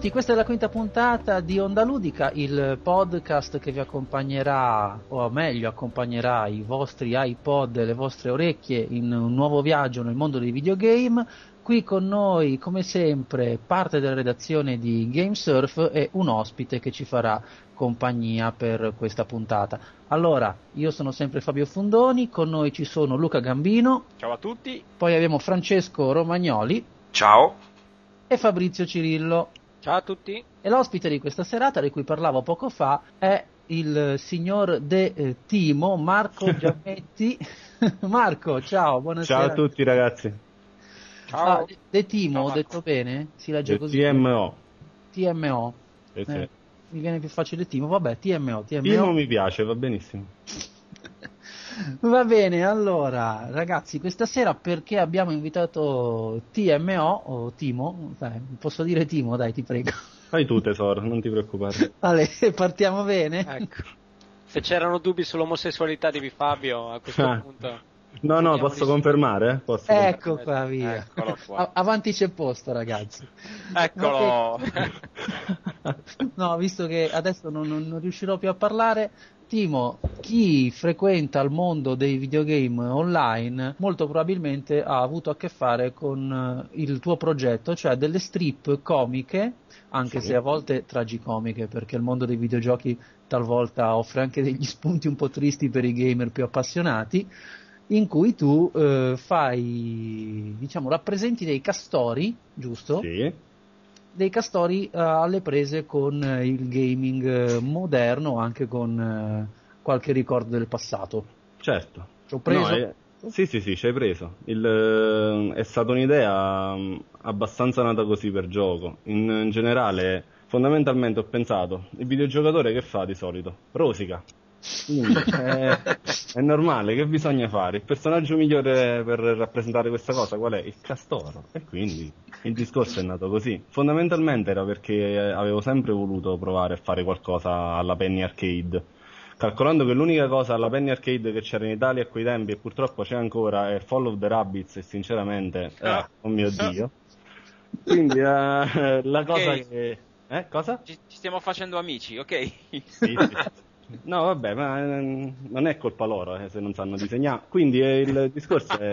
Benvenuti, questa è la quinta puntata di Onda Ludica, il podcast che vi accompagnerà, o meglio accompagnerà i vostri iPod e le vostre orecchie in un nuovo viaggio nel mondo dei videogame. Qui con noi, come sempre, parte della redazione di Gamesurf e un ospite che ci farà compagnia per questa puntata. Allora, io sono sempre Fabio Fundoni, con noi ci sono Luca Gambino. Ciao a tutti. Poi abbiamo Francesco Romagnoli. Ciao e Fabrizio Cirillo. Ciao a tutti. E l'ospite di questa serata, di cui parlavo poco fa, è il signor De eh, Timo, Marco Giammetti. Marco, ciao, buonasera. Ciao a tutti ragazzi. Ciao. Ah, De Timo, ho detto bene? Si legge così? TMO. TMO. Eh, eh, mi viene più facile Timo, vabbè, TMO, TMO. Timo mi piace, va benissimo. Va bene, allora ragazzi, questa sera perché abbiamo invitato TMO o Timo? Dai, posso dire Timo, dai, ti prego. Fai tu tesoro, non ti preoccupare. Vale, partiamo bene. Ecco. Se c'erano dubbi sull'omosessualità di Fabio, a questo ah. punto... No, no, posso confermare? Posso ecco qua, via. qua. avanti c'è posto, ragazzi. Eccolo. no, visto che adesso non, non, non riuscirò più a parlare, Timo, chi frequenta il mondo dei videogame online molto probabilmente ha avuto a che fare con eh, il tuo progetto, cioè delle strip comiche, anche sì. se a volte tragicomiche, perché il mondo dei videogiochi talvolta offre anche degli spunti un po' tristi per i gamer più appassionati, in cui tu eh, fai, diciamo, rappresenti dei castori, giusto? Sì dei castori uh, alle prese con uh, il gaming uh, moderno, anche con qualche ricordo del passato. Certo. Ci ho preso? No, è... Sì, sì, sì, ci hai preso. Il, è stata un'idea um, abbastanza nata così per gioco. In, in generale, fondamentalmente ho pensato, il videogiocatore che fa di solito? Rosica. Quindi, è, è, normale, che bisogna fare? Il personaggio migliore per rappresentare questa cosa qual è? Il castoro. E quindi il discorso è nato così. Fondamentalmente era perché avevo sempre voluto provare a fare qualcosa alla Penny Arcade. Calcolando che l'unica cosa alla Penny Arcade che c'era in Italia a quei tempi, e purtroppo c'è ancora, è Fall of the Rabbits, e sinceramente, eh, oh mio dio. Quindi uh, la cosa okay. che. Eh, cosa? Ci, ci, stiamo facendo amici, ok? Sì, sì. No, vabbè, ma eh, non è colpa loro eh, se non sanno disegnare. Quindi eh, il discorso è,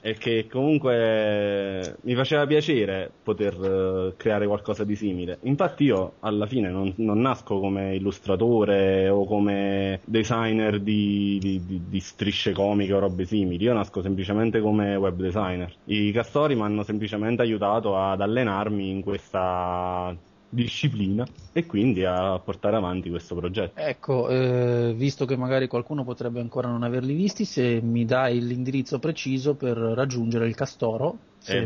è, che comunque mi faceva piacere poter uh, creare qualcosa di simile. Infatti io alla fine non, non nasco come illustratore o come designer di, di, di, di, strisce comiche o robe simili, io nasco semplicemente come web designer. I castori mi hanno semplicemente aiutato ad allenarmi in questa disciplina e quindi a portare avanti questo progetto. Ecco, eh, visto che magari qualcuno potrebbe ancora non averli visti, se mi dai l'indirizzo preciso per raggiungere il castoro, è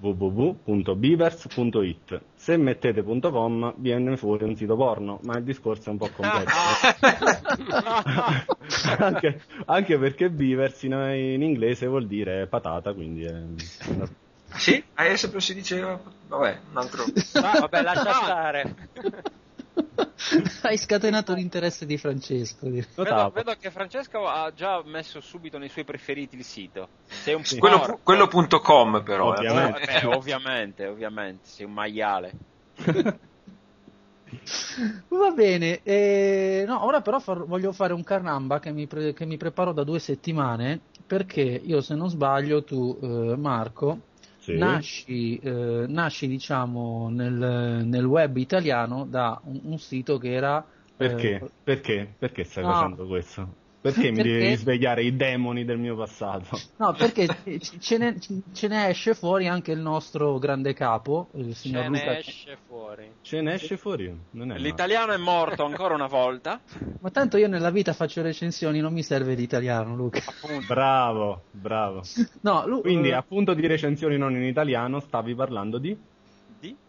www.beavers.it se mettete .com viene fuori un sito porno ma il discorso è un po' complesso. Anche, anche, perché beavers in, in, inglese vuol dire patata quindi è sì? Ah, sempre si diceva. Vabbè, un altro. Ah, vabbè, lascia stare. Hai scatenato l'interesse di Francesco. Vedo, vedo, che Francesco ha già messo subito nei suoi preferiti il sito. Sei un sì. quello, quello.com però. Eh. Ovviamente. Eh. Vabbè, ovviamente, ovviamente, sei un maiale. Va bene, eh, no, ora però far, voglio fare un carnamba che mi, pre, che mi, preparo da due settimane perché io se non sbaglio tu eh, Marco sì. nasci, eh, nasci diciamo, nel, nel, web italiano da un, un sito che era... Perché? Eh, perché? Perché stai no. facendo questo? Perché, mi devi svegliare i demoni del mio passato? No, perché ce ne, ce ne, esce fuori anche il nostro grande capo, il signor ce Luca. Ne esce fuori. Ce ne esce fuori? È L'italiano è morto ancora una volta. Ma tanto io nella vita faccio recensioni, non mi serve l'italiano, Luca. Appunto. Bravo, bravo. No, Lu- Quindi, uh... appunto di recensioni non in italiano, stavi parlando di?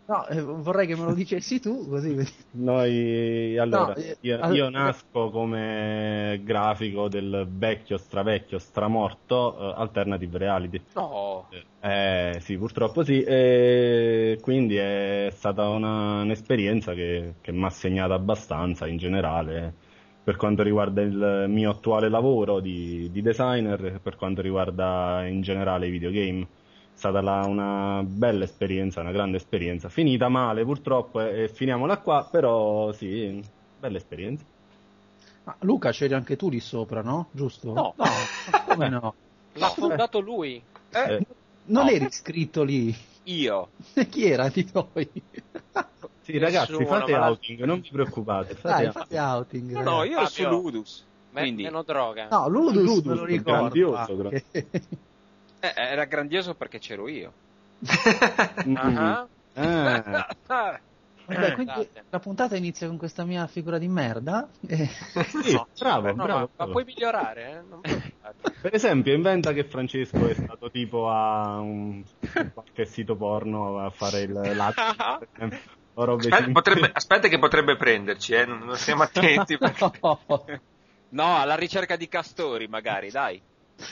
No, eh, vorrei che me lo dicessi tu, così. Noi, allora, no, eh, io, io, nasco come grafico del vecchio, stravecchio, stramorto uh, Alternative Reality. No. Eh, sì, purtroppo sì, e quindi è stata una, un'esperienza che, che mi ha segnato abbastanza in generale per quanto riguarda il mio attuale lavoro di, di designer, per quanto riguarda in generale i videogame stata la- una bella esperienza, una grande esperienza. Finita male purtroppo e, e finiamola qua, però sì, bella esperienza. Ma Luca c'eri anche tu lì sopra, no? Giusto? No. come no? L'ha fondato lui. Eh, Non No. eri iscritto lì. Io. Chi era di noi? sì, ragazzi, Nessuno, fate ma outing, non vi preoccupate. Fate Dai, outing. fate outing. No, no, io ero su Fabio. Ludus. Me- Quindi Meno droga. No, Ludus, Ludus, me lo ricordo. grandioso. Eh, era grandioso perché c'ero io. Mm. Ah. Vabbè, quindi Scusate. la puntata inizia con questa mia figura di merda. e- Sì, No, bravo, no, bravo, ma, puoi migliorare, eh? Non. Per esempio, inventa che Francesco è stato tipo a un qualche sito porno a fare il latte Aspetta, potrebbe- aspetta che potrebbe prenderci, eh, non, non stiamo attenti. perché- No, No, alla ricerca di castori, magari, dai.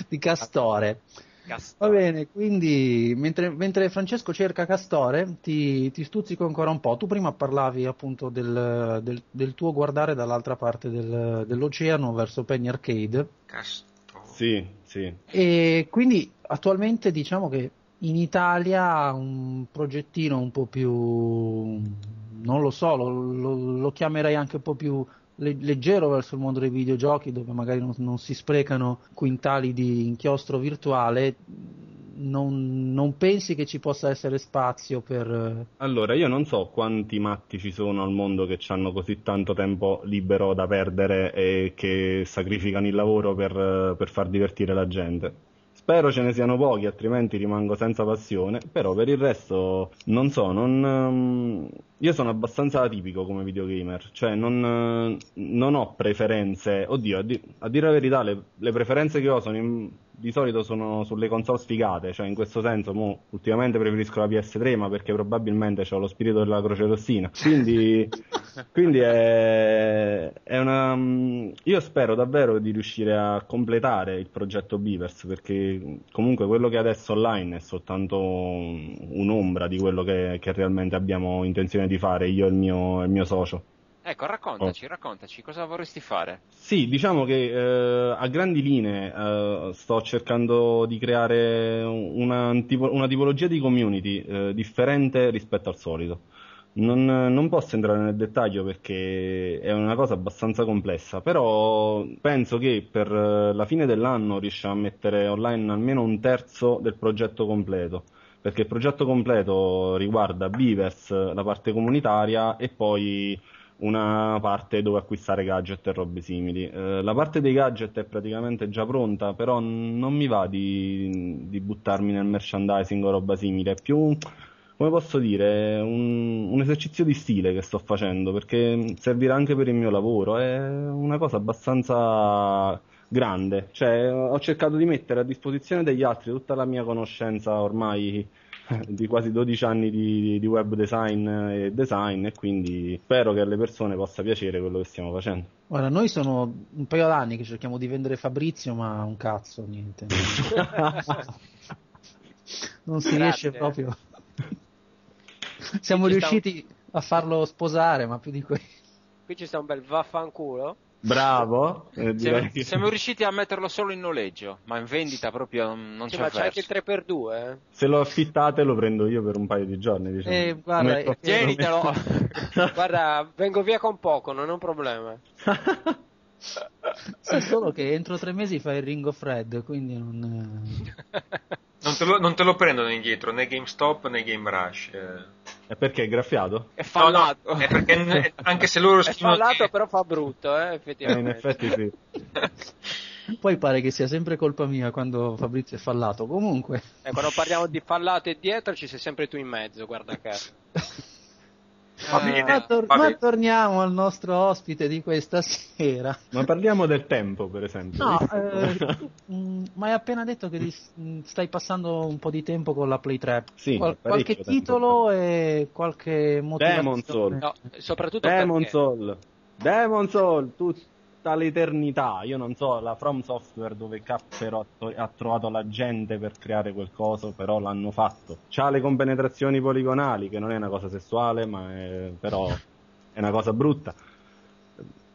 di Castore. Va Castori. bene, quindi mentre, mentre Francesco cerca Castore, ti, ti stuzzico ancora un po'. Tu prima parlavi appunto del, del- del tuo guardare dall'altra parte del- dell'oceano verso Penny Arcade. Castoro. Sì, sì. E quindi attualmente diciamo che in Italia un progettino un po' più, non lo so, lo, lo- lo chiamerei anche un po' più leggero verso il mondo dei videogiochi, dove magari non, non si sprecano quintali di inchiostro virtuale. Non, non pensi che ci possa essere spazio per... eh, Allora, io non so quanti matti ci sono al mondo che hanno così tanto tempo libero da perdere e che sacrificano il lavoro per, per far divertire la gente. Spero ce ne siano pochi, altrimenti rimango senza passione. Però per il resto, non so, non, ehm, io sono abbastanza atipico come videogamer, cioè non, non ho preferenze. Oddio, a, di- a dire la verità, le, le preferenze che ho sono in- di solito sono sulle console sfigate, cioè in questo senso, mo, ultimamente preferisco la PS3, ma perché probabilmente ho lo spirito della croce rossina. Quindi, quindi è, è una. Io spero davvero di riuscire a completare il progetto Beavers, perché comunque quello che è adesso online è soltanto un- un'ombra di quello che, che realmente abbiamo intenzione di fare io e il mio, il mio socio. Ecco, raccontaci, raccontaci, cosa vorresti fare? Sì, diciamo che eh, a grandi linee eh, sto cercando di creare una, una tipologia di community eh, differente rispetto al solito. Non, non posso entrare nel dettaglio perché è una cosa abbastanza complessa, però penso che per eh, la fine dell'anno riusciamo a mettere online almeno un terzo del progetto completo perché il progetto completo riguarda Beavers, la parte comunitaria e poi una parte dove acquistare gadget e robe simili. Eh, la parte dei gadget è praticamente già pronta, però non mi va di, di buttarmi nel merchandising o roba simile, è più, come posso dire, un, un esercizio di stile che sto facendo, perché servirà anche per il mio lavoro, è una cosa abbastanza grande, cioè ho cercato di mettere a disposizione degli altri tutta la mia conoscenza ormai di quasi 12 anni di, di web design e design e quindi spero che alle persone possa piacere quello che stiamo facendo. Guarda, noi sono un paio d'anni che cerchiamo di vendere Fabrizio, ma un cazzo, niente. non si Grazie. riesce proprio. Siamo riusciti a farlo sposare, ma più di questo. Qui ci sta un bel vaffanculo. Bravo, eh, Siamo, che- siamo riusciti a metterlo solo in noleggio, ma in vendita proprio non Sì, c'è ma c'è anche verso. il 3x2, eh. se lo affittate lo prendo io per un paio di giorni. Diciamo. Eh, guarda, metto- eh, Tienitelo! Guarda, vengo via con poco, non è un problema. Sì, solo che entro tre mesi fai il Ring of Red, quindi non... Non te, lo, non te lo prendono indietro né GameStop né Game Rush. eh. E perché è graffiato? È No, no, fallato. è perché anche se loro È scrivono fallato, che- però fa brutto, eh, Eh, in effettivamente. effetti sì. Poi pare che sia sempre colpa mia quando Fabrizio è fallato. Comunque, Eh, quando parliamo di fallato e dietro ci sei sempre tu in mezzo, guarda caso. Va Eh, bene, ma, tor- va ma torniamo al nostro ospite di questa sera. Ma parliamo del tempo, per esempio. No, eh, tu, mm, ma hai appena detto che mm, stai passando un po' di tempo con la Playtrap. Sì, Qual- qualche tempo. titolo e qualche motivazione? Demon Soul. No, soprattutto Demon perché... Soul, Demon Soul, tutta l'eternità. Io non so la From Software dove cappero ha, to- ha trovato la gente per creare quel coso, però l'hanno fatto. C'ha le compenetrazioni poligonali, che non è una cosa sessuale, ma è, però è una cosa brutta.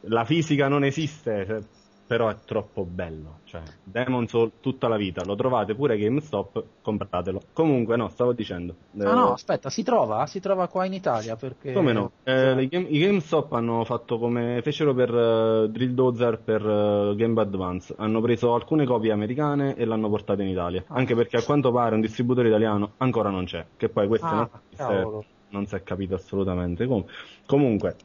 La fisica non esiste, però è troppo bello. Cioè, Demon Soul tutta la vita, lo trovate pure GameStop, compratelo. Comunque, no, stavo dicendo. Ah eh, no, aspetta, si trova? Si trova qua in Italia perché... Come no? Eh, i, game- i GameStop hanno fatto come fecero per eh, Drill Dozer per eh, Game Advance. Hanno preso alcune copie americane e l'hanno portate in Italia. Anche perché a quanto pare un distributore italiano ancora non c'è. Che poi questa è Ah, una cavolo. non si è capito assolutamente. Com- comunque,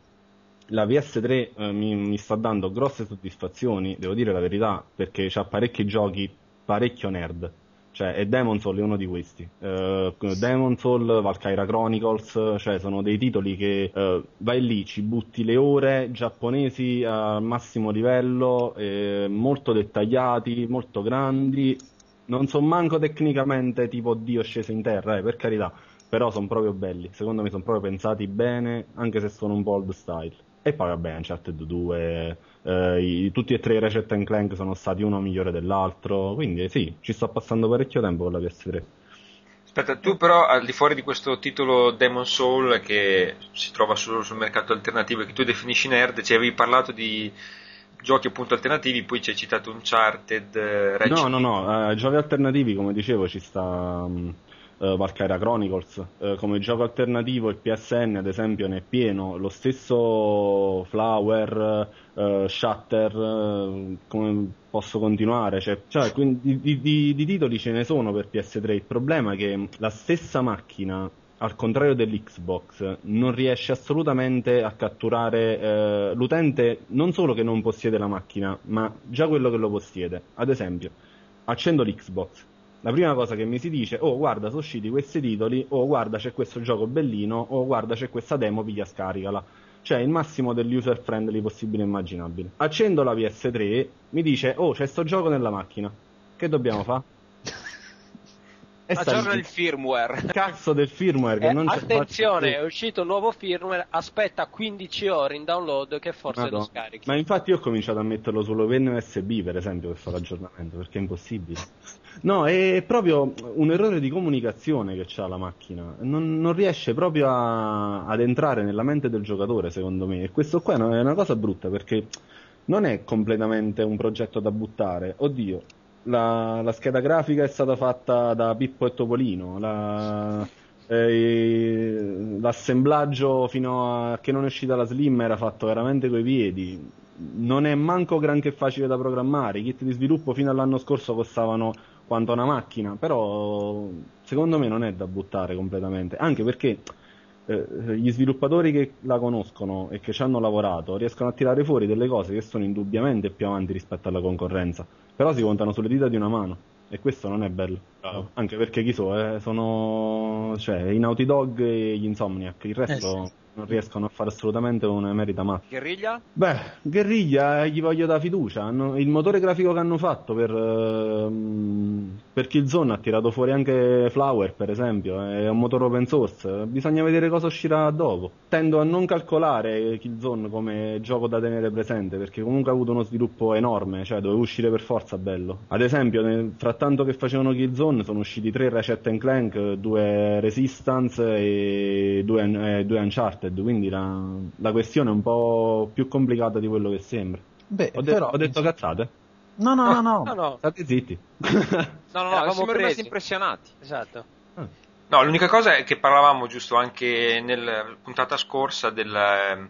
la PS3 eh, mi, mi sta dando grosse soddisfazioni, devo dire la verità, perché ha parecchi giochi parecchio nerd. Cioè, e Demon Soul è uno di questi. Eh, Demon Soul, Valkyria Chronicles, cioè sono dei titoli che eh, vai lì, ci butti le ore giapponesi al massimo livello, eh, molto dettagliati, molto grandi. Non sono manco tecnicamente tipo Dio sceso in terra, eh, per carità, però sono proprio belli. Secondo me sono proprio pensati bene, anche se sono un po' old style. E poi vabbè, Uncharted 2, eh, i- tutti e tre i Ratchet Clank sono stati uno migliore dell'altro, quindi sì, ci sto passando parecchio tempo con la PS3. Aspetta, tu però al di fuori di questo titolo Demon Soul che si trova solo sul mercato alternativo e che tu definisci nerd, ci avevi parlato di giochi appunto alternativi, poi ci hai citato Uncharted, eh, Ratchet No, no, no, eh, giochi alternativi come dicevo ci sta um, eh, Valkyria Chronicles, Eh, come gioco alternativo il PSN ad esempio ne è pieno, lo stesso Flower, eh, Shutter, eh, come posso continuare, cioè, cioè, quindi di, di- di titoli ce ne sono per PS3, il problema è che la stessa macchina al contrario dell'Xbox, non riesce assolutamente a catturare eh, l'utente non solo che non possiede la macchina, ma già quello che lo possiede. Ad esempio, accendo l'Xbox. La prima cosa che mi si dice, oh guarda, sono usciti questi titoli, oh guarda c'è questo gioco bellino, oh guarda c'è questa demo, piglia scaricala. Cioè il massimo dell'user friendly possibile e immaginabile. Accendo la PS3, mi dice, oh c'è sto gioco nella macchina. Che dobbiamo fare? Aggiorna il firmware. cazzo del firmware che Eh, non c'è attenzione, è uscito un nuovo firmware, aspetta 15 ore in download che forse Madonna. lo scarichi. Ma infatti io ho cominciato a metterlo penne USB per esempio per fare l'aggiornamento perché è impossibile. No, è proprio un errore di comunicazione che c'ha la macchina. Non, non riesce proprio a- ad entrare nella mente del giocatore, secondo me. E questo qua è una, è una cosa brutta perché non è completamente un progetto da buttare. Oddio, la, la scheda grafica è stata fatta da Pippo e Topolino. La, eh, l'assemblaggio fino a che non è uscita la Slim era fatto veramente coi piedi. Non è manco granché facile da programmare. I kit di sviluppo fino all'anno scorso costavano quanto una macchina, però secondo me non è da buttare completamente. Anche perché eh, gli sviluppatori che la conoscono e che ci hanno lavorato riescono a tirare fuori delle cose che sono indubbiamente più avanti rispetto alla concorrenza, però si contano sulle dita di una mano e questo non è bello. Bravo. Anche perché chi so, eh, sono cioè, i Naughty Dog e gli Insomniac, il resto Eh, non riescono a fare assolutamente una merita mazza. Guerriglia? Beh, Guerriglia eh, gli voglio da fiducia. Il motore grafico che hanno fatto per, ehm, per Killzone ha tirato fuori anche Flower, per esempio. È un motore open source. Bisogna vedere cosa uscirà dopo. Tendo a non calcolare Killzone come gioco da tenere presente, perché comunque ha avuto uno sviluppo enorme, cioè doveva uscire per forza bello. Ad esempio, nel frattanto che facevano Killzone sono usciti tre Ratchet Clank, due Resistance e due, eh, due Uncharted, quindi la, la questione è un po' più complicata di quello che sembra. Beh, Ho, de- però... ho detto cazzate? No, no, no, no. No, no, State zitti. No, no, no, siamo rimasti impressionati. esatto. No, l'unica cosa è che parlavamo giusto anche nella puntata scorsa del ehm,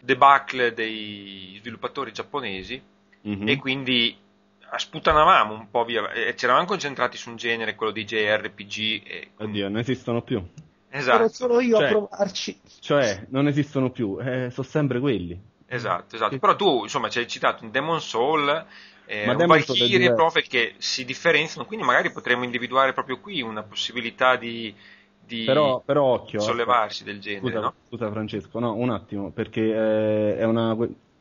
debacle dei sviluppatori giapponesi Mhm. e quindi sputanavamo un po' via e ci eravamo concentrati su un genere, quello di JRPG. E, Oddio, non esistono più. Ero esatto, solo io Cioè- a provarci. Cioè, non esistono più, eh, sono sempre quelli. esatto, esatto. Però tu, insomma, ci hai citato un Demon Soul, eh, Ma un Valkyrie proprio che si differenziano, quindi magari potremmo individuare proprio qui una possibilità di, di Però, però occhio. sollevarsi del genere, Scusa, no? scusa Francesco, no, un attimo, perché eh, è una,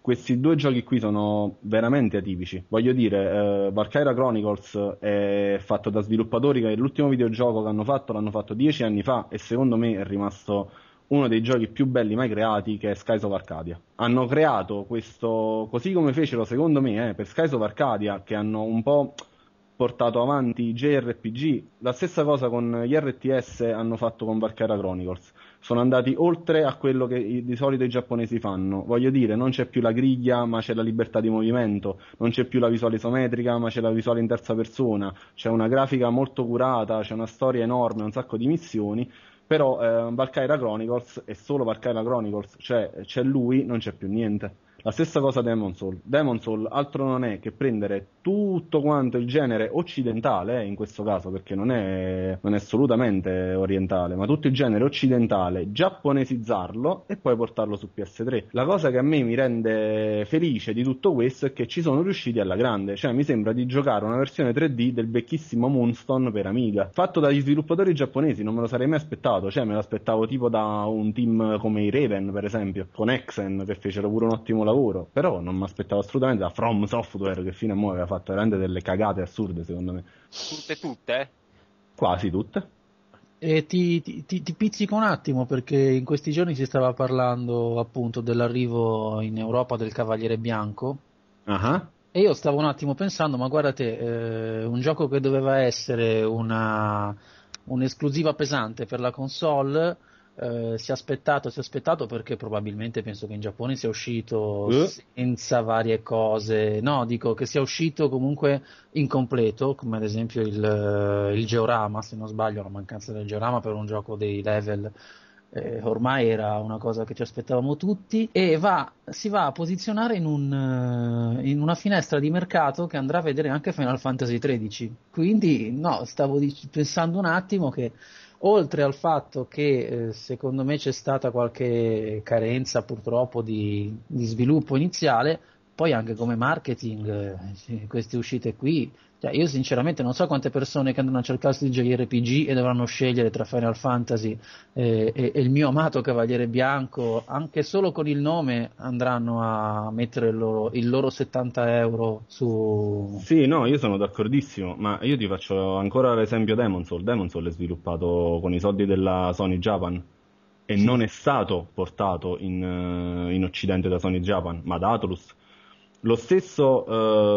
questi due giochi qui sono veramente atipici. Voglio dire, eh, Valkyria Chronicles è fatto da sviluppatori che l'ultimo videogioco che hanno fatto l'hanno fatto dieci anni fa e secondo me è rimasto uno dei giochi più belli mai creati che è Skies of Arcadia. Hanno creato questo, così come fecero secondo me eh, per Skies of Arcadia, che hanno un po' portato avanti i JRPG. La stessa cosa con gli RTS hanno fatto con Valkyria Chronicles. Sono andati oltre a quello che di solito i giapponesi fanno. Voglio dire, non c'è più la griglia, ma c'è la libertà di movimento. Non c'è più la visuale isometrica, ma c'è la visuale in terza persona. C'è una grafica molto curata, c'è una storia enorme, un sacco di missioni. Però eh, Valkyria Chronicles è solo Valkyria Chronicles, cioè c'è lui, non c'è più niente. La stessa cosa Demon Soul. Demon Soul altro non è che prendere tutto quanto il genere occidentale, eh, in questo caso, perché non è, non è assolutamente orientale, ma tutto il genere occidentale, giapponesizzarlo e poi portarlo su PS3. La cosa che a me mi rende felice di tutto questo è che ci sono riusciti alla grande, cioè mi sembra di giocare una versione 3D del vecchissimo Moonstone per Amiga, fatto dagli sviluppatori giapponesi, non me lo sarei mai aspettato, cioè me lo aspettavo tipo da un team come i Raven, per esempio, con Exen che fecero pure un ottimo lavoro, però non mi aspettavo assolutamente da From Software che fino a mo aveva fatto veramente delle cagate assurde secondo me. Tutte, tutte? Quasi tutte. E ti, ti- ti- pizzico un attimo perché in questi giorni si stava parlando appunto dell'arrivo in Europa del Cavaliere Bianco Ah. e io stavo un attimo pensando, ma guardate, eh, un gioco che doveva essere una, un'esclusiva pesante per la console, eh, si è aspettato, si è aspettato perché probabilmente penso che in Giappone sia uscito Eh? senza varie cose, no, dico che sia uscito comunque incompleto, come ad esempio il, il Georama, se non sbaglio, la mancanza del Georama per un gioco dei level eh, ormai era una cosa che ci aspettavamo tutti e va, si va a posizionare in, un, eh, in una finestra di mercato che andrà a vedere anche Final Fantasy XIII. Quindi, no, stavo dic- pensando un attimo che oltre al fatto che eh, secondo me c'è stata qualche carenza purtroppo di, di sviluppo iniziale, poi anche come marketing, eh, sì, queste uscite qui, cioè io sinceramente non so quante persone che andranno a cercarsi di JRPG e dovranno scegliere tra Final Fantasy eh, e, e il mio amato Cavaliere Bianco, anche solo con il nome andranno a mettere il loro, il loro 70 euro su... Sì, no, io sono d'accordissimo, ma io ti faccio ancora l'esempio Demon Soul. Demon Soul è sviluppato con i soldi della Sony Japan e non è stato portato in, eh, in Occidente da Sony Japan, ma da Atlus. Lo stesso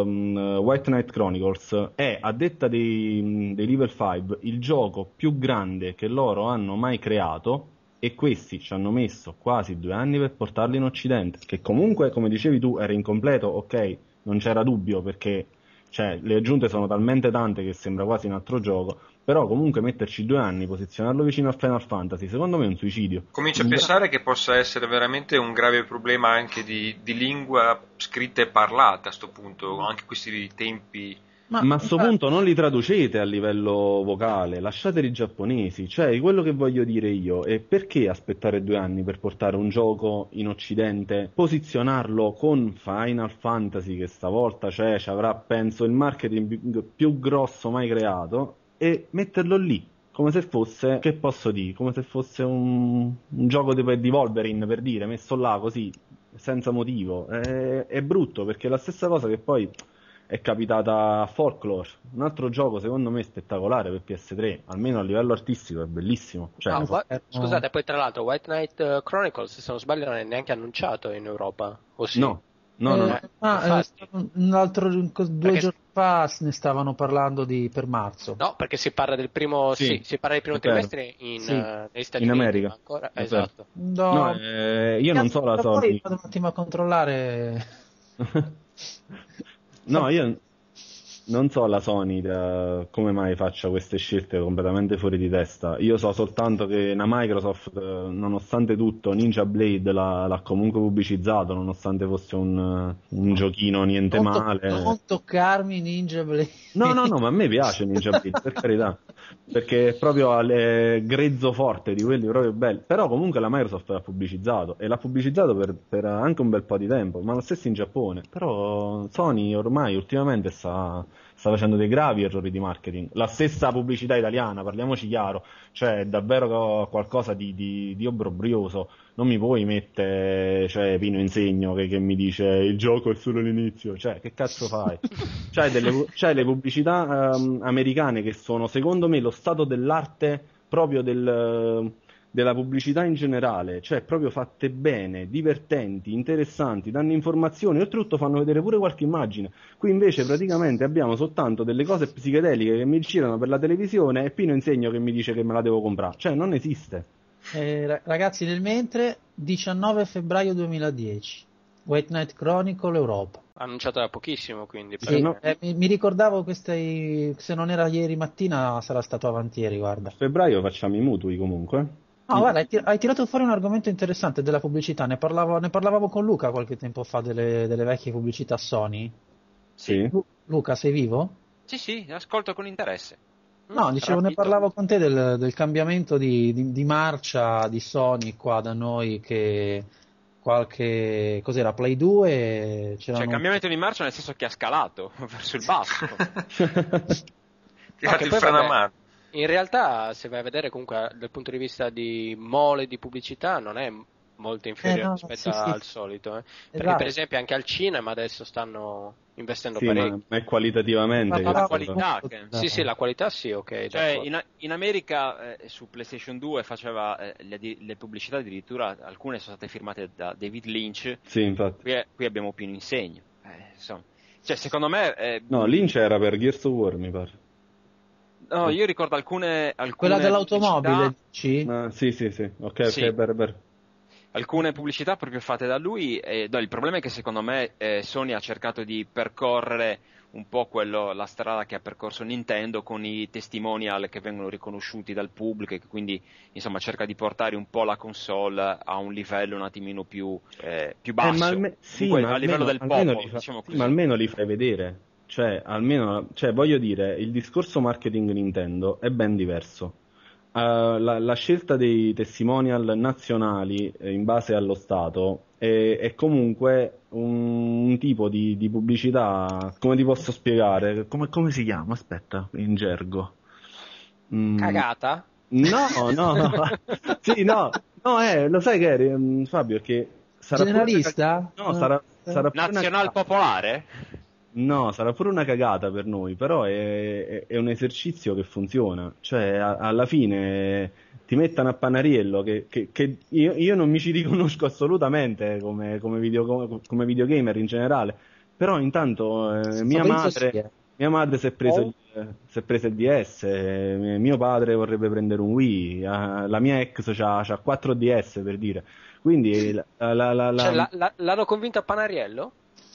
ehm, White Knight Chronicles è, a detta dei, dei Level 5, il gioco più grande che loro hanno mai creato e questi ci hanno messo quasi due anni per portarli in Occidente, che comunque, come dicevi tu, era incompleto, ok, non c'era dubbio perché cioè, le aggiunte sono talmente tante che sembra quasi un altro gioco, però comunque metterci due anni, posizionarlo vicino a Final Fantasy, secondo me è un suicidio. Comincio a pensare che possa essere veramente un grave problema anche di, di lingua scritta e parlata a sto punto, anche questi tempi. Ma a sto punto non li traducete a livello vocale, lasciateli giapponesi. Cioè, quello che voglio dire io è perché aspettare due anni per portare un gioco in occidente, posizionarlo con Final Fantasy, che stavolta cioè, ci avrà, penso, il marketing più- più grosso mai creato, e metterlo lì. Come se fosse, che posso dire, come se fosse un, un gioco di, di Wolverine per dire, messo là così, senza motivo. È, è brutto perché è la stessa cosa che poi è capitata a Folklore, un altro gioco secondo me spettacolare per PS3, almeno a livello artistico è bellissimo. Cioè, Ah, no, Whi- eh, scusate, poi tra l'altro White Knight eh, Chronicles, se non sbaglio, non è neanche annunciato in Europa. O sì? no, no, no, Eh, no. ma, eh, infatti. un altro, due Perché- giorni fa ne stavano parlando di, per marzo. No, perché si parla del primo, Sì, sì, si parla del primo è trimestre in, Sì. eh, negli Stati In Uniti. America. Ancora, È esatto. No, No, eh, io non so la Poi Sony. vado un attimo a controllare. no, io non so la Sony da- come mai faccia queste scelte completamente fuori di testa. Io so soltanto che la Microsoft, eh, nonostante tutto, Ninja Blade l'ha, l'ha comunque pubblicizzato, nonostante fosse un, un giochino niente non, to- male. non toccarmi Ninja Blade. No, no, no, ma a me piace Ninja Blade, per carità, perché è proprio al grezzo forte di quelli proprio belli. Però comunque la Microsoft l'ha pubblicizzato e l'ha pubblicizzato per, per anche un bel po' di tempo, ma lo stesso in Giappone. Però Sony ormai ultimamente sta, sta facendo dei gravi errori di marketing. La stessa pubblicità italiana, parliamoci chiaro, cioè è davvero qualcosa di, di, di obbrobrioso. Non mi puoi mettere, cioè, Pino Insegno che, che mi dice il gioco è solo l'inizio. Cioè, che cazzo fai? C'hai, delle, c'hai le pubblicità ehm, americane che sono, secondo me, lo stato dell'arte proprio del, della pubblicità in generale, cioè proprio fatte bene, divertenti, interessanti, danno informazioni, oltretutto fanno vedere pure qualche immagine. Qui invece praticamente abbiamo soltanto delle cose psichedeliche che mi girano per la televisione e Pino Insegno che mi dice che me la devo comprare. Cioè non esiste. Eh, ragazzi, nel mentre, 19 febbraio 2010, White Night Chronicle Europa. Annunciata da pochissimo, quindi. Sì, no. eh, mi, mi, ricordavo queste, se non era ieri mattina sarà stato avanti ieri, guarda. A febbraio facciamo i mutui comunque. No, guarda, hai, tir- hai, tirato fuori un argomento interessante della pubblicità. Ne, parlavo, ne parlavamo con Luca qualche tempo fa delle, delle vecchie pubblicità Sony. Sì. Lu- Luca, sei vivo? Sì, sì, ascolto con interesse. No, dicevo, Rapito. ne parlavo con te del, del cambiamento di, di, di, marcia di Sony qua da noi che qualche... cos'era? Play 2? C'erano... Cioè, cambiamento di marcia nel senso che ha scalato verso il basso. Tirato il freno a mano in realtà, se vai a vedere comunque dal punto di vista di mole di pubblicità, non è molto inferiore eh no, rispetto sì, al sì. solito. Eh. Perché, esatto. per esempio, anche al cinema adesso stanno investendo sì, parecchio. Ma è qualitativamente. Ma la qualità. Che... Sì, sì, la qualità sì, ok. Cioè, in, in, America eh, su PlayStation 2 faceva eh, le, le, pubblicità addirittura, alcune sono state firmate da David Lynch. Sì, infatti. Qui, qui abbiamo più un insegno. Eh, insomma. Cioè, secondo me. Eh, no, Lynch era per Gears of War, mi pare. No, io ricordo alcune. alcune Quella dell'automobile, sì? Ah, sì, sì, sì. Ok, sì. ok, per. Alcune pubblicità proprio fatte da lui. E, no, il problema è che secondo me eh, Sony ha cercato di percorrere un po' quello, la strada che ha percorso Nintendo con i testimonial che vengono riconosciuti dal pubblico e che quindi insomma cerca di portare un po' la console a un livello un attimino più, eh, più basso, eh, ma alme- sì, ma a livello del popolo. Fa- diciamo sì, ma almeno li fai vedere. Cioè, almeno, cioè, voglio dire, il discorso marketing Nintendo è ben diverso. Uh, la, la, scelta dei testimonial nazionali eh, in base allo Stato è, è comunque un, un tipo di, di, pubblicità, come ti posso spiegare? Come, come, si chiama? Aspetta, in gergo. Mm. Cagata? No, no, no. sì, no, no, eh, lo sai che eri, um, Fabio, che sarà Generalista? Pure... No, sarà, sarà Nazional popolare? No, sarà pure una cagata per noi, però è, è, è un esercizio che funziona. Cioè, a, alla fine ti mettono a Panariello che, che, che io, io, non mi ci riconosco assolutamente come, come, video, come videogamer in generale, però intanto eh, mia, madre, sì, mia, madre, si è preso oh. il, si è preso il DS, eh, mio padre vorrebbe prendere un Wii, eh, la mia ex ha 4 DS per dire. Quindi la, la, la, cioè, l'hanno convinto a Panariello?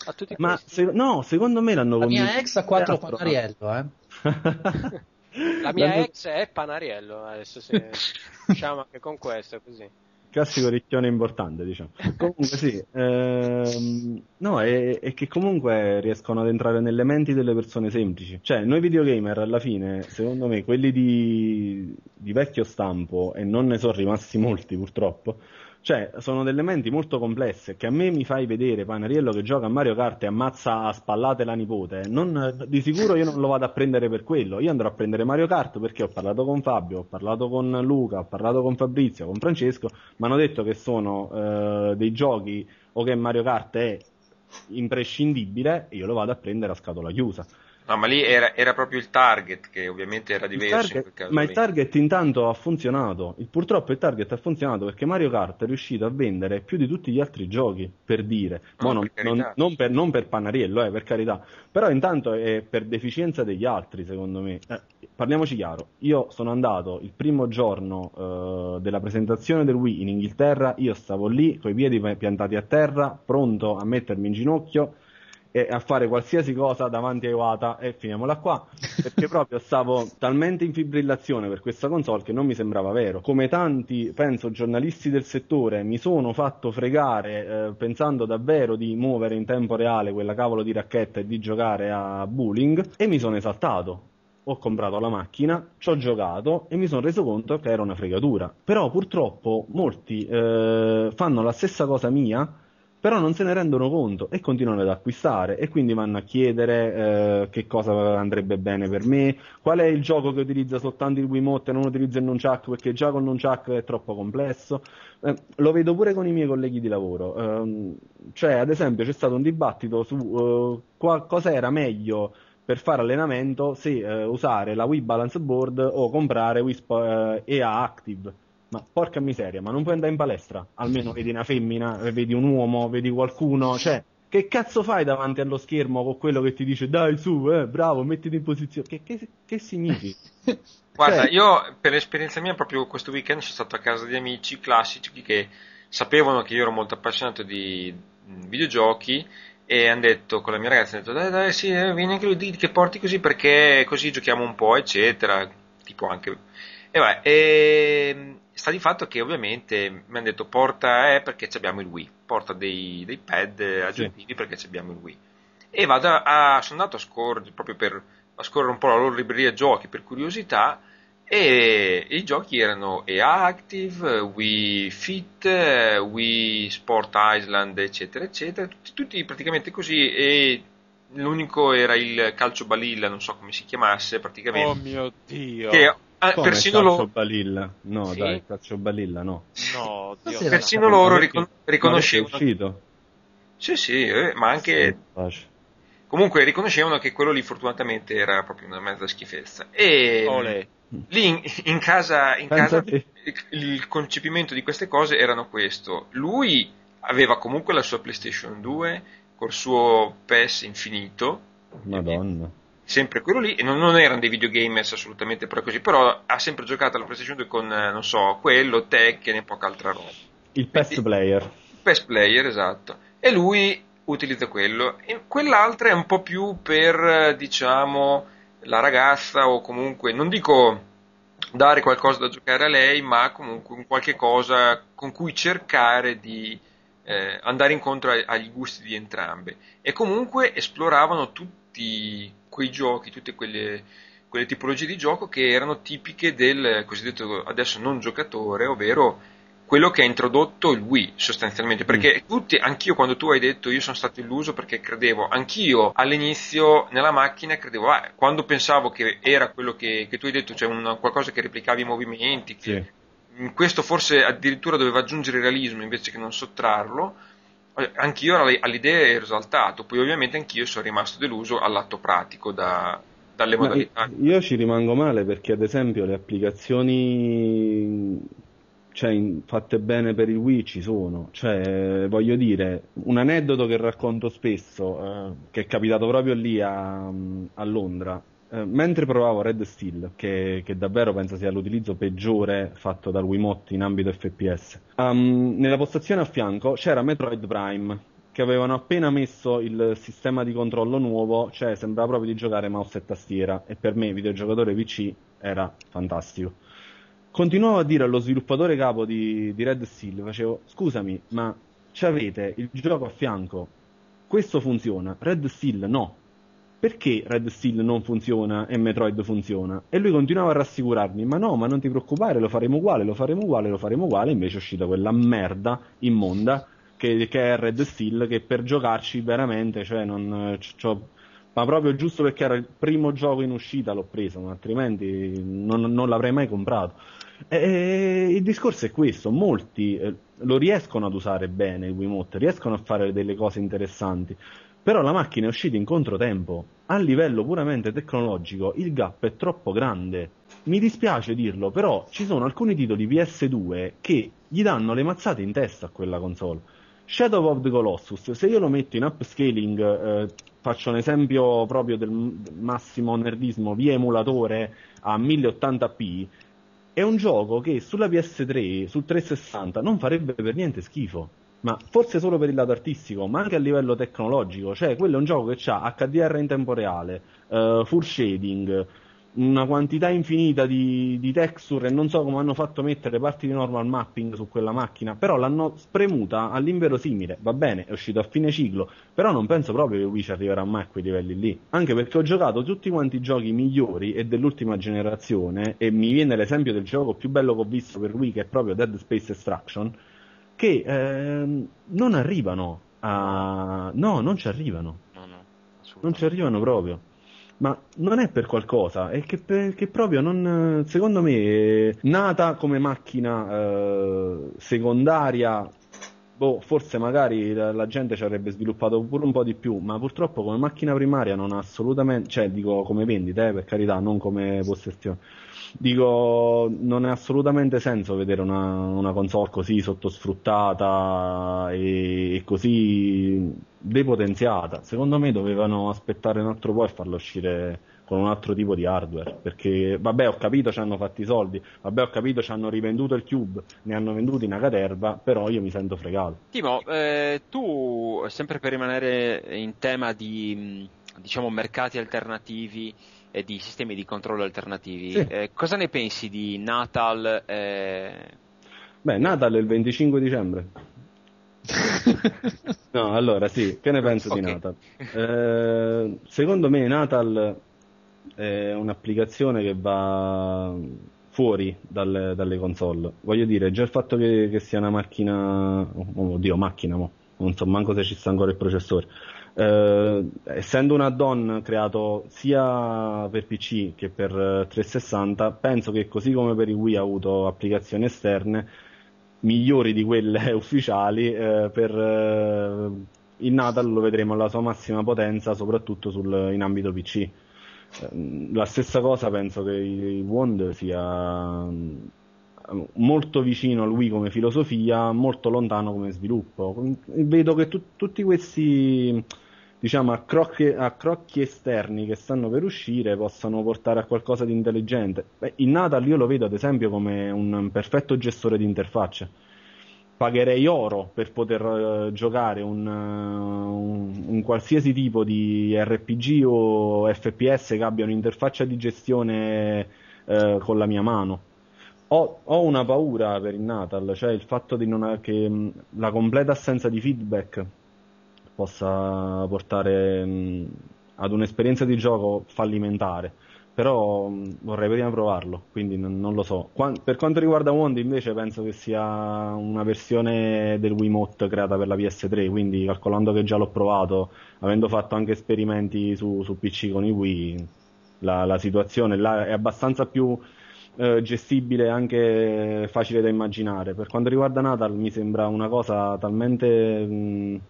A tutti Ma se, no, secondo me l'hanno La mia ex ha quattro Panariello, eh. La mia l'hanno... ex è Panariello, adesso se... diciamo anche con questo così. Classico ricchione importante, diciamo. Comunque sì, ehm, no, è, è, che comunque riescono ad entrare nelle menti delle persone semplici. Cioè, noi videogamer alla fine, secondo me, quelli di, di vecchio stampo, e non ne sono rimasti molti purtroppo, cioè, sono delle menti molto complesse che a me mi fai vedere Panariello che gioca a Mario Kart e ammazza a spallate la nipote. Non, di sicuro io non lo vado a prendere per quello. Io andrò a prendere Mario Kart perché ho parlato con Fabio, ho parlato con Luca, ho parlato con Fabrizio, con Francesco. Mi hanno detto che sono eh, dei giochi o che Mario Kart è imprescindibile e io lo vado a prendere a scatola chiusa. No, ma lì era, era, proprio il target che ovviamente era diverso. Target, ma lì. il target intanto ha funzionato. Il, purtroppo il target ha funzionato perché Mario Kart è riuscito a vendere più di tutti gli altri giochi, per dire. No, non, per non, non, per, non, per, Panariello, eh, per carità. Però intanto è per deficienza degli altri, secondo me. Eh, parliamoci chiaro. Io sono andato il primo giorno eh, della presentazione del Wii in Inghilterra, io stavo lì, coi piedi piantati a terra, pronto a mettermi in ginocchio e a fare qualsiasi cosa davanti a Iwata e finiamola qua perché proprio stavo talmente in fibrillazione per questa console che non mi sembrava vero come tanti penso giornalisti del settore mi sono fatto fregare eh, pensando davvero di muovere in tempo reale quella cavolo di racchetta e di giocare a bowling e mi sono esaltato ho comprato la macchina, ci ho giocato e mi sono reso conto che era una fregatura. Però purtroppo molti eh, fanno la stessa cosa mia però non se ne rendono conto e continuano ad acquistare e quindi vanno a chiedere eh, che cosa andrebbe bene per me, qual è il gioco che utilizza soltanto il Wiimote e non utilizza il Nunchuck perché già con il Nunchuck è troppo complesso. Eh, lo vedo pure con i miei colleghi di lavoro, eh, cioè ad esempio c'è stato un dibattito su uh, cosa era meglio per fare allenamento se uh, usare la Wii Balance Board o comprare Wii Sp- EA Active Ma porca miseria, ma non puoi andare in palestra? Almeno vedi una femmina, vedi un uomo, vedi qualcuno, cioè che cazzo fai davanti allo schermo con quello che ti dice dai su, eh, bravo, mettiti in posizione? Che, che, che significa? Guarda, cioè... io per esperienza mia proprio questo weekend sono stato a casa di amici classici che sapevano che io ero molto appassionato di videogiochi e hanno detto con la mia ragazza, hanno detto dai dai sì, eh, vieni anche lui che porti così perché così giochiamo un po' eccetera, tipo anche... E vai, e sta di fatto che ovviamente mi hanno detto porta eh, perché abbiamo il Wii, porta dei, dei pad aggiuntivi sì. perché abbiamo il Wii. E vado a, sono andato a scorrere proprio per a scorrere un po' la loro libreria giochi per curiosità e i giochi erano EA Active, Wii Fit, Wii Sport Island, eccetera, eccetera, tutti, tutti praticamente così e l'unico era il calcio balilla, non so come si chiamasse praticamente. Oh mio dio! Che Ah, Come persino loro balilla? No, sì? dai, calcio balilla no. No, Dio. persino loro ricon- riconoscevano. Uscito? Sì, sì, eh, ma anche sì, Comunque riconoscevano che quello lì fortunatamente era proprio una mezza schifezza. E Olè. lì in, in casa, in casa il, il concepimento di queste cose erano questo. Lui aveva comunque la sua PlayStation 2 col suo PES infinito. Madonna sempre quello lì, e non, non, erano dei videogamers assolutamente però così, però ha sempre giocato alla PlayStation 2 con, eh, non so, quello, Tekken e poca altra roba. Il PES player. Il PES player, esatto. E lui utilizza quello. E quell'altra è un po' più per, diciamo, la ragazza o comunque, non dico dare qualcosa da giocare a lei, ma comunque un qualche cosa con cui cercare di eh, andare incontro agli gusti di entrambe. E comunque esploravano tutti quei giochi, tutte quelle, quelle tipologie di gioco che erano tipiche del cosiddetto adesso non giocatore, ovvero quello che ha introdotto il Wii sostanzialmente, perché mm. tutti, anch'io quando tu hai detto io sono stato illuso perché credevo, anch'io all'inizio nella macchina credevo, ah, quando pensavo che era quello che, che tu hai detto, cioè una, qualcosa che replicava i movimenti, che sì. questo forse addirittura doveva aggiungere realismo invece che non sottrarlo, anch'io all'idea ero esaltato, poi ovviamente anch'io sono rimasto deluso all'atto pratico da, dalle Ma modalità. Io ci rimango male perché ad esempio le applicazioni cioè, fatte bene per il Wii ci sono, cioè, voglio dire, un aneddoto che racconto spesso, eh, che è capitato proprio lì a, a Londra, eh, mentre provavo Red Steel, che, che, davvero penso sia l'utilizzo peggiore fatto dal Wiimote in ambito FPS, um, nella postazione a fianco c'era Metroid Prime, che avevano appena messo il sistema di controllo nuovo, cioè sembrava proprio di giocare mouse e tastiera, e per me, videogiocatore PC, era fantastico. Continuavo a dire allo sviluppatore capo di, di Red Steel, facevo, scusami, ma ci avete il gioco a fianco, questo funziona, Red Steel no, perché Red Steel non funziona e Metroid funziona? E lui continuava a rassicurarmi, ma no, ma non ti preoccupare, lo faremo uguale, lo faremo uguale, lo faremo uguale, invece è uscita quella merda immonda che, che è Red Steel, che per giocarci veramente, cioè non... ma proprio giusto perché era il primo gioco in uscita l'ho preso, ma altrimenti non, non l'avrei mai comprato. E, il discorso è questo, molti eh, lo riescono ad usare bene il Wiimote, riescono a fare delle cose interessanti, però la macchina è uscita in controtempo. A livello puramente tecnologico il gap è troppo grande. Mi dispiace dirlo, però ci sono alcuni titoli PS2 che gli danno le mazzate in testa a quella console. Shadow of the Colossus, se io lo metto in upscaling, eh, faccio un esempio proprio del massimo nerdismo via emulatore a 1080p, è un gioco che sulla PS3, sul 360 non farebbe per niente schifo ma forse solo per il lato artistico, ma anche a livello tecnologico, cioè quello è un gioco che ha HDR in tempo reale, uh, full shading, una quantità infinita di, di, texture e non so come hanno fatto mettere parti di normal mapping su quella macchina, però l'hanno spremuta all'inverosimile, va bene, è uscito a fine ciclo, però non penso proprio che Wii arriverà mai a quei livelli lì, anche perché ho giocato tutti quanti i giochi migliori e dell'ultima generazione e mi viene l'esempio del gioco più bello che ho visto per Wii che è proprio Dead Space Extraction, che ehm, non arrivano a... No, non ci arrivano. No, no, non ci arrivano proprio. Ma non è per qualcosa, è che, per, che proprio non, secondo me, nata come macchina eh, secondaria boh, forse magari la, la, gente ci avrebbe sviluppato pure un po' di più, ma purtroppo come macchina primaria non ha assolutamente, cioè dico come vendita, eh, per carità, non come possessione. Dico, non ha assolutamente senso vedere una, una console così sottosfruttata e, e così depotenziata. Secondo me dovevano aspettare un altro po' e farlo uscire con un altro tipo di hardware. Perché, vabbè, ho capito, ci hanno fatti i soldi, vabbè, ho capito, ci hanno rivenduto il Cube, ne hanno venduti una caterva, però io mi sento fregato. Timo, eh, tu, sempre per rimanere in tema di, diciamo, mercati alternativi e di sistemi di controllo alternativi, sì. eh, cosa ne pensi di Natal? Eh... Beh, Natal è il 25 dicembre. no, allora sì, che ne penso okay. di Natal? Eh, secondo me Natal è un'applicazione che va fuori dalle, dalle, console. Voglio dire, già il fatto che, che sia una macchina, oh, oddio, macchina, mo, non so manco se ci sta ancora il processore. Eh, essendo un add-on creato sia per PC che per 360, penso che così come per i Wii ha avuto applicazioni esterne migliori di quelle ufficiali, eh, per eh, il Natal lo vedremo alla sua massima potenza, soprattutto sul, in ambito PC la stessa cosa penso che il Wand sia mm, molto vicino al Wii come filosofia, molto lontano come sviluppo. Vedo che tu, tutti questi diciamo accrocchi, accrocchi, esterni che stanno per uscire possano portare a qualcosa di intelligente. Beh, il Natal io lo vedo ad esempio come un perfetto gestore di interfacce pagherei oro per poter uh, giocare un, uh, un, un, qualsiasi tipo di RPG o FPS che abbia un'interfaccia di gestione uh, con la mia mano. Ho, ho, una paura per il Natal, cioè il fatto di non, che mh, la completa assenza di feedback possa portare mh, ad un'esperienza di gioco fallimentare però mh, vorrei prima provarlo, quindi non, non lo so. Qua, per quanto riguarda Wand invece penso che sia una versione del Wiimote creata per la PS3, quindi calcolando che già l'ho provato, avendo fatto anche esperimenti su, su PC con i Wii, la, la situazione là è abbastanza più eh, gestibile anche facile da immaginare. Per quanto riguarda Natal mi sembra una cosa talmente... Mh,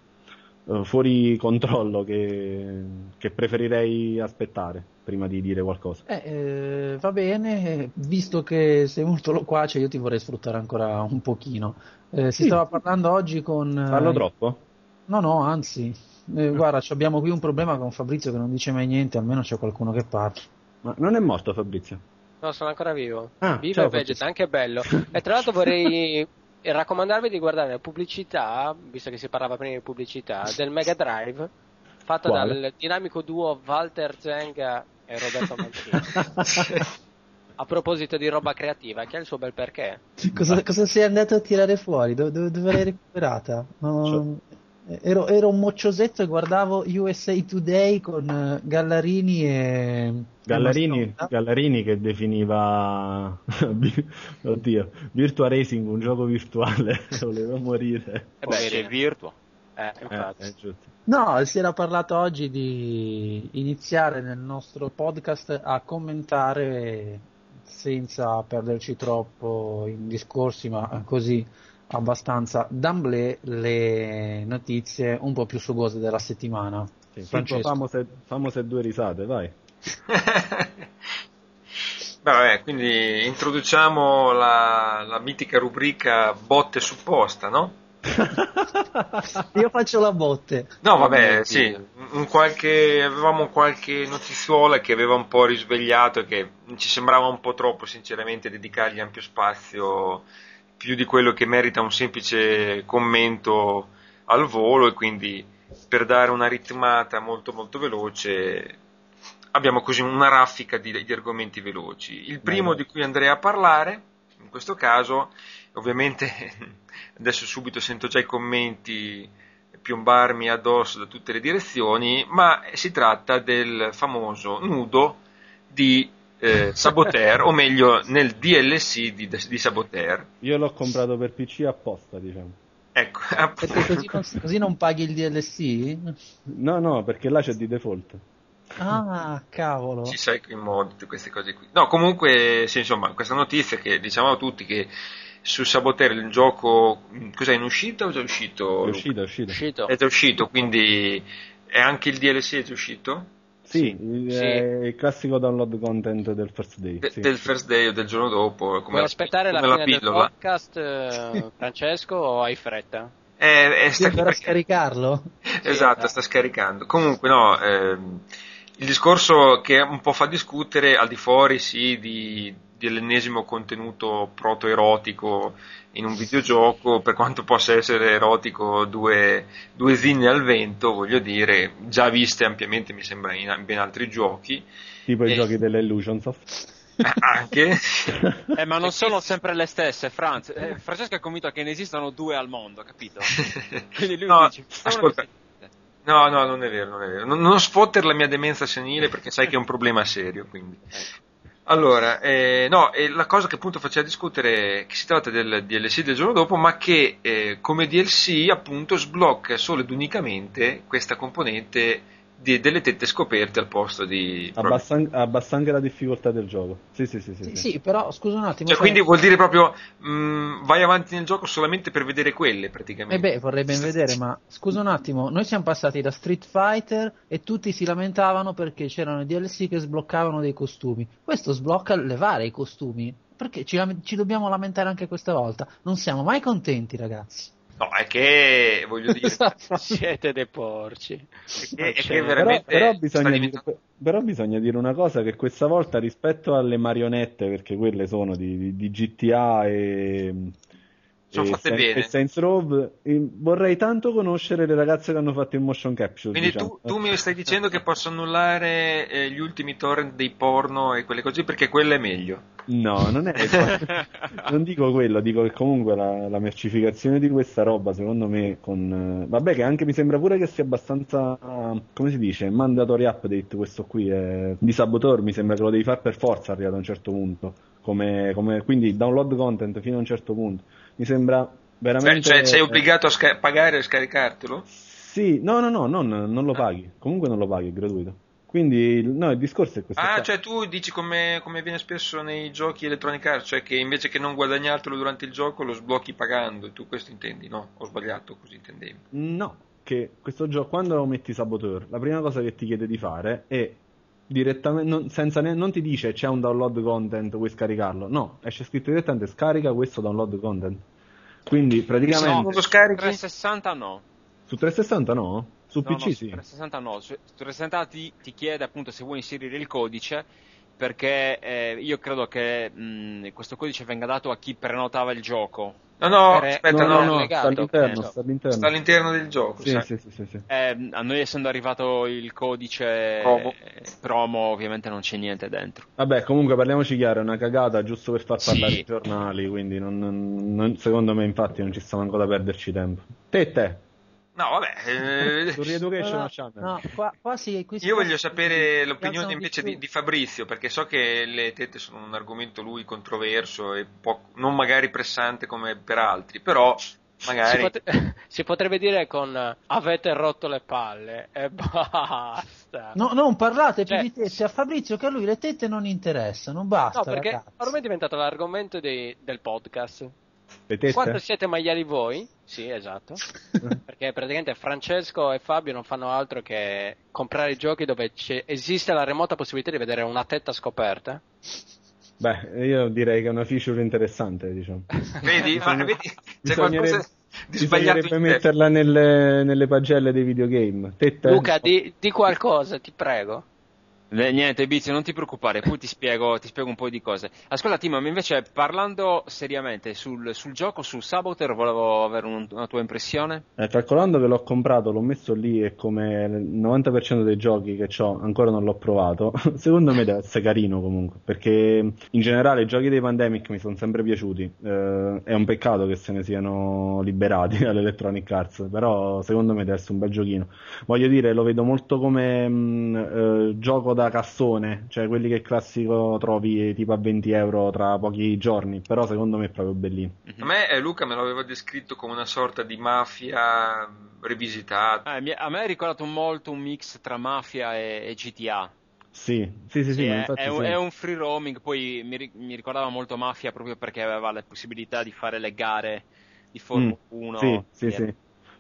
eh, fuori controllo che, che, preferirei aspettare prima di dire qualcosa. Eh, eh, va bene, visto che sei molto loquace io ti vorrei sfruttare ancora un pochino. Eh, si sì. stava parlando oggi con... Parlo troppo? No, no, anzi. Eh, guarda, abbiamo qui un problema con Fabrizio che non dice mai niente, almeno c'è qualcuno che parla. Ma non è morto Fabrizio? No, sono ancora vivo. Ah, vivo e vegeta, anche bello. e tra l'altro vorrei e raccomandarvi di guardare la pubblicità, visto che si parlava prima di pubblicità, del Mega Drive fatta Quale? dal dinamico duo Walter Zenga e Roberto Mancini. a proposito di roba creativa, che ha il suo bel perché. Cosa, cosa sei andato a tirare fuori? Dove, dove, dove l'hai recuperata? No, cioè. Ero, ero, un mocciosetto e guardavo USA Today con eh, Gallarini e Gallarini, Gallarini che definiva oddio, Virtua Racing un gioco virtuale, voleva morire. Eh beh, c'è Virtua. Eh, eh, no, si era parlato oggi di iniziare nel nostro podcast a commentare senza perderci troppo in discorsi, ma così abbastanza d'amblè le notizie un po' più sugose della settimana. Sì, famose, famose due risate, vai. Vabbè, quindi introduciamo la, la mitica rubrica botte supposta, no? Io faccio la botte. No, vabbè, sì, qualche, avevamo qualche notizuola che aveva un po' risvegliato e che ci sembrava un po' troppo, sinceramente, dedicargli ampio spazio, più di quello che merita un semplice commento al volo e quindi per dare una ritmata molto molto veloce abbiamo così una raffica di, di argomenti veloci. Il primo Bene. di cui andrei a parlare, in questo caso, ovviamente adesso subito sento già i commenti piombarmi addosso da tutte le direzioni, ma si tratta del famoso nudo di eh, Saboteur, o meglio nel DLC di, di Saboteur. Io l'ho comprato per PC apposta, diciamo. Ecco, così, così, non paghi il DLC? No, no, perché là c'è di default. Ah, cavolo. Ci sai in modo queste cose qui. No, comunque, sì, insomma, questa notizia che diciamo a tutti che su Saboteur il gioco cos'è in uscita o è già uscito? È uscito, è uscito. uscito. È già uscito, quindi è anche il DLC è già uscito? Sì, sì. è il classico download content del first day. De- sì. Del first day o del giorno dopo. Come Vuoi aspettare la fine del podcast, eh, Francesco, o hai fretta? Eh, eh, sta per scaricarlo? Esatto, sta scaricando. Comunque, no, ehm, il discorso che un po' fa discutere al di fuori, sì, di, dell'ennesimo contenuto proto-erotico in un videogioco, per quanto possa essere erotico due, due zinne al vento, voglio dire, già viste ampiamente mi sembra in ben altri giochi. Tipo e... i giochi dell'Illusionsoft. Anche, eh, ma non sono sempre le stesse. Franz, eh, Francesco è convinto che ne esistano due al mondo, capito? Quindi lui no, dice: ascolta, No, no, non è vero, non è vero. Non, non sfotter la mia demenza senile perché sai che è un problema serio. Quindi. Allora, eh, no, eh, la cosa che appunto faceva discutere è che si tratta del DLC del giorno dopo, ma che eh, come DLC appunto sblocca solo ed unicamente questa componente di, delle tette scoperte al posto di... Abbassa, abbassa, anche la difficoltà del gioco. Sì, sì, sì. Sì, sì, sì però scusa un attimo. Cioè, quindi vuol dire proprio mh, vai avanti nel gioco solamente per vedere quelle praticamente. Eh beh, vorrei ben vedere, ma scusa un attimo, noi siamo passati da Street Fighter e tutti si lamentavano perché c'erano i DLC che sbloccavano dei costumi. Questo sblocca levare i costumi. Perché ci, ci dobbiamo lamentare anche questa volta? Non siamo mai contenti, ragazzi. No, è che voglio dire. Siete dei porci. È che, è. Però, però, bisogna diventando... dire, però, bisogna dire, una cosa: che questa volta rispetto alle marionette, perché quelle sono di, di, di GTA e sono fatte bene. Saints Row, vorrei tanto conoscere le ragazze che hanno fatto il motion capture. Quindi diciamo. tu, tu, mi stai dicendo che posso annullare eh, gli ultimi torrent dei porno e quelle cose perché quello è meglio. No, non è. non dico quello, dico che comunque la, la, mercificazione di questa roba, secondo me, con. Vabbè, che anche mi sembra pure che sia abbastanza. come si dice? Mandatory update questo qui. È... Di Saboteur mi sembra che lo devi fare per forza arrivato a un certo punto. Come, come... quindi download content fino a un certo punto. Mi sembra veramente. Cioè, sei obbligato a sca- pagare e scaricartelo? Sì, no, no, no, non, non lo paghi. Comunque non lo paghi, è gratuito. Quindi no, il discorso è questo. Ah, qua. cioè tu dici come, come, viene spesso nei giochi Electronic Arts, cioè che invece che non guadagnartelo durante il gioco lo sblocchi pagando. Tu questo intendi, no? Ho sbagliato, così intendevi. No, che questo gioco, quando metti Saboteur, la prima cosa che ti chiede di fare è direttamente, non, senza ne, non ti dice c'è un download content, vuoi scaricarlo. No, esce scritto direttamente scarica questo download content. Quindi praticamente... No, su 360 no. Su 360 no? Su no, PC no, sì. Su 360 no, su 360 ti, ti, chiede appunto se vuoi inserire il codice perché eh, io credo che mh, questo codice venga dato a chi prenotava il gioco. No, no, aspetta, no, no, no sta, all'interno, sta, all'interno, sta all'interno. del gioco. Sì, sì, sì, sì, eh, a noi essendo arrivato il codice promo. Eh, promo, ovviamente non c'è niente dentro. Vabbè, comunque parliamoci chiaro, è una cagata giusto per far parlare sì. i giornali, quindi non, non, secondo me infatti non ci sta manco da perderci tempo. Te te. No, vabbè. Eh... Su Reeducation no, no, qua, qua sì, Io voglio sapere l'opinione invece di, di, Fabrizio, perché so che le tette sono un argomento lui controverso e po- non magari pressante come per altri, però magari... Si, pot- si potrebbe dire con avete rotto le palle e basta. No, non parlate più cioè, di tette a Fabrizio che a lui le tette non interessano, basta. No, perché ragazzi. ormai è diventato l'argomento dei, del podcast. Quanto siete maiali voi? Sì, esatto. Perché praticamente Francesco e Fabio non fanno altro che comprare giochi dove esiste la remota possibilità di vedere una tetta scoperta. Beh, io direi che è una feature interessante, diciamo. Vedi? Ma, vedi? C'è qualcosa di sbagliato bisognerebbe metterla nelle, nelle, pagelle dei videogame. Tetta Luca, di, di qualcosa, ti prego. Niente, Bizio, non ti preoccupare, poi ti spiego, ti spiego un po' di cose. Ascolta, Timo, ma invece parlando seriamente sul, sul gioco, sul Saboteur, volevo avere un, una tua impressione. Eh, calcolando che l'ho comprato, l'ho messo lì e come il 90% dei giochi che ho ancora non l'ho provato, secondo me deve essere carino comunque, perché in generale i giochi dei Pandemic mi sono sempre piaciuti. Eh, è un peccato che se ne siano liberati dall'Electronic Arts, però secondo me deve essere un bel giochino. Voglio dire, lo vedo molto come mh, eh, gioco da cassone, cioè quelli che classico trovi tipo a 20 euro tra pochi giorni, però secondo me è proprio bellino. A me eh, Luca me l'aveva descritto come una sorta di mafia rivisitata. Eh, a me ha ricordato molto un mix tra mafia e, e GTA. Sì, sì, sì, sì, è, è, un, è, un free roaming, poi mi, mi, ricordava molto Mafia proprio perché aveva la possibilità di fare le gare di Formula mm, 1. Sì, sì, sì.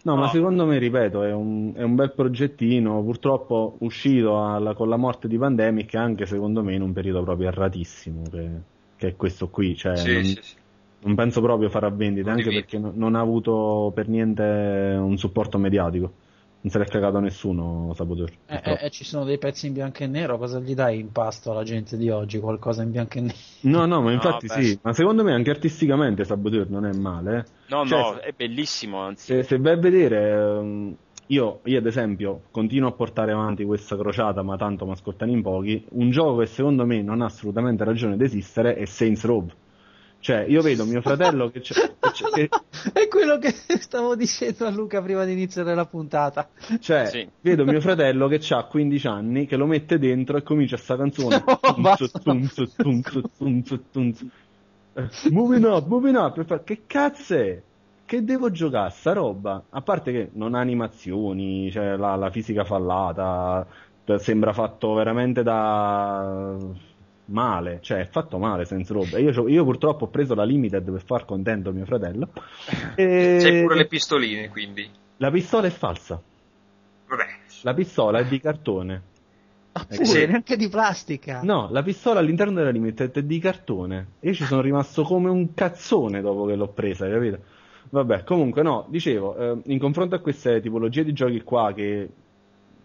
No, no, ma secondo me, ripeto, è un, è un, bel progettino, purtroppo uscito alla, con la morte di Pandemic, anche secondo me in un periodo proprio erratissimo, che, che è questo qui. Cioè, sì, non, sì, sì. non, penso proprio farà vendita, anche perché no, non ha avuto per niente un supporto mediatico non se l'è cagato nessuno Saboteur. Eh, eh, eh, ci sono dei pezzi in bianco e nero, cosa gli dai in pasto alla gente di oggi? Qualcosa in bianco e nero? No, no, ma infatti no, sì, ma secondo me anche artisticamente Saboteur non è male. No, cioè, no, è bellissimo, anzi. Se, se vai a vedere... Ehm, io, io, ad esempio continuo a portare avanti questa crociata, ma tanto mi ascoltano in pochi. Un gioco che secondo me non ha assolutamente ragione di esistere è Saints Row cioè, io vedo mio fratello che, c'è, che, È quello che stavo dicendo a Luca prima di iniziare la puntata. Cioè, sì. vedo mio fratello che ha 15 anni, che lo mette dentro e comincia sta canzone. moving up, moving up. Che cazzo è? Che devo giocare sta roba? A parte che non ha animazioni, cioè la, la fisica fallata, sembra fatto veramente da male, cioè è fatto male senza roba. Io, io, purtroppo ho preso la limited per far contento mio fratello. E... C'hai pure le pistoline quindi. La pistola è falsa. Vabbè. La pistola è di cartone. Ah, pure, sì. neanche di plastica. No, la pistola all'interno della limited è di cartone. Io ci sono rimasto come un cazzone dopo che l'ho presa, capito? Vabbè, comunque no, dicevo, eh, in confronto a queste tipologie di giochi qua che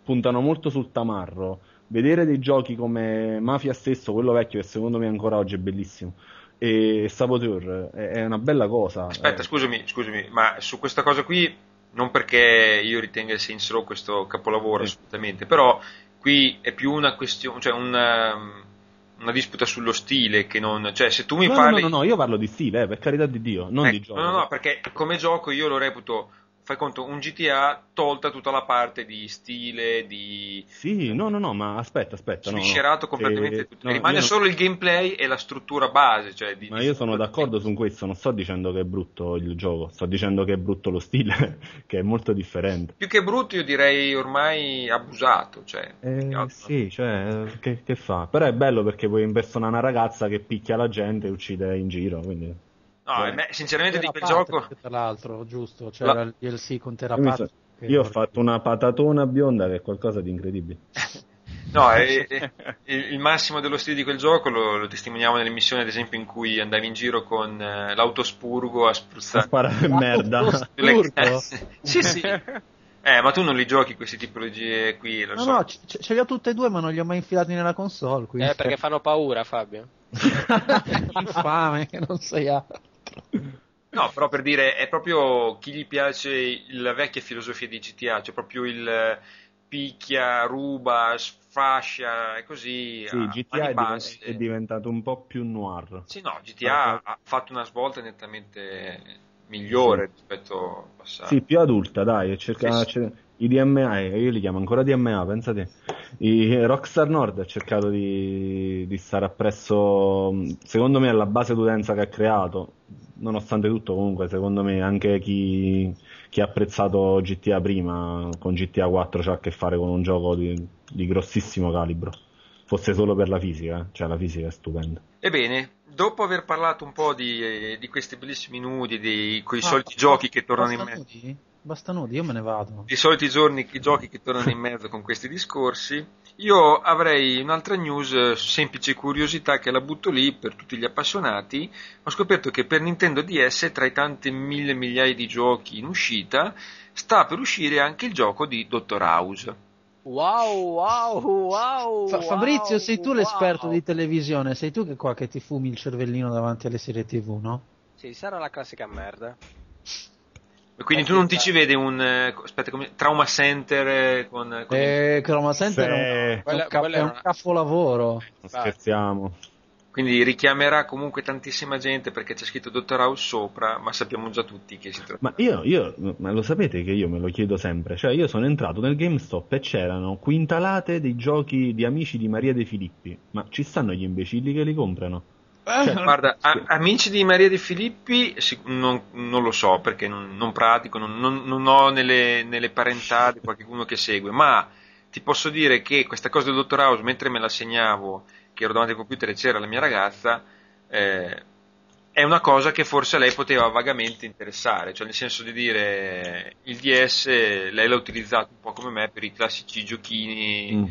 puntano molto sul tamarro, vedere dei giochi come Mafia stesso, quello vecchio che secondo me ancora oggi è bellissimo, e Saboteur è una bella cosa. Aspetta, eh. scusami, scusami, ma su questa cosa qui, non perché io ritenga il Saints Row questo capolavoro sì. assolutamente, però qui è più una questione, cioè una, una disputa sullo stile che non, cioè se tu mi no, parli... No, no, no, io parlo di stile, eh, per carità di Dio, non eh, di gioco. No, no, no, perché come gioco io lo reputo fai conto, un GTA tolta tutta la parte di stile, di... Sì, no, no, no, ma aspetta, aspetta. Sviscerato no, completamente che... tutto. No, Rimane solo non... il gameplay e la struttura base. Cioè di, ma di io sono d'accordo su questo, non sto dicendo che è brutto il gioco, sto dicendo che è brutto lo stile, che è molto differente. Più che brutto io direi ormai abusato, cioè... Eh, sì, cioè, che, che fa? Però è bello perché puoi impersonare una ragazza che picchia la gente e uccide in giro, quindi... No, Beh, sinceramente di quel gioco... Tra l'altro, giusto, c'era la... il DLC con Terapat. Io ho fatto una patatona bionda che è qualcosa di incredibile. No, è, è, è, il massimo dello stile di quel gioco lo, lo, testimoniamo nelle missioni, ad esempio, in cui andavi in giro con uh, l'autospurgo a spruzzare. Sparare merda. sì, sì. Eh, ma tu non li giochi queste tipologie qui, lo no, so. No, ce, ce li ho tutte e due, ma non li ho mai infilati nella console. Quindi... Eh, perché fanno paura, Fabio. Infame, che non sei altro. No, però per dire, è proprio chi gli piace la vecchia filosofia di GTA, cioè proprio il picchia, ruba, sfascia e così. Sì, GTA è, div- è, diventato un po' più noir. Sì, no, GTA ha fatto una svolta nettamente migliore sì. rispetto al passato. Sì, più adulta, dai, cerca, sì, sì. i DMA, io li chiamo ancora DMA, pensate. I Rockstar Nord ha cercato di, di stare appresso, secondo me, alla base d'utenza che ha creato nonostante tutto, comunque, secondo me, anche chi, chi, ha apprezzato GTA prima, con GTA 4 c'ha a che fare con un gioco di, di grossissimo calibro. Fosse solo per la fisica, eh? cioè la fisica è stupenda. Ebbene, dopo aver parlato un po' di, di questi bellissimi nudi, di quei ah, soliti giochi che tornano in mezzo. Basta nudi, io me ne vado. I soliti giorni, i giochi che tornano in mezzo con questi discorsi. Io avrei un'altra news, semplice curiosità che la butto lì per tutti gli appassionati. Ho scoperto che per Nintendo DS, tra i tanti mille migliaia di giochi in uscita, sta per uscire anche il gioco di Dottor House. Wow, wow, wow. Fa- Fabrizio, sei tu wow. l'esperto di televisione, sei tu che qua che ti fumi il cervellino davanti alle serie TV, no? Sì, sarà la classica merda. Quindi tu non ti ci vedi un eh, aspetta, come, Trauma Center eh, con, con eh, il... Trauma Center sì. è un, quella, è un, è un capolavoro. Scherziamo. Quindi richiamerà comunque tantissima gente perché c'è scritto Dottor House sopra, ma sappiamo già tutti che si tratta. Ma io, io, ma lo sapete che io me lo chiedo sempre, cioè io sono entrato nel GameStop e c'erano quintalate dei giochi di amici di Maria De Filippi, ma ci stanno gli imbecilli che li comprano? Cioè, guarda, a, amici di Maria De Filippi non, non lo so perché non, non pratico, non, non ho nelle, nelle parentali qualcuno che segue, ma ti posso dire che questa cosa del Dottor House, mentre me la segnavo, che ero davanti al computer e c'era la mia ragazza, eh, è una cosa che forse a lei poteva vagamente interessare, cioè nel senso di dire il DS lei l'ha utilizzato un po' come me per i classici giochini. Mm.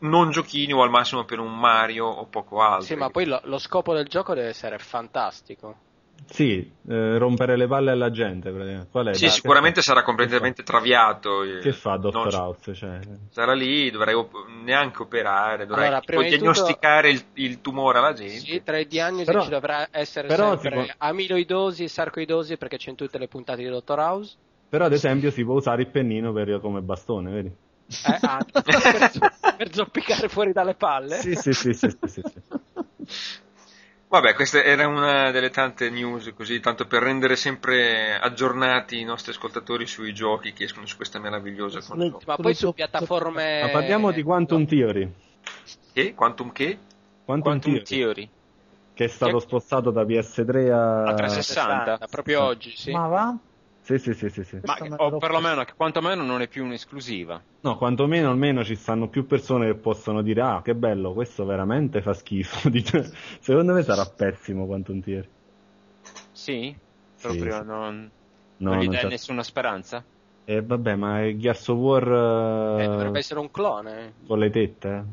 Eh, non giochini o al massimo per un Mario o poco altro. Sì, ma poi lo, lo scopo del gioco deve essere fantastico. Sì, eh, rompere le palle alla gente. Qual è? Sì, da, sicuramente sarà completamente traviato. Eh, che fa Dottor House? Cioè... Sarà lì, dovrei op- neanche operare, dovrei allora, diagnosticare tutto... il, il, tumore alla gente. Sì, tra i diagnosi però, ci dovrà essere però sempre può... amiloidosi e sarcoidosi perché c'è in tutte le puntate di Dottor House. Però ad esempio si può usare il pennino per, come bastone, vedi? Eh, ah, per, per zoppicare fuori dalle palle? Sì, sì, sì, sì, sì, sì. Vabbè, questa era una delle tante news, così tanto per rendere sempre aggiornati i nostri ascoltatori sui giochi che escono su questa meravigliosa console. Ma poi su piattaforme. Ma parliamo di Quantum Theory. Che? Quantum che? Quantum, Quantum Theory. Theory. Che è stato che... spostato da PS3 a, a 360, proprio oggi, sì. Ma va? Sì, sì, sì, sì, sì. Ma o perlomeno che quantomeno non è più un'esclusiva. No, quantomeno almeno ci stanno più persone che possono dire ah, che bello, questo veramente fa schifo. Secondo me sarà pessimo Quantum Tier. Sì? Proprio sì, non, no, non gli non dai nessuna speranza? Eh vabbè, ma Gears of War... Eh, dovrebbe essere un clone. Con le tette,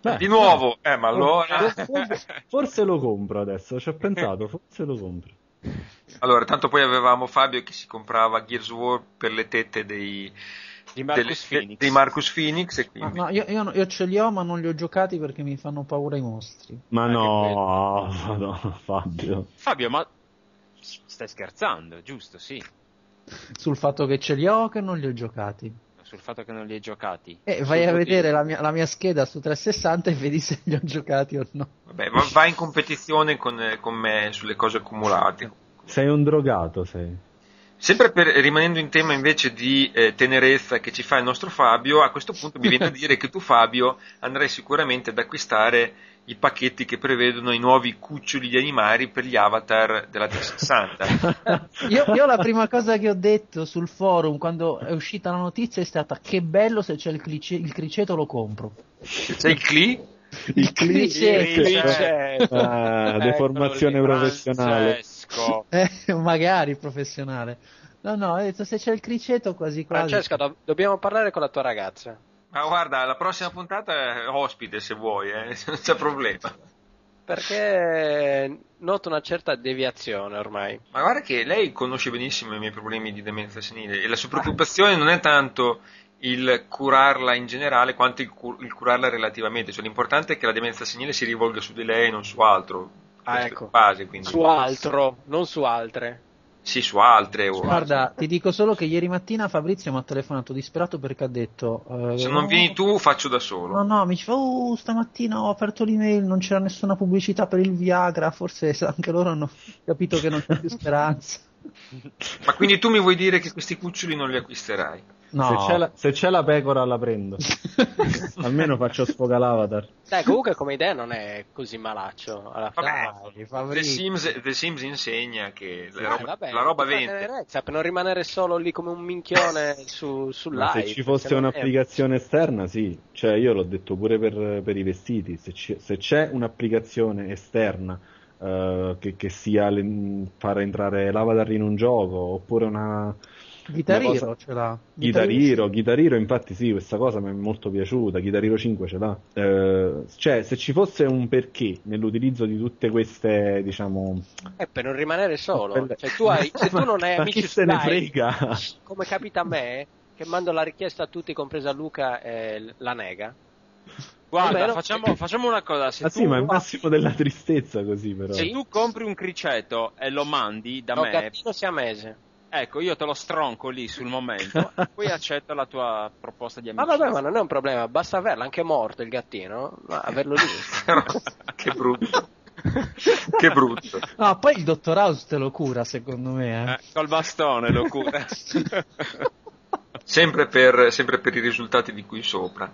Beh, di nuovo, eh, ma allora... Forse, forse lo compro adesso, ci ho pensato, forse lo compro. Allora, tanto poi avevamo Fabio che si comprava Gears of War per le tette dei, di Marcus, delle, Phoenix. Di Marcus Phoenix e quindi... no, io, io, io, ce li ho ma non li ho giocati perché mi fanno paura i mostri. Ma ah, no, no, Fabio. Fabio, ma stai scherzando, giusto? Sì. Sul fatto che ce li ho o che non li ho giocati? sul fatto che non li hai giocati. Eh, vai a vedere la mia, la mia, scheda su 360 e vedi se li ho giocati o no. Vabbè, ma vai in competizione con, con me sulle cose accumulate. Sei un drogato, sei. Sempre per, rimanendo in tema invece di eh, tenerezza che ci fa il nostro Fabio, a questo punto mi viene a dire che tu Fabio andrai sicuramente ad acquistare i pacchetti che prevedono i nuovi cuccioli di animali per gli avatar della 360. io, io, la prima cosa che ho detto sul forum quando è uscita la notizia è stata che bello se c'è il, clice, il criceto lo compro. C'è il cli? Il criceto. Ah, deformazione professionale. Eh, magari professionale. No, no, ho detto se c'è il criceto quasi quasi. Francesca, do- dobbiamo parlare con la tua ragazza. Ma guarda, la prossima puntata è ospite se vuoi, eh? non c'è problema. Perché noto una certa deviazione ormai. Ma guarda che lei conosce benissimo i miei problemi di demenza senile e la sua preoccupazione non è tanto il curarla in generale quanto il, cur- il curarla relativamente. Cioè, l'importante è che la demenza senile si rivolga su di lei e non su altro. Ah, ecco. Base, su altro, non su altre. Sì, su altre. Guarda, ti dico solo che ieri mattina Fabrizio mi ha telefonato disperato perché ha detto... Uh, Se non no, vieni tu faccio da solo. No, no, mi dice, oh, stamattina ho aperto l'email, non c'era nessuna pubblicità per il Viagra, forse anche loro hanno capito che non c'è più speranza. Ma quindi tu mi vuoi dire che questi cuccioli non li acquisterai? No. Se c'è, la, se c'è la pecora la prendo. Almeno faccio sfoga l'avatar. Dai, comunque come idea non è così malaccio. Alla vabbè, The, Sims, The Sims insegna che la roba, vabbè, la roba vende. Per non rimanere solo lì come un minchione su, su live. Se ci fosse un'applicazione esterna, sì. Cioè, io l'ho detto pure per, per i vestiti. Se, ci, se, c'è un'applicazione esterna uh, che, che sia le, far entrare l'avatar in un gioco oppure una Guitariro cosa... ce l'ha. Guitariro, Guitariro, infatti sì, questa cosa mi è molto piaciuta, Guitariro 5 ce l'ha. Eh, cioè, se ci fosse un perché nell'utilizzo di tutte queste, diciamo... Eh, per non rimanere solo. Cioè, tu hai, se tu non hai amici se ne frega? come capita a me, che mando la richiesta a tutti, compresa Luca, e la nega. Guarda, Vabbè, facciamo, facciamo, una cosa. Se ah, tu... sì, ma è il massimo della tristezza così, però. Se tu compri un criceto e lo mandi da no, me. gattino siamese. Ecco, io te lo stronco lì sul momento, poi accetto la tua proposta di amicizia. Ma vabbè, ma non è un problema, basta averlo, anche morto il gattino, ma averlo lì. che brutto. che brutto. No, poi il dottor House te lo cura, secondo me. Eh. Eh, col bastone lo cura. sempre, per, sempre per i risultati di qui sopra.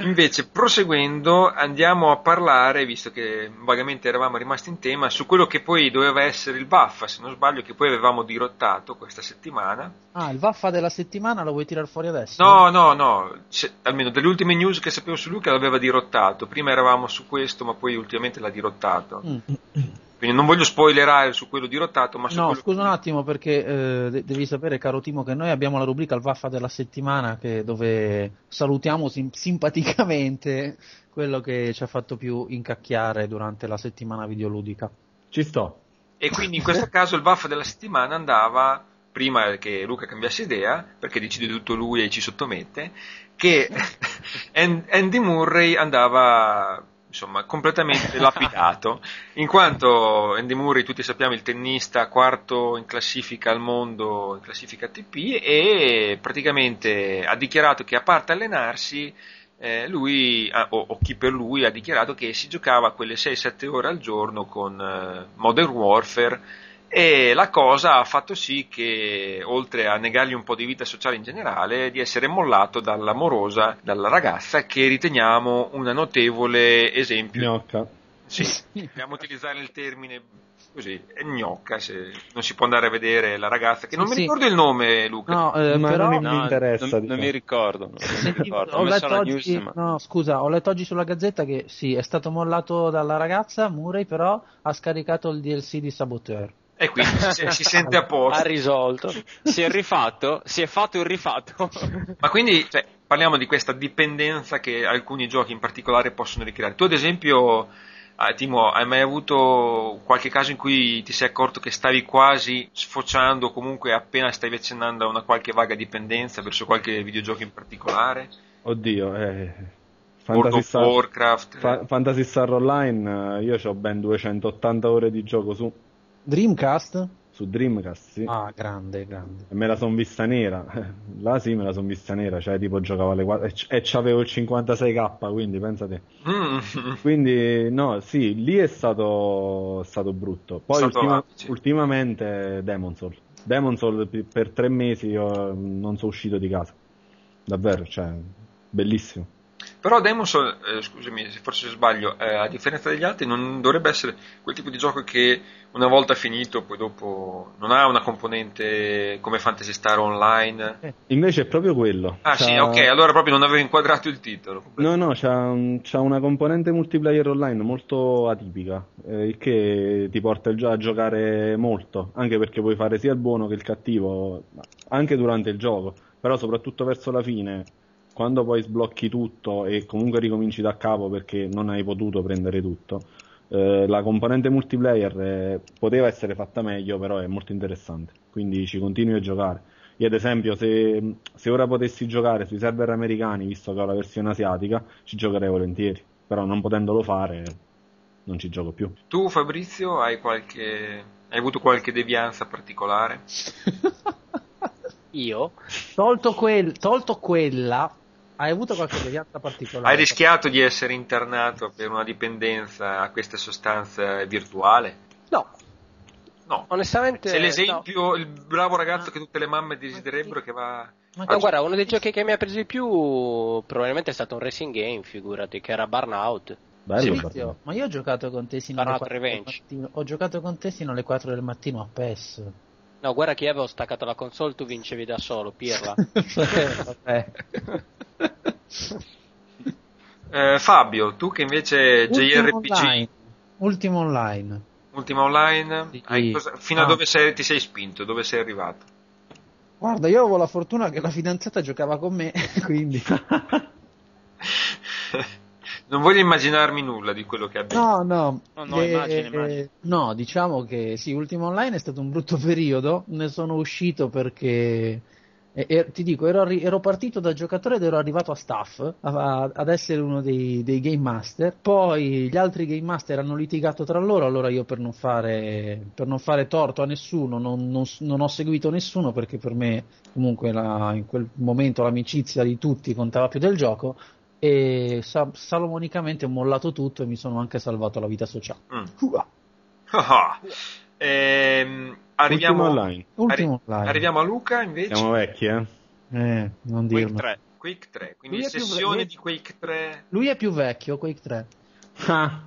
Invece, proseguendo, andiamo a parlare, visto che vagamente eravamo rimasti in tema, su quello che poi doveva essere il Vaffa, se non sbaglio, che poi avevamo dirottato questa settimana. Ah, il Vaffa della settimana lo vuoi tirare fuori adesso? No, no, no, se, almeno delle ultime news che sapevo su lui che l'aveva dirottato. Prima eravamo su questo, ma poi ultimamente l'ha dirottato. Mm. Quindi non voglio spoilerare su quello dirottato, ma su No, scusa che... un attimo perché eh, devi sapere, caro Timo, che noi abbiamo la rubrica Il Vaffa della settimana che, dove salutiamo sim- simpaticamente quello che ci ha fatto più incacchiare durante la settimana videoludica. Ci sto. E quindi in questo caso il Vaffa della settimana andava prima che Luca cambiasse idea, perché decide tutto lui e ci sottomette, che Andy Murray andava insomma, completamente lapidato, in quanto Andy Murray, tutti sappiamo, il tennista quarto in classifica al mondo, in classifica ATP, e praticamente ha dichiarato che a parte allenarsi, eh, lui, o, o, chi per lui, ha dichiarato che si giocava quelle 6-7 ore al giorno con eh, Modern Warfare e la cosa ha fatto sì che, oltre a negargli un po' di vita sociale in generale, di essere mollato dall'amorosa, dalla ragazza che riteniamo una notevole esempio. Gnocca. Sì, dobbiamo utilizzare il termine così, è gnocca, se non si può andare a vedere la ragazza, che non sì, mi ricordo il nome Luca. No, eh, ma però non mi interessa. Non, non, mi ricordo. Non mi ricordo. Ho, letto oggi, news, ma... no, scusa, ho letto oggi sulla gazzetta che sì, è stato mollato dalla ragazza, Murray però ha scaricato il DLC di Saboteur. E quindi si, si sente a posto. Ha risolto. Si è rifatto, si è fatto il rifatto. Ma quindi cioè, parliamo di questa dipendenza che alcuni giochi in particolare possono ricreare. Tu ad esempio, ah, Timo, hai mai avuto qualche caso in cui ti sei accorto che stavi quasi sfociando, comunque appena stavi accennando a una qualche vaga dipendenza verso qualche videogioco in particolare? Oddio, eh... Fantasy Star, Warcraft. Fa- Fantasy Star Online, eh, io ho ben 280 ore di gioco su Dreamcast? Su Dreamcast, sì. Ah, grande, grande. E me la son vista nera. Là sì, me la son vista nera, cioè tipo giocavo alle 4 e, c'avevo il 56k, quindi pensate. Mm. quindi no, sì, lì è stato, stato brutto. Poi stato ultima, ultimamente Demon Soul. Demon Soul per tre mesi io non sono uscito di casa. Davvero, cioè, bellissimo. Però Demon's eh, scusami se forse sbaglio, eh, a differenza degli altri non dovrebbe essere quel tipo di gioco che una volta finito poi dopo non ha una componente come Fantasy Star Online. Eh, invece è proprio quello. Ah c'ha... sì, ok, allora proprio non avevo inquadrato il titolo. No, no, c'ha, c'ha, una componente multiplayer online molto atipica, eh, il che ti porta già a giocare molto, anche perché puoi fare sia il buono che il cattivo, anche durante il gioco, però soprattutto verso la fine quando poi sblocchi tutto e comunque ricominci da capo perché non hai potuto prendere tutto, eh, la componente multiplayer eh, poteva essere fatta meglio, però è molto interessante, quindi ci continui a giocare. Io ad esempio se, se, ora potessi giocare sui server americani, visto che ho la versione asiatica, ci giocherei volentieri, però non potendolo fare non ci gioco più. Tu Fabrizio hai, qualche... hai avuto qualche devianza particolare? Io? Tolto, quel... Tolto quella, hai avuto qualche devianza particolare? Hai rischiato di essere internato per una dipendenza a questa sostanza virtuale? No. No. Onestamente. Sei l'esempio, no. il bravo ragazzo che tutte le mamme desidererebbero che va. Ma no, guarda, uno dei giochi che mi ha preso di più probabilmente è stato un racing game, figurati, che era Burnout. Bello, sì, ma io ho giocato con te sino alle 4 del mattino. Ho giocato con te sino alle 4 del mattino a PES. No, guarda che avevo staccato la console, tu vincevi da solo, pirla. Vabbè. Eh, Fabio, tu che invece JRPG online. Ultimo online. Ultimo online, sì. cosa... fino ah. a dove sei, ti sei spinto? Dove sei arrivato? Guarda, io avevo la fortuna che la fidanzata giocava con me, quindi. non voglio immaginarmi nulla di quello che abbiamo. No, no. No, no, eh, immagini, immagini. Eh, no, diciamo che sì, Ultimo Online è stato un brutto periodo. Ne sono uscito perché e, e, ti dico, ero, ero, partito da giocatore ed ero arrivato a staff, a, ad essere uno dei, dei, game master. Poi gli altri game master hanno litigato tra loro, allora io per non fare, per non fare torto a nessuno non, non, non, ho seguito nessuno perché per me comunque la, in quel momento l'amicizia di tutti contava più del gioco e sa- salomonicamente ho mollato tutto e mi sono anche salvato la vita sociale. Mm. Ehm, arriviamo, Ultimo online. Ultimo arri- arriviamo a Luca invece. Siamo vecchi, eh? Eh, non dirlo. Quake 3, quindi sessione di Quake 3. Lui è più vecchio, Quake 3. Ah.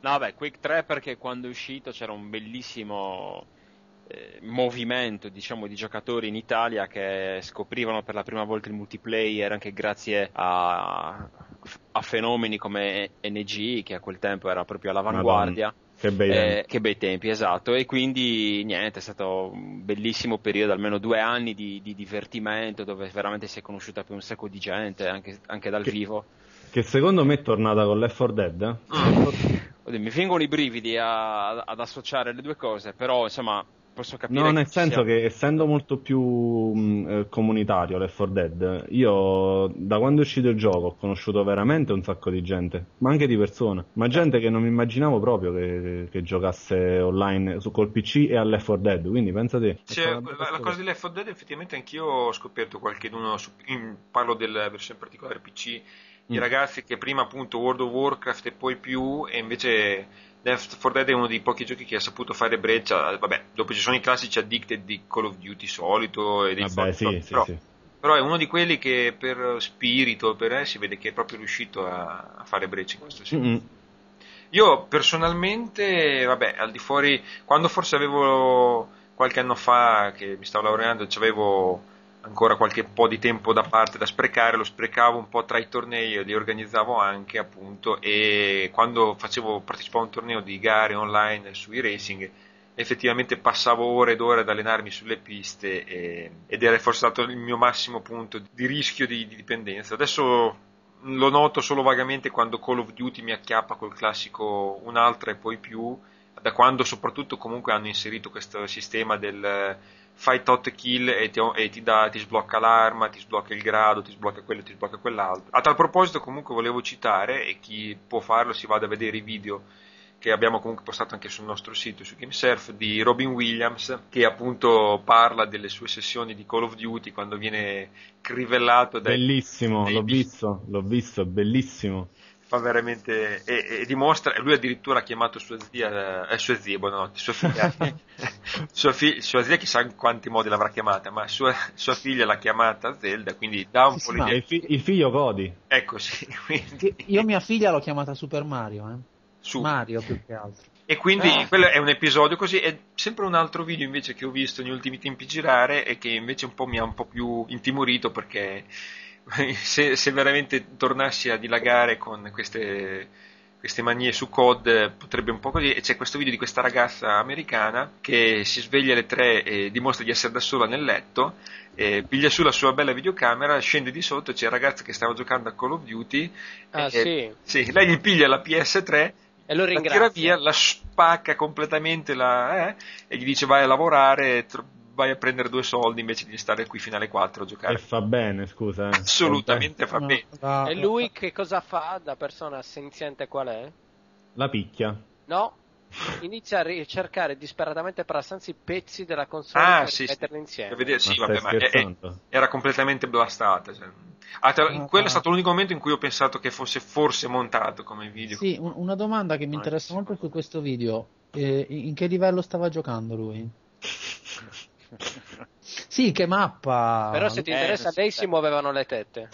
No, beh, Quake 3 perché quando è uscito c'era un bellissimo eh, movimento, diciamo, di giocatori in Italia che scoprivano per la prima volta il multiplayer anche grazie a, a fenomeni come NG, che a quel tempo era proprio all'avanguardia. Madonna. Che bei, eh, che bei, tempi, esatto. E quindi niente, è stato un bellissimo periodo, almeno due anni di, di divertimento dove veramente si è conosciuta per un sacco di gente, anche, anche dal che, vivo. Che secondo me è tornata con Left 4 Dead. Eh? Mm. mi vengono i brividi a, ad associare le due cose, però insomma posso capire. No, nel senso sia... che essendo molto più mh, eh, comunitario Left 4 Dead, io da quando è uscito il gioco ho conosciuto veramente un sacco di gente, ma anche di persone, ma gente che non mi immaginavo proprio che, che giocasse online su, col PC e a Left 4 Dead, quindi pensate. Cioè, la, la, cosa di Left 4 Dead effettivamente anch'io ho scoperto qualche su, in, parlo della versione particolare PC, mm. i ragazzi che prima appunto World of Warcraft e poi più e invece Left 4 Dead è uno dei pochi giochi che ha saputo fare breccia. Vabbè, dopo ci sono i classici addicted di Call of Duty solito e dei Vabbè, solito, sì, però, sì, sì. però, è uno di quelli che per spirito, per eh, si vede che è proprio riuscito a, a fare breccia in questo senso. Mm-hmm. Io personalmente, vabbè, al di fuori, quando forse avevo qualche anno fa che mi stavo laureando, avevo ancora qualche po' di tempo da parte da sprecare, lo sprecavo un po' tra i tornei, li organizzavo anche appunto e quando facevo, partecipavo a un torneo di gare online sui racing effettivamente passavo ore ed ore ad allenarmi sulle piste e, ed era forse stato il mio massimo punto di rischio di, di dipendenza. Adesso lo noto solo vagamente quando Call of Duty mi acchiappa col classico un'altra e poi più, da quando soprattutto comunque hanno inserito questo sistema del fai tot kill e, ti, e ti, dà, ti, sblocca l'arma, ti sblocca il grado, ti sblocca quello, ti sblocca quell'altro. A tal proposito comunque volevo citare, e chi può farlo si vada a vedere i video che abbiamo comunque postato anche sul nostro sito, su GameSurf, di Robin Williams, che appunto parla delle sue sessioni di Call of Duty quando viene crivellato dai... Bellissimo, dai l'ho visto, l'ho visto, bellissimo fa veramente e, e, dimostra lui addirittura ha chiamato sua zia eh, sua zia buonanotte sua figlia sua, fi, sua, zia chissà in quanti modi l'avrà chiamata ma sua, sua figlia l'ha chiamata Zelda quindi dà un sì, po' sì, il, fi, il, figlio Cody ecco sì quindi... io mia figlia l'ho chiamata Super Mario eh. Su. Mario più che altro e quindi ah. quello è un episodio così è sempre un altro video invece che ho visto negli ultimi tempi girare e che invece un po' mi ha un po' più intimorito perché se, se, veramente tornassi a dilagare con queste, queste manie su COD potrebbe un po' così e c'è questo video di questa ragazza americana che si sveglia alle 3 e dimostra di essere da sola nel letto piglia su la sua bella videocamera scende di sotto c'è il ragazzo che stava giocando a Call of Duty ah, e, sì. sì. lei gli piglia la PS3 e lo ringrazia. la tira via, la spacca completamente la, eh, e gli dice vai a lavorare vai a prendere due soldi invece di stare qui fino alle 4 a giocare. E fa bene, scusa. Eh. Assolutamente fa bene. No, e lui che cosa fa da persona senziente qual è? La picchia. No, inizia a ricercare disperatamente per assenza i pezzi della console ah, per sì, metterli insieme. Vedere, sì, ma vabbè, ma è, era completamente blastata. Cioè. Ah, te, ah, quello è stato l'unico momento in cui ho pensato che fosse forse montato come video. Sì, un, una domanda che mi interessa molto su questo video. Eh, in che livello stava giocando lui? Sì, che mappa. Però se ti interessa, lei si muovevano le tette.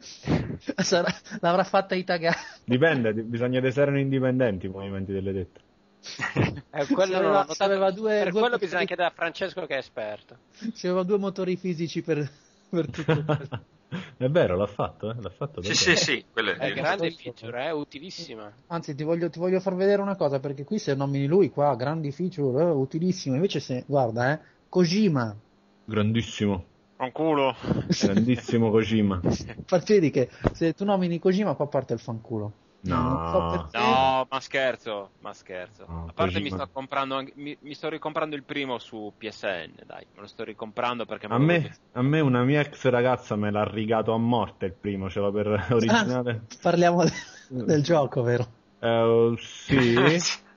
Sarà, l'avrà fatta Itaga. Dipende, bisogna che erano indipendenti i movimenti delle tette. eh, quello aveva, aveva due, per due quello bisogna chiedere a Francesco che è esperto. C'aveva due motori fisici per, per tutto È vero, l'ha fatto, eh? l'ha fatto sì, sì, sì, è, è grande feature, è eh? utilissima. Anzi, ti voglio, ti voglio, far vedere una cosa, perché qui se nomini lui qua, grandi feature, eh, utilissimo. Invece se, guarda, eh, Kojima. Grandissimo. Un culo. Grandissimo Kojima. Infatti che se tu nomini Kojima qua parte il fanculo. No, so no, ma scherzo, ma scherzo. No, A parte mi sto, comprando, mi, mi sto ricomprando il primo su PSN, dai, me lo sto ricomprando perché... A me, a me, una mia ex ragazza me l'ha rigato a morte il primo, ce l'ho per originale. Ah, parliamo del gioco, vero? Uh, sì.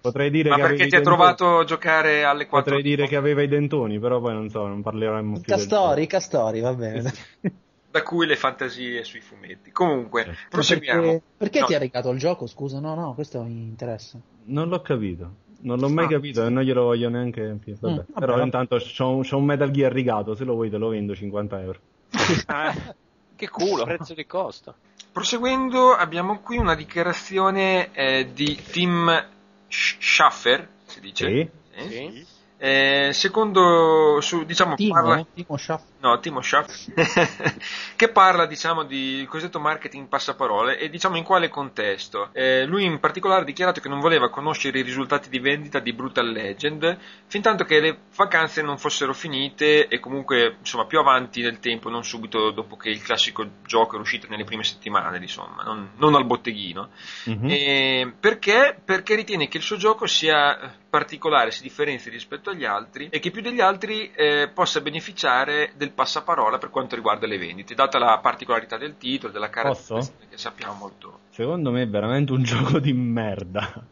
Potrei dire Ma che perché ti ha trovato a giocare alle 4? Potrei dire che aveva i dentoni, però poi non so, non parleremo più. Castori, Castori, va bene. da cui le fantasie sui fumetti. Comunque, eh. proseguiamo. Perché, perché no. ti ha regalato il gioco? Scusa, no, no, questo mi interessa. Non l'ho capito. Non l'ho mai ah, capito e non glielo voglio neanche. Vabbè. Mm, vabbè, Però vabbè. intanto c'ho un, c'ho un, Metal Gear rigato. Se lo vuoi, te lo vendo 50 euro. eh, che culo. prezzo di costo. Proseguendo, abbiamo qui una dichiarazione eh, di Tim Schaffer, si dice. Sì. Eh? sì eh, secondo, su, diciamo, Timo, parla, Timo Schaff. No, Timo Schaff, che parla, diciamo, di cosiddetto marketing passaparole e diciamo in quale contesto. Eh, lui in particolare ha dichiarato che non voleva conoscere i risultati di vendita di Brutal Legend fin tanto che le vacanze non fossero finite e comunque, insomma, più avanti nel tempo, non subito dopo che il classico gioco era uscito nelle prime settimane, insomma, non, non al botteghino. Mm-hmm. E perché? Perché ritiene che il suo gioco sia particolare, si differenzi rispetto agli altri e che più degli altri eh, possa beneficiare del passaparola per quanto riguarda le vendite, data la particolarità del titolo, della caratteristica che sappiamo molto. Secondo me è veramente un gioco di merda.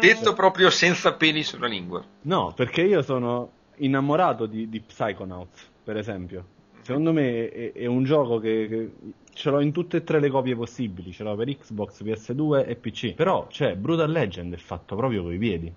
Detto proprio senza peli sulla lingua. No, perché io sono innamorato di, di Psychonauts, per esempio. Secondo me è, è un gioco che, che ce l'ho in tutte e tre le copie possibili, ce l'ho per Xbox, PS2 e PC. Però, cioè, Brutal Legend è fatto proprio coi piedi.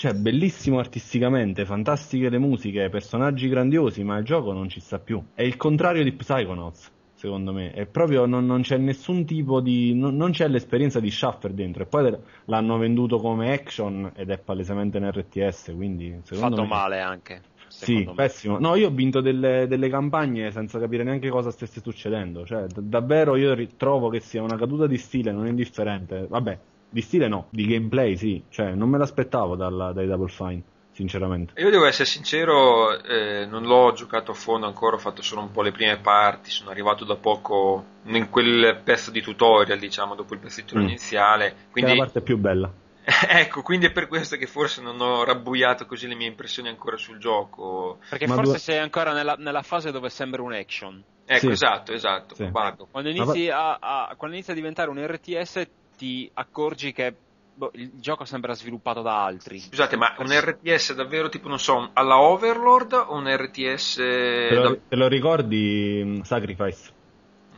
Cioè, bellissimo artisticamente, fantastiche le musiche, personaggi grandiosi, ma il gioco non ci sta più. È il contrario di Psychonauts, secondo me. È proprio, non, non c'è nessun tipo di... Non, non, c'è l'esperienza di Shuffer dentro. E poi l'hanno venduto come action ed è palesemente in RTS, quindi... Secondo Fatto me... male anche sì, me. pessimo. No, io ho vinto delle, delle, campagne senza capire neanche cosa stesse succedendo. Cioè, d- davvero io trovo che sia una caduta di stile non indifferente. Vabbè, di stile no, di gameplay sì. Cioè, non me l'aspettavo dalla, dai Double Fine. Sinceramente. Io devo essere sincero, eh, non l'ho giocato a fondo ancora, ho fatto solo un po' le prime parti, sono arrivato da poco in quel pezzo di tutorial, diciamo, dopo il pezzetto mm. iniziale. Quindi... Che è la parte più bella. ecco, quindi è per questo che forse non ho rabbuiato così le mie impressioni ancora sul gioco. Perché Ma forse due... sei ancora nella, nella, fase dove sembra un action. Ecco, sì. esatto, esatto. Sì. Quando, inizi a, a, quando inizi a diventare un RTS ti accorgi che boh, il gioco sembra sviluppato da altri. Scusate, ma un RTS davvero tipo, non so, alla Overlord o un RTS... Te lo, da... te lo ricordi mm, Sacrifice?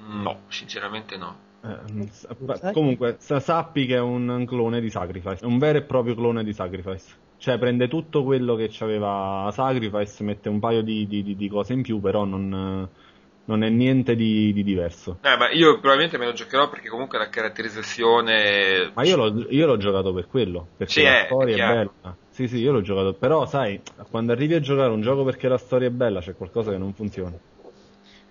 No, sinceramente no. Eh, comunque, sappi che è un clone di Sacrifice, è un vero e proprio clone di Sacrifice. Cioè, prende tutto quello che aveva Sacrifice, mette un paio di, di, di cose in più, però non, non è niente di, di, diverso. Eh, ma io probabilmente me lo giocherò perché comunque la caratterizzazione. Ma io l'ho, io l'ho giocato per quello. Perché sì, la è, storia è, è bella. Sì, sì, io l'ho giocato. Però, sai, quando arrivi a giocare un gioco perché la storia è bella, c'è qualcosa che non funziona.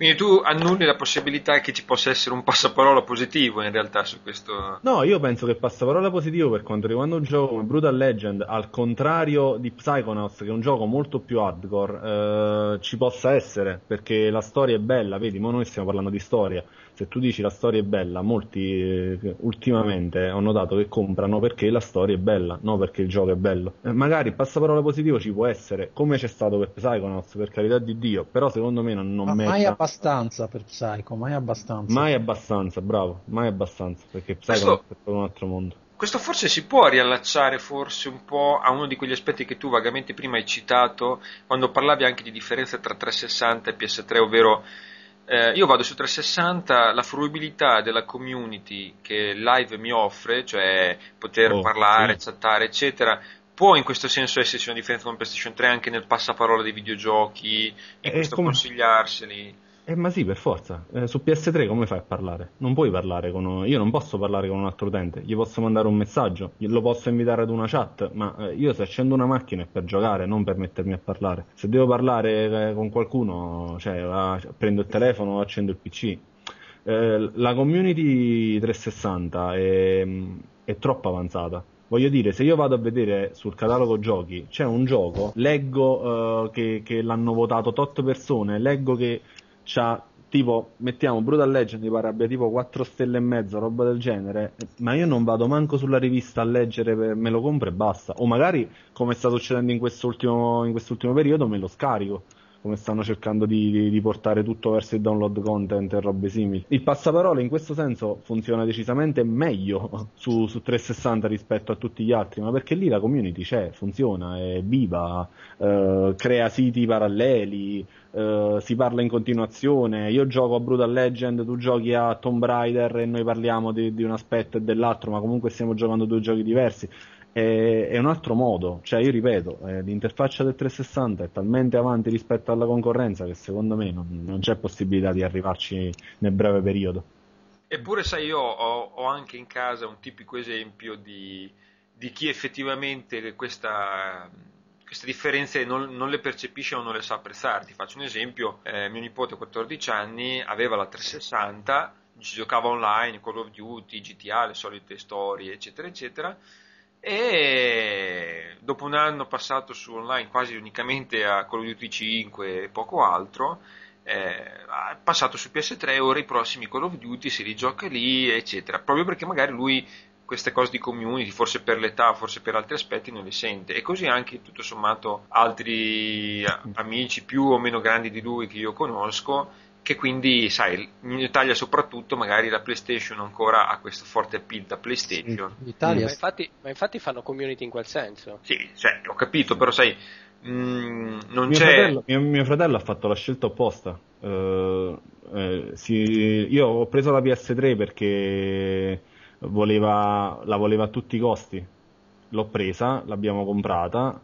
Quindi tu annulli la possibilità che ci possa essere un passaparola positivo in realtà su questo. No, io penso che passaparola positivo per quanto riguarda un gioco come Brutal Legend, al contrario di Psychonauts, che è un gioco molto più hardcore, eh, ci possa essere, perché la storia è bella, vedi, ma noi stiamo parlando di storia se tu dici la storia è bella, molti eh, ultimamente ho notato che comprano perché la storia è bella, non perché il gioco è bello. Eh, magari il passaparola positivo ci può essere, come c'è stato per Psychonauts, per carità di Dio, però secondo me non, non Ma merita... mai abbastanza per Psycho, mai abbastanza. Mai abbastanza, bravo, mai abbastanza, perché Psychonauts Questo... è un altro mondo. Questo forse si può riallacciare forse un po' a uno di quegli aspetti che tu vagamente prima hai citato quando parlavi anche di differenza tra 360 e PS3, ovvero eh, io vado su 360, la fruibilità della community che live mi offre, cioè poter oh, parlare, sì. chattare, eccetera, può in questo senso esserci una differenza con PlayStation 3 anche nel passaparola dei videogiochi, in eh, questo come... consigliarseli. Eh, ma sì, per forza. Eh, su PS3 come fai a parlare? Non puoi parlare con... Io non posso parlare con un altro utente, gli posso mandare un messaggio, lo posso invitare ad una chat, ma eh, io se accendo una macchina è per giocare, non per mettermi a parlare. Se devo parlare eh, con qualcuno, cioè, prendo il telefono o accendo il PC. Eh, la community 360 è, è troppo avanzata. Voglio dire, se io vado a vedere sul catalogo giochi, c'è un gioco, leggo uh, che, che, l'hanno votato tot persone, leggo che c'ha tipo mettiamo Brutal Legend mi pare abbia tipo 4 stelle e mezzo roba del genere ma io non vado manco sulla rivista a leggere me lo compro e basta. O magari come sta succedendo in quest'ultimo, in quest'ultimo periodo me lo scarico come stanno cercando di, di, di, portare tutto verso il download content e robe simili. Il passaparola in questo senso funziona decisamente meglio su, su 360 rispetto a tutti gli altri, ma perché lì la community c'è, funziona, è viva, eh, crea siti paralleli, eh, si parla in continuazione. Io gioco a Brutal Legend, tu giochi a Tomb Raider e noi parliamo di, di un aspetto e dell'altro, ma comunque stiamo giocando due giochi diversi è, è un altro modo, cioè io ripeto, eh, l'interfaccia del 360 è talmente avanti rispetto alla concorrenza che secondo me non, non c'è possibilità di arrivarci nel breve periodo. Eppure, sai, io ho, ho anche in casa un tipico esempio di, di chi effettivamente questa, queste differenze non, non, le percepisce o non le sa apprezzare. Ti faccio un esempio: eh, mio nipote, 14 anni, aveva la 360, ci giocava online, Call of Duty, GTA, le solite storie, eccetera, eccetera. E dopo un anno passato su online quasi unicamente a Call of Duty 5 e poco altro, eh, passato su PS3, ora i prossimi Call of Duty si rigioca lì, eccetera, proprio perché magari lui queste cose di community, forse per l'età, forse per altri aspetti, non le sente. E così anche tutto sommato altri amici più o meno grandi di lui che io conosco, che quindi, sai, in Italia soprattutto magari la PlayStation ancora ha questo forte appeal da PlayStation. Sì, mm. ma, infatti, ma, infatti, fanno community in quel senso. Sì, cioè, ho capito, però sai, Mm, non mio c'è... Fratello, mio, mio, fratello, ha fatto la scelta opposta. Uh, eh, si, io ho preso la PS3 perché voleva, la voleva a tutti i costi. L'ho presa, l'abbiamo comprata,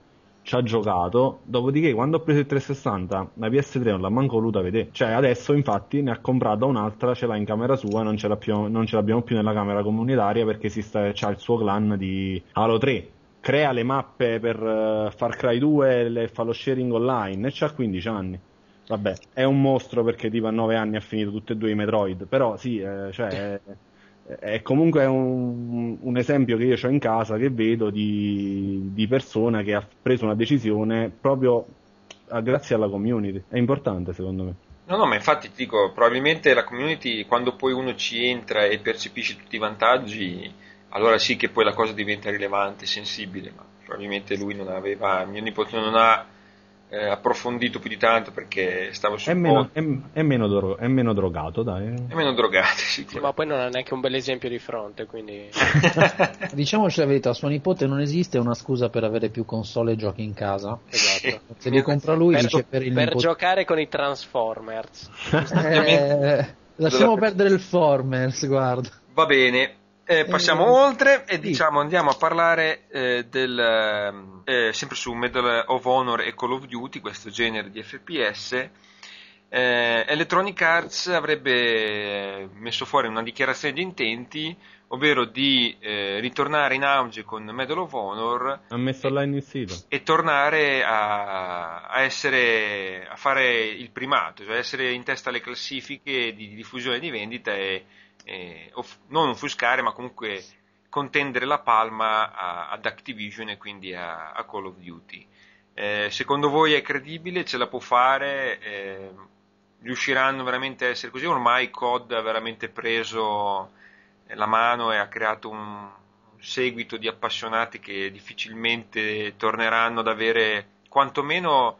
ci ha giocato. Dopodiché, quando ho preso il 360, la PS3 non l'ha manco voluta vedere. Cioè, adesso, infatti, ne ha comprata un'altra, ce l'ha in camera sua, non ce, più, non ce l'abbiamo più nella camera comunitaria perché si sta, c'ha il suo clan di Halo 3 crea le mappe per uh, Far Cry 2 e fa lo sharing online e c'ha 15 anni. Vabbè, è un mostro perché tipo a 9 anni ha finito tutti e due i Metroid, però sì, eh, cioè, è, comunque un, un, esempio che io ho in casa che vedo di, di persona che ha preso una decisione proprio a, grazie alla community. È importante secondo me. No, no, ma infatti ti dico, probabilmente la community quando poi uno ci entra e percepisce tutti i vantaggi allora sì che poi la cosa diventa rilevante, sensibile, ma probabilmente lui non aveva, mio nipote non ha eh, approfondito più di tanto perché stavo sul è meno, è, è, meno dro- è meno drogato, dai. È meno drogato, sì, ma poi non ha neanche un bel esempio di fronte, quindi... Diciamoci la verità, suo nipote non esiste una scusa per avere più console e giochi in casa. Esatto. Se li compra lui per, dice per il Per nipote... giocare con i Transformers. eh, lasciamo perdere il Formers, guarda. Va bene, eh, passiamo eh, oltre e sì. diciamo andiamo a parlare eh, del eh, sempre su Medal of Honor e Call of Duty, questo genere di FPS. Eh, Electronic Arts avrebbe messo fuori una dichiarazione di intenti, ovvero di eh, ritornare in auge con Medal of Honor sito. e tornare a, a, essere, a fare il primato, cioè essere in testa alle classifiche di, di diffusione e di vendita e eh, off- non offuscare, ma comunque contendere la palma a- ad Activision e quindi a, a Call of Duty. Eh, secondo voi è credibile? Ce la può fare? Eh, riusciranno veramente a essere così? Ormai COD ha veramente preso la mano e ha creato un seguito di appassionati che difficilmente torneranno ad avere quantomeno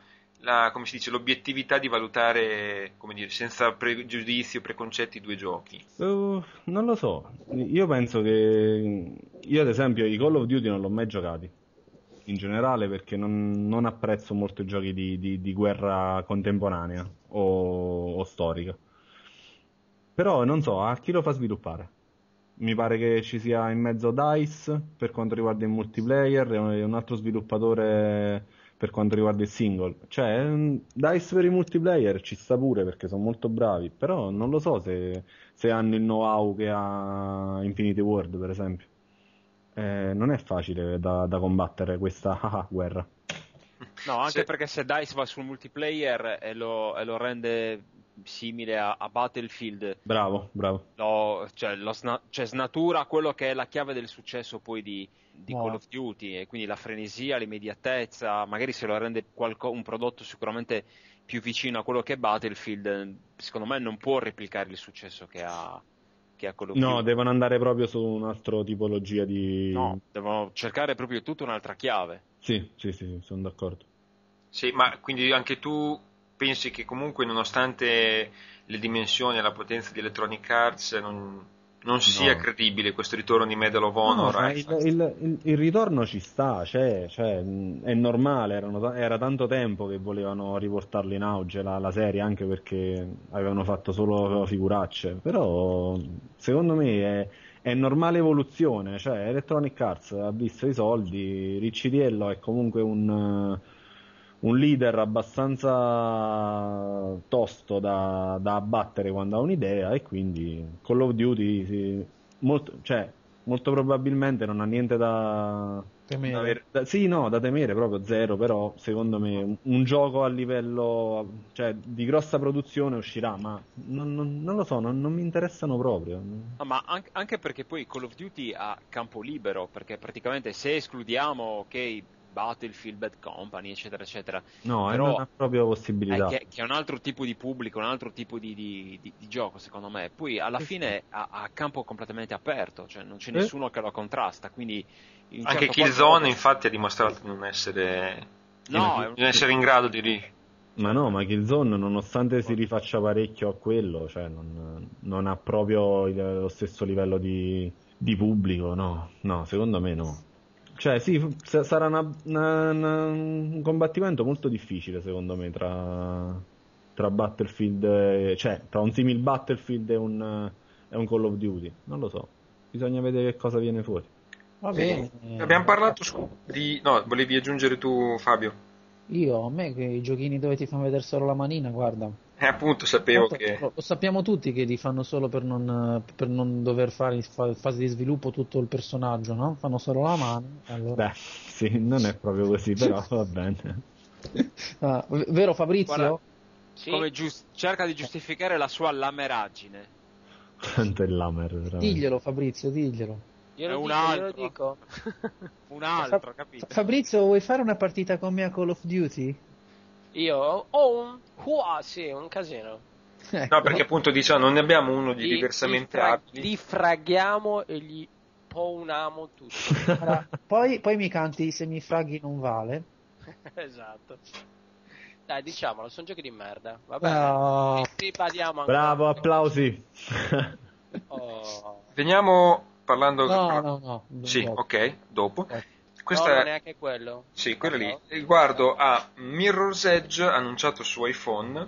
la, come si dice, l'obiettività di valutare, come dire, senza pregiudizio, preconcetti, i due giochi? Uh, non lo so, io penso che io ad esempio i Call of Duty non l'ho mai giocati, in generale perché non, non apprezzo molto i giochi di, di, di guerra contemporanea o, o storica. Però non so, a chi lo fa sviluppare? mi pare che ci sia in mezzo DICE per quanto riguarda il multiplayer un altro sviluppatore per quanto riguarda il single. Cioè, mm, DICE per i multiplayer ci sta pure perché sono molto bravi, però non lo so se, se hanno il know-how che ha Infinity World, per esempio. Eh, non è facile da, da combattere questa guerra. No, anche se... perché se DICE va sul multiplayer e lo, e lo rende simile a, a, Battlefield. Bravo, bravo. Lo, cioè, lo sna- cioè, snatura quello che è la chiave del successo poi di, di wow. Call of Duty e quindi la frenesia, l'immediatezza, magari se lo rende qualco, un prodotto sicuramente più vicino a quello che è Battlefield, secondo me non può replicare il successo che ha, che ha Call of Duty. No, devono andare proprio su un'altra tipologia di... No, devono cercare proprio tutta un'altra chiave. Sì, sì, sì, sono d'accordo. Sì, ma quindi anche tu pensi che comunque nonostante le dimensioni e la potenza di Electronic Arts non, non sia no. credibile questo ritorno di Medal of Honor. No, il, il, il, il, ritorno ci sta, cioè, cioè, è normale, erano, era tanto tempo che volevano riportarlo in auge la, la, serie, anche perché avevano fatto solo figuracce, però secondo me è, è normale evoluzione, cioè Electronic Arts ha visto i soldi, Riccitiello è comunque un, un leader abbastanza tosto da, da, abbattere quando ha un'idea e quindi Call of Duty sì, molto, cioè, molto probabilmente non ha niente da, temere. Da, sì, no, da temere proprio zero, però secondo me un, un gioco a livello cioè, di grossa produzione uscirà, ma non, non, non lo so, non, non, mi interessano proprio. No, ma anche, anche, perché poi Call of Duty ha campo libero, perché praticamente se escludiamo, ok, Battlefield, Bad Company, eccetera, eccetera. No, però, non ha proprio possibilità. Che, che, è un altro tipo di pubblico, un altro tipo di, di, di, di gioco, secondo me. Poi alla fine ha, ha, campo completamente aperto, cioè non c'è nessuno che lo contrasta, quindi anche certo Killzone qualcosa... infatti ha dimostrato di non essere, no, di non essere in grado di... Ma no, ma Killzone nonostante si rifaccia parecchio a quello, cioè non, non ha proprio lo stesso livello di, di, pubblico, no, no, secondo me no. Cioè sì, sarà una, una, una, un combattimento molto difficile secondo me tra, tra Battlefield, e, cioè tra un simil Battlefield e un, e un Call of Duty, non lo so, bisogna vedere che cosa viene fuori. Va bene. Abbiamo parlato di... No, volevi aggiungere tu Fabio? Io, a me che i giochini dove ti fanno vedere solo la manina, guarda. Eh, appunto, sapevo Tanto, che... Lo, lo, sappiamo tutti che li fanno solo per non, per non dover fare in fase di sviluppo tutto il personaggio, no? Fanno solo la mano. Allora... Beh, sì, non è proprio così, però va bene. Ah, vero Fabrizio? Guarda, sì. Come giust- cerca di giustificare la sua lameraggine. Quanto è lamer, veramente. Diglielo Fabrizio, diglielo. Io lo, un dico, altro. dico. un altro, Fa- capito? Fabrizio, vuoi fare una partita con me a Call of Duty? Io ho un... Uh, sì, un casino. Ecco. No, perché appunto diciamo, non ne abbiamo uno di li, diversamente li fra- abili. Li fraghiamo e gli pounamo tutti. poi, poi mi canti se mi fraghi non vale. esatto. Dai, diciamolo, sono giochi di merda. Vabbè, no. ribadiamo ancora. Bravo, applausi. oh. Veniamo parlando... No, no, no. Sì, dopo. ok, dopo. Eh. Questa no, è... neanche quello. Sì, quello lì. Riguardo a Mirror's Edge annunciato su iPhone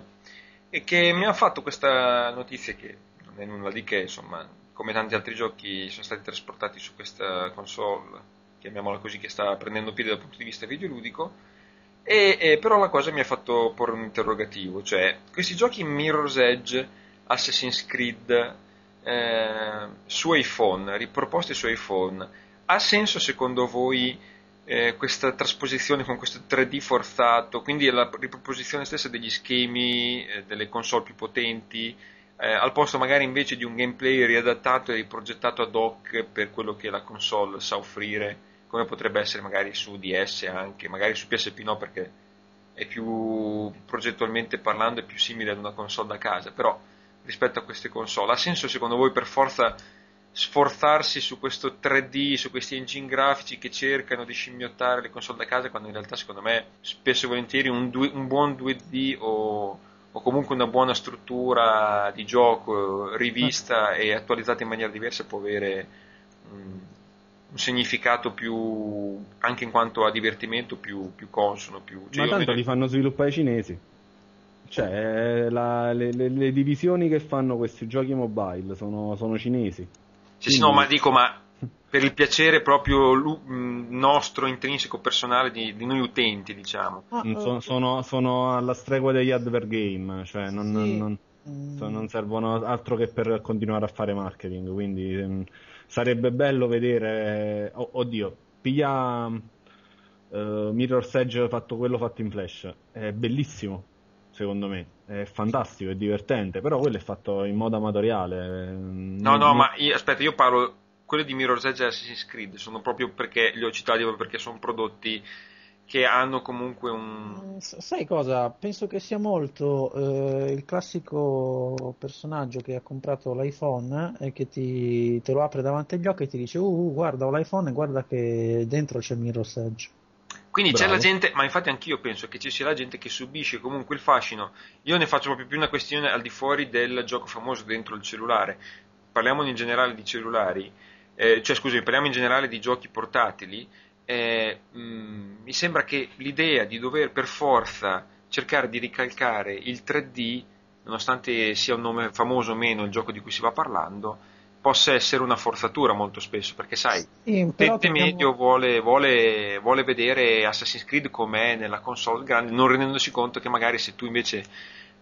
e che mi ha fatto questa notizia che non è nulla di che, insomma, come tanti altri giochi sono stati trasportati su questa console, chiamiamola così, che sta prendendo piede dal punto di vista videoludico. E, e, però la cosa mi ha fatto porre un interrogativo, cioè questi giochi Mirror's Edge, Assassin's Creed, eh, su iPhone, riproposti su iPhone, ha senso secondo voi eh, questa trasposizione con questo 3D forzato, quindi la riproposizione stessa degli schemi eh, delle console più potenti, eh, al posto magari invece di un gameplay riadattato e riprogettato ad hoc per quello che la console sa offrire, come potrebbe essere magari su DS anche, magari su PSP no perché è più progettualmente parlando è più simile ad una console da casa, però rispetto a queste console. Ha senso secondo voi per forza sforzarsi su questo 3D, su questi engine grafici che cercano di scimmiottare le console da casa quando in realtà secondo me spesso e volentieri un, due, un buon 2D o, o, comunque una buona struttura di gioco rivista e attualizzata in maniera diversa può avere un, un significato più anche in quanto a divertimento più, più consono. Più, cioè Ma tanto li fanno sviluppare i cinesi. Cioè, la, le, le, le, divisioni che fanno questi giochi mobile sono, sono cinesi. Sì, Quindi... sì, no, ma dico, ma per il piacere proprio nostro, intrinseco, personale di, di noi utenti, diciamo. Ah, sono, sono, sono, alla stregua degli advert game, cioè non, sì. non, non, non, servono altro che per continuare a fare marketing, quindi um, sarebbe bello vedere, oh, oddio, piglia uh, Mirror's Edge fatto quello fatto in flash, è bellissimo, secondo me. È fantastico, è divertente, però quello è fatto in modo amatoriale. No, no, ma io, aspetta, io parlo. Quelli di Mirror's Edge e Assassin's Creed sono proprio perché li ho citati proprio perché sono prodotti che hanno comunque un. Mm, sai cosa? Penso che sia molto eh, il classico personaggio che ha comprato l'iPhone e che ti, te lo apre davanti agli occhi e ti dice: Uh, uh guarda, ho l'iPhone e guarda che dentro c'è Mirror's Edge. Quindi Bravo. c'è la gente, ma infatti anch'io penso che ci sia la gente che subisce comunque il fascino. Io ne faccio proprio più una questione al di fuori del gioco famoso dentro il cellulare. Parliamo in generale di cellulari, eh, cioè scusami, parliamo in generale di giochi portatili. Eh, mh, mm, mi sembra che l'idea di dover per forza cercare di ricalcare il 3D, nonostante sia un nome famoso o meno il gioco di cui si va parlando, possa essere una forzatura molto spesso, perché sai, sì, l'utente medio vuole, vuole, vuole, vedere Assassin's Creed com'è nella console grande, non rendendosi conto che magari se tu invece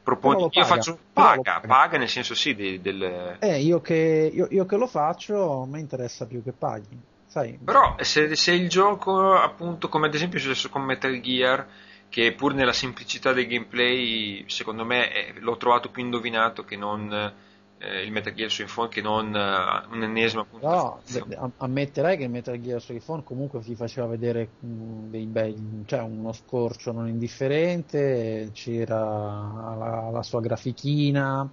proponi, io faccio paga, paga, paga, nel senso sì, del... del... Eh, io che, io, io che lo faccio, me interessa più che paghi. Sai. Però se, se il gioco, appunto, come ad esempio è successo con Metal Gear, che pur nella semplicità del gameplay, secondo me è, l'ho trovato più indovinato che non eh, il Metal Gear Solid Phone che non uh, un'ennesima no, ammetterai che il Metal Gear Solid Phone comunque ti faceva vedere mh, mm, dei bei, cioè uno scorcio non indifferente c'era la, la sua grafichina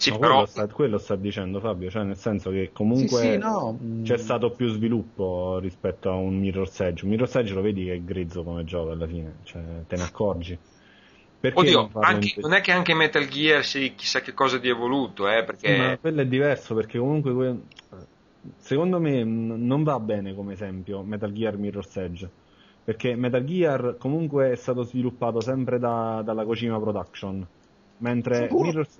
sì, però... quello, sta, quello, sta, dicendo Fabio, cioè nel senso che comunque sì, sì, no. c'è stato più sviluppo rispetto a un Mirror's Edge. Un Mirror's Edge lo vedi che è grezzo come gioco alla fine, cioè te ne accorgi. Perché Oddio, non, anche, non, è che anche Metal Gear sia chissà che cosa di evoluto, eh, perché... Sì, ma quello è diverso perché comunque secondo me non va bene come esempio Metal Gear Mirror's Edge. Perché Metal Gear comunque è stato sviluppato sempre da, dalla Kojima Production, mentre Mirror's...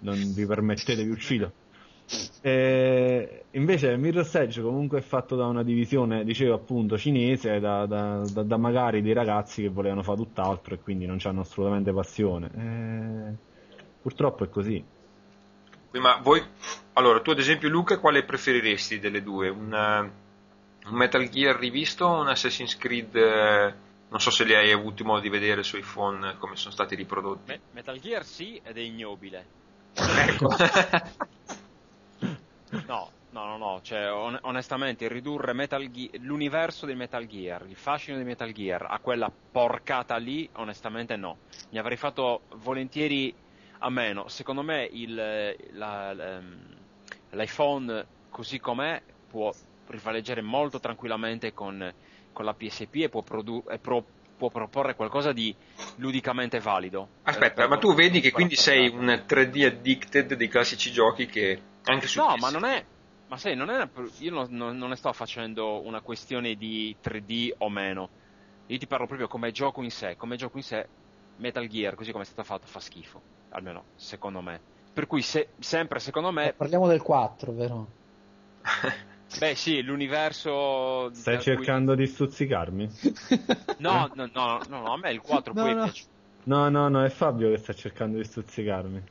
Non vi permettete, vi uccido. E invece Mirror's Edge comunque è fatto da una divisione, dicevo appunto, cinese, da, da, da, da magari dei ragazzi che volevano fare tutt'altro e quindi non hanno assolutamente passione. E... Purtroppo è così. Ma voi, allora, tu ad esempio Luca, quale preferiresti delle due? Una, un Metal Gear rivisto o un Assassin's Creed? Eh, non so se li hai avuto modo di vedere su iPhone come sono stati riprodotti. Metal Gear sì ed è ignobile. Ecco. No, no, no, no, cioè, on- onestamente ridurre Ge- l'universo di Metal Gear, il fascino di Metal Gear a quella porcata lì, onestamente no. Mi avrei fatto volentieri a meno. Secondo me il, la, ehm, l'iPhone così com'è può rivaleggiare molto tranquillamente con, con la PSP e può, produ- e pro- può proporre qualcosa di ludicamente valido. Aspetta, ma tu vedi che quindi sei un 3D addicted dei classici giochi che anche su No, PS. ma non è. Ma sai, non è, io non, non, non ne sto facendo una questione di 3D o meno. Io ti parlo proprio come gioco in sé. Come gioco in sé, Metal Gear, così come è stato fatto, fa schifo. Almeno, secondo me. Per cui, se, sempre secondo me. Eh, parliamo del 4, vero? Beh, sì, l'universo. Stai cercando cui... di stuzzicarmi? No, no, no, no, no, a me il 4 no, poi no. piace. No, no, no, è Fabio che sta cercando di stuzzicarmi.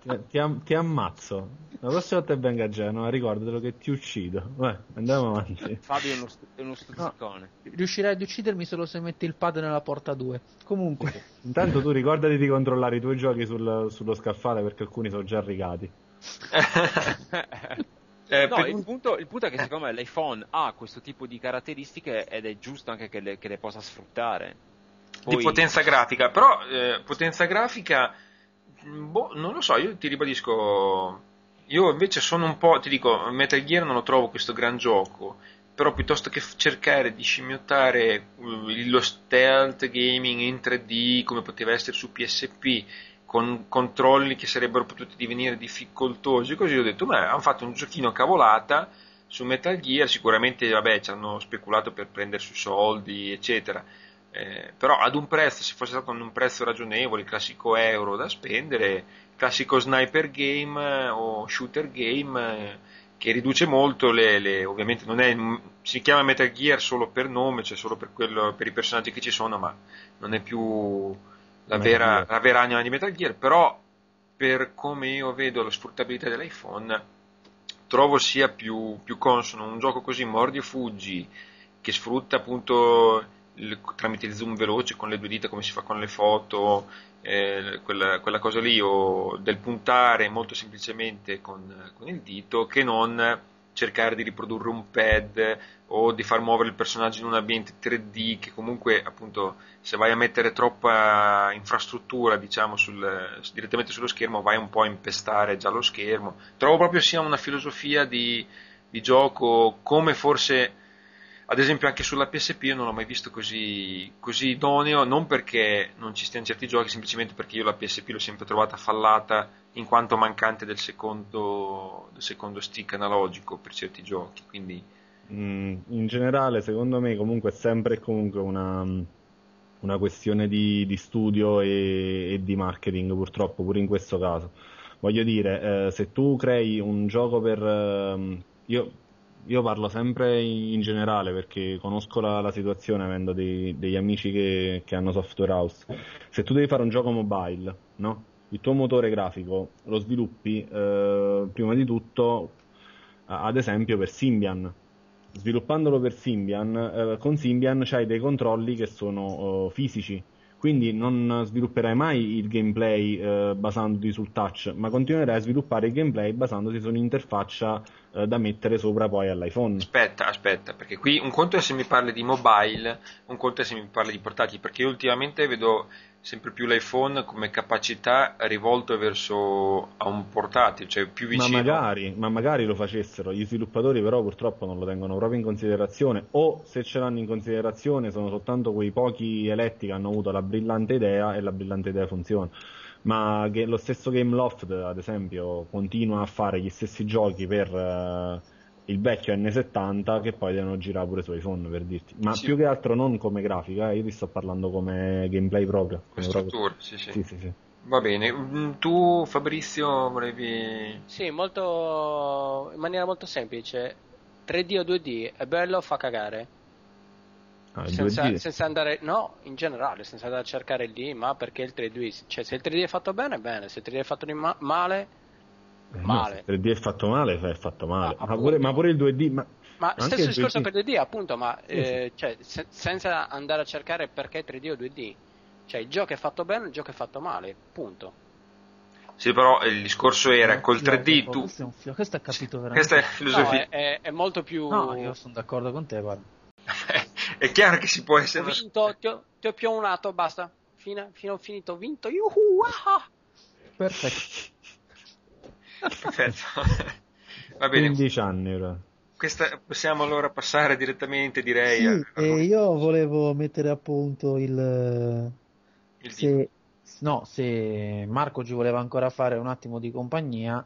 Ti, ti, am- ti, ammazzo. La prossima volta che venga a Genova, ricordatelo che ti uccido. Vai, andiamo avanti. Fabio è uno, st- è uno stuzzicone. No, riuscirai ad uccidermi solo se metti il pad nella porta 2. Comunque. Intanto tu ricordati di controllare i tuoi giochi sul, sullo scaffale perché alcuni sono già rigati. Eh, no, il, punto, il, punto, è che secondo me l'iPhone ha questo tipo di caratteristiche ed è giusto anche che le, che le possa sfruttare. Poi... Di potenza grafica, però eh, potenza grafica boh, non lo so, io ti ribadisco, io invece sono un po', ti dico, Metal Gear non lo trovo questo gran gioco, però piuttosto che cercare di scimmiottare uh, lo stealth gaming in 3D come poteva essere su PSP, con controlli che sarebbero potuti divenire difficoltosi, così ho detto, ma hanno fatto un giochino cavolata su Metal Gear, sicuramente vabbè ci hanno speculato per prendere sui soldi, eccetera eh, però ad un prezzo, se fosse stato ad un prezzo ragionevole, classico euro da spendere, classico sniper game eh, o shooter game eh, che riduce molto le, le, ovviamente non è, si chiama Metal Gear solo per nome, cioè solo per, quello, per i personaggi che ci sono, ma non è più la vera, la vera anima di Metal Gear, però per come io vedo la sfruttabilità dell'iPhone trovo sia più, più consono un gioco così mordi e fuggi che sfrutta appunto il, tramite il zoom veloce con le due dita come si fa con le foto, eh, quella, quella, cosa lì, o del puntare molto semplicemente con, con, il dito, che non cercare di riprodurre un pad o di far muovere il personaggio in un ambiente 3D che comunque appunto se vai a mettere troppa infrastruttura diciamo sul, direttamente sullo schermo vai un po' a impestare già lo schermo. Trovo proprio sia una filosofia di, di gioco come forse ad esempio anche sulla PSP io non l'ho mai visto così, così idoneo, non perché non ci stiano certi giochi, semplicemente perché io la PSP l'ho sempre trovata fallata in quanto mancante del secondo, del secondo stick analogico per certi giochi. Quindi... Mm, in generale, secondo me, comunque è sempre comunque una, una questione di, di studio e, e, di marketing, purtroppo, pure in questo caso. voglio dire, eh, se tu crei un gioco per... Eh, io, io, parlo sempre in generale perché conosco la, la situazione avendo dei, degli amici che, che, hanno software house. Se tu devi fare un gioco mobile, no? il tuo motore grafico lo sviluppi eh, prima di tutto ad esempio per Symbian sviluppandolo per Symbian eh, con Symbian c'hai dei controlli che sono uh, fisici quindi non svilupperai mai il gameplay eh, basandoti sul touch, ma continuerai a sviluppare il gameplay basandosi su un'interfaccia eh, da mettere sopra poi all'iPhone. Aspetta, aspetta, perché qui un conto è se mi parli di mobile, un conto è se mi parli di portatili, perché ultimamente vedo sempre più l'iPhone come capacità rivolto verso a un portatile, cioè più vicino. Ma magari, ma magari lo facessero, gli sviluppatori però purtroppo non lo tengono proprio in considerazione o se ce l'hanno in considerazione sono soltanto quei pochi eletti che hanno avuto la brillante idea e la brillante idea funziona. Ma lo stesso Gameloft, ad esempio, continua a fare gli stessi giochi per uh, il vecchio N70 che poi devono girare pure su iPhone per dirti. Ma sì. più che altro non come grafica, eh, io ti sto parlando come gameplay proprio. Come struttura, sì, sì. sì, sì, sì. Va bene, mm, tu Fabrizio volevi... Sì, molto... in maniera molto semplice. 3D o 2D è bello, fa cagare. Ah, senza, senza, andare, no, in generale, senza andare a cercare lì, ma perché il 3D, cioè se il 3D è fatto bene, bene, se il 3D è fatto ma- male, male. No, il 3D è fatto male, è fatto male. Ah, ma, pure, ma, pure, il 2D. Ma, ma stesso discorso 2D... per 2D, appunto, ma sì, eh, sì. Cioè, se, senza andare a cercare perché 3D o 2D. Cioè, il gioco è fatto bene, il gioco è fatto male, punto. Sì, però il discorso era no, col 3D tu. Questo è, un filo, questo è capito veramente. Questa è filosofia. No, è, è, è, molto più. No, io sono d'accordo con te, guarda. è chiaro che si può essere. Ho vinto, ti ho, ti ho pionato, basta. Fino, fino ho finito, ho vinto. Yuhu, ah. Perfetto. Perfetto. Va bene. 15 anni ora. Questa, possiamo allora passare direttamente, direi. Sì, a... e io volevo mettere a punto il. il se, no, se Marco ci voleva ancora fare un attimo di compagnia,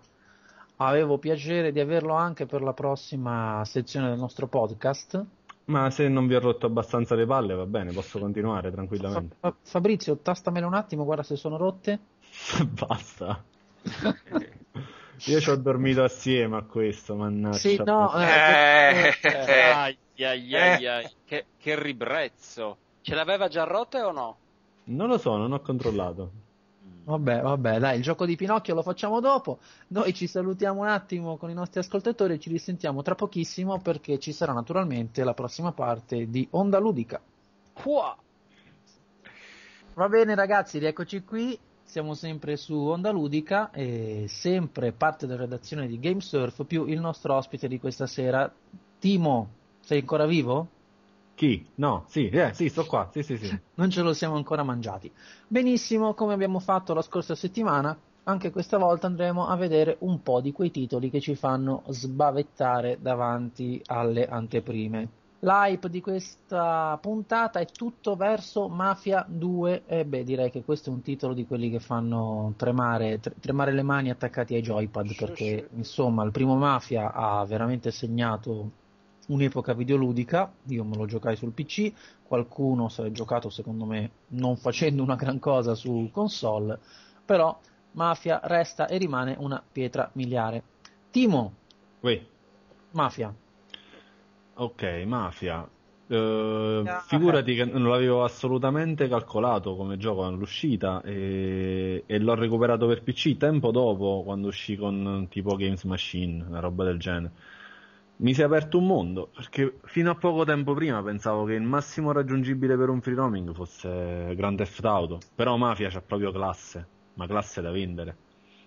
avevo piacere di averlo anche per la prossima sezione del nostro podcast. Ma se non vi ho rotto abbastanza le palle, va bene, posso continuare tranquillamente. Fa- Fabrizio, tastamele un attimo, guarda se sono rotte. Basta. Io ci ho dormito assieme a questo, mannaggia. Sì, no, eh, eh, eh, ai, ai, ai, ai. Che, che ribrezzo. Ce l'aveva già rotte o no? Non lo so, non ho controllato. Vabbè, vabbè, dai, il gioco di Pinocchio lo facciamo dopo. Noi ci salutiamo un attimo con i nostri ascoltatori e ci risentiamo tra pochissimo perché ci sarà naturalmente la prossima parte di Onda Ludica. Qua. Va bene ragazzi, rieccoci qui siamo sempre su Onda Ludica e sempre parte della redazione di Gamesurf più il nostro ospite di questa sera. Timo, sei ancora vivo? Chi? No, sì, eh, sì, sto qua, sì, sì, sì. non ce lo siamo ancora mangiati. Benissimo, come abbiamo fatto la scorsa settimana, anche questa volta andremo a vedere un po' di quei titoli che ci fanno sbavettare davanti alle anteprime. L'hype di questa puntata è tutto verso Mafia 2 e beh direi che questo è un titolo di quelli che fanno tremare, tremare le mani attaccati ai joypad sì, perché sì. insomma il primo Mafia ha veramente segnato un'epoca videoludica, io me lo giocai sul PC, qualcuno se l'è giocato secondo me non facendo una gran cosa su console, però Mafia resta e rimane una pietra miliare. Timo, oui. Mafia, Ok, Mafia. Uh, figurati che non l'avevo assolutamente calcolato come gioco all'uscita e, e, l'ho recuperato per PC tempo dopo quando uscì con tipo Games Machine, una roba del genere. Mi si è aperto un mondo perché fino a poco tempo prima pensavo che il massimo raggiungibile per un free roaming fosse Grand Theft Auto, però Mafia c'ha proprio classe, ma classe da vendere.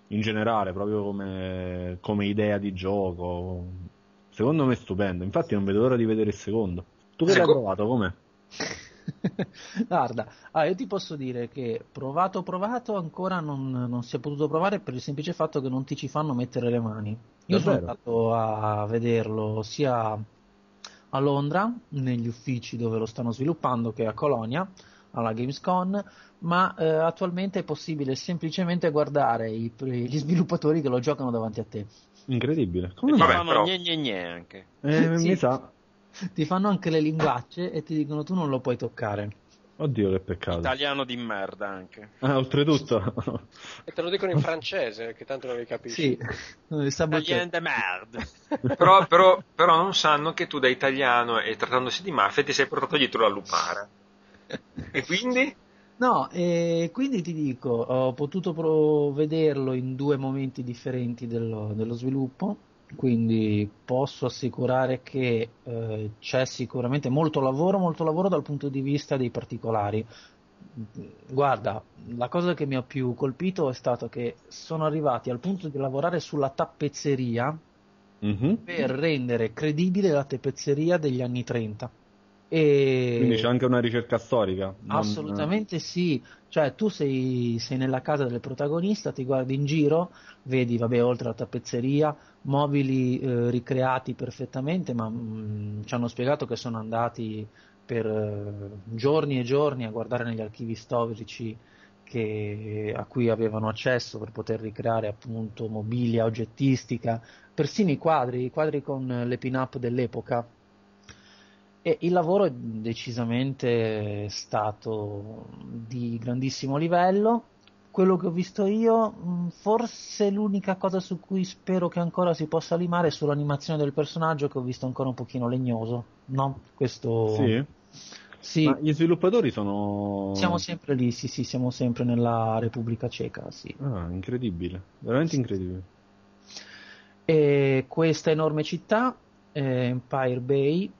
In generale, proprio come, come idea di gioco, Secondo me è stupendo, infatti non vedo l'ora di vedere il secondo. Tu che l'hai provato, com'è? Guarda, ah, io ti posso dire che provato provato ancora non, non, si è potuto provare per il semplice fatto che non ti ci fanno mettere le mani. Io sono andato a vederlo sia a Londra, negli uffici dove lo stanno sviluppando, che a Colonia, alla Gamescom, ma eh, attualmente è possibile semplicemente guardare i, gli sviluppatori che lo giocano davanti a te. Incredibile. Come Vabbè, fanno però... gne, gne, gne anche. Eh, sì. Mi sa. Ti fanno anche le linguacce e ti dicono tu non lo puoi toccare. Oddio, che peccato. Italiano di merda anche. Ah, oltretutto. e te lo dicono in francese, che tanto non li capisci. Sì, Italien de merde. però, però, però, non sanno che tu da italiano e trattandosi di mafia ti sei portato dietro la lupara. e quindi? No, e quindi ti dico, ho potuto vederlo in due momenti differenti dello, dello sviluppo quindi posso assicurare che eh, c'è sicuramente molto lavoro, molto lavoro dal punto di vista dei particolari. Guarda, la cosa che mi ha più colpito è stato che sono arrivati al punto di lavorare sulla tappezzeria mm-hmm. per rendere credibile la tappezzeria degli anni 30. E... Quindi c'è anche una ricerca storica. Non... Assolutamente sì, cioè tu sei, sei, nella casa del protagonista, ti guardi in giro, vedi, vabbè, oltre alla tappezzeria, mobili eh, ricreati perfettamente, ma mh, mm, ci hanno spiegato che sono andati per eh, giorni e giorni a guardare negli archivi storici che, a cui avevano accesso per poter ricreare appunto mobilia, oggettistica, persino i quadri, i quadri con le pin-up dell'epoca e il lavoro è decisamente stato di grandissimo livello. Quello che ho visto io, mm, forse l'unica cosa su cui spero che ancora si possa limare è sull'animazione del personaggio che ho visto ancora un pochino legnoso. No? Questo... Sì. Sì. Ma gli sviluppatori sono. Siamo sempre lì, sì, sì, siamo sempre nella Repubblica Ceca, sì. Ah, incredibile, veramente incredibile. E questa enorme città, eh, Empire Bay,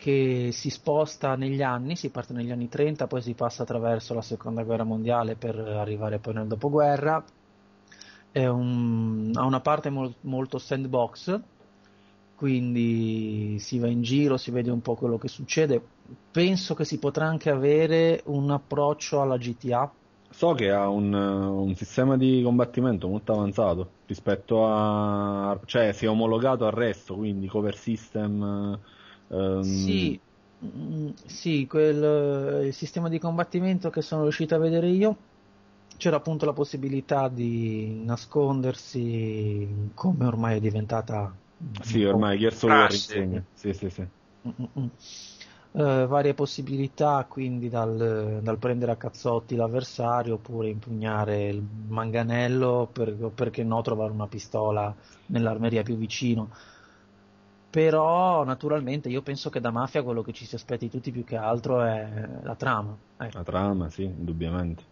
che si sposta negli anni, si parte negli anni 30, poi si passa attraverso la seconda guerra mondiale per arrivare poi nel dopoguerra. Un, ha una parte mol, molto sandbox, quindi si va in giro, si vede un po' quello che succede. Penso che si potrà anche avere un approccio alla GTA. So che ha un, un sistema di combattimento molto avanzato rispetto a... cioè si è omologato al resto, quindi cover system Um... Sì, mm, sì quel, il sistema di combattimento che sono riuscito a vedere io c'era appunto la possibilità di nascondersi come ormai è diventata sì ormai Gears of War insegna sì. Sì sì uh, varie possibilità quindi dal, dal, prendere a cazzotti l'avversario oppure impugnare il manganello per, perché no trovare una pistola nell'armeria più vicino però naturalmente io penso che da Mafia quello che ci si aspetti tutti più che altro è la trama. Ecco. La trama, sì, indubbiamente.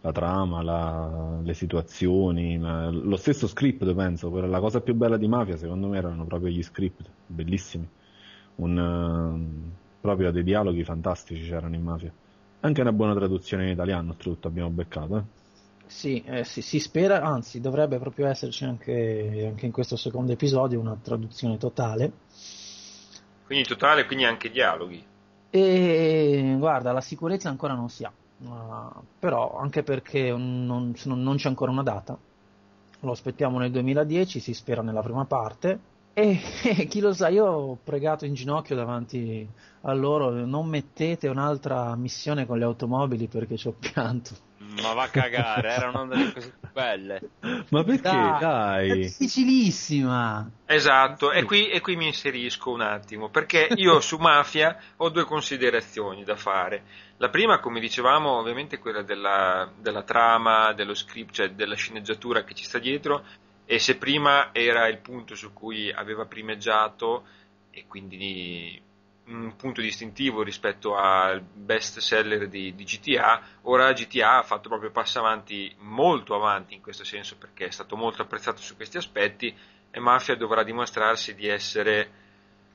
La trama, la, le situazioni, lo stesso script penso, la cosa più bella di Mafia secondo me erano proprio gli script, bellissimi. Un, uh, proprio dei dialoghi fantastici c'erano in Mafia. Anche una buona traduzione in italiano, oltretutto abbiamo beccato. Eh? Sì, eh, sì, si spera, anzi dovrebbe proprio esserci anche, anche, in questo secondo episodio una traduzione totale. Quindi totale, quindi anche dialoghi. E guarda, la sicurezza ancora non si ha, uh, però anche perché non, non, c'è ancora una data. Lo aspettiamo nel 2010, si spera nella prima parte. E, e chi lo sa, io ho pregato in ginocchio davanti a loro, non mettete un'altra missione con le automobili perché ci ho pianto. Ma va a cagare, erano delle cose belle. Ma perché? Dai, dai. È difficilissima. Esatto, e qui, e qui mi inserisco un attimo, perché io su Mafia ho due considerazioni da fare. La prima, come dicevamo, ovviamente quella della, della trama, dello script, cioè della sceneggiatura che ci sta dietro, e se prima era il punto su cui aveva primeggiato e quindi un punto distintivo rispetto al best seller di, di, GTA, ora GTA ha fatto proprio passi avanti, molto avanti in questo senso perché è stato molto apprezzato su questi aspetti e Mafia dovrà dimostrarsi di essere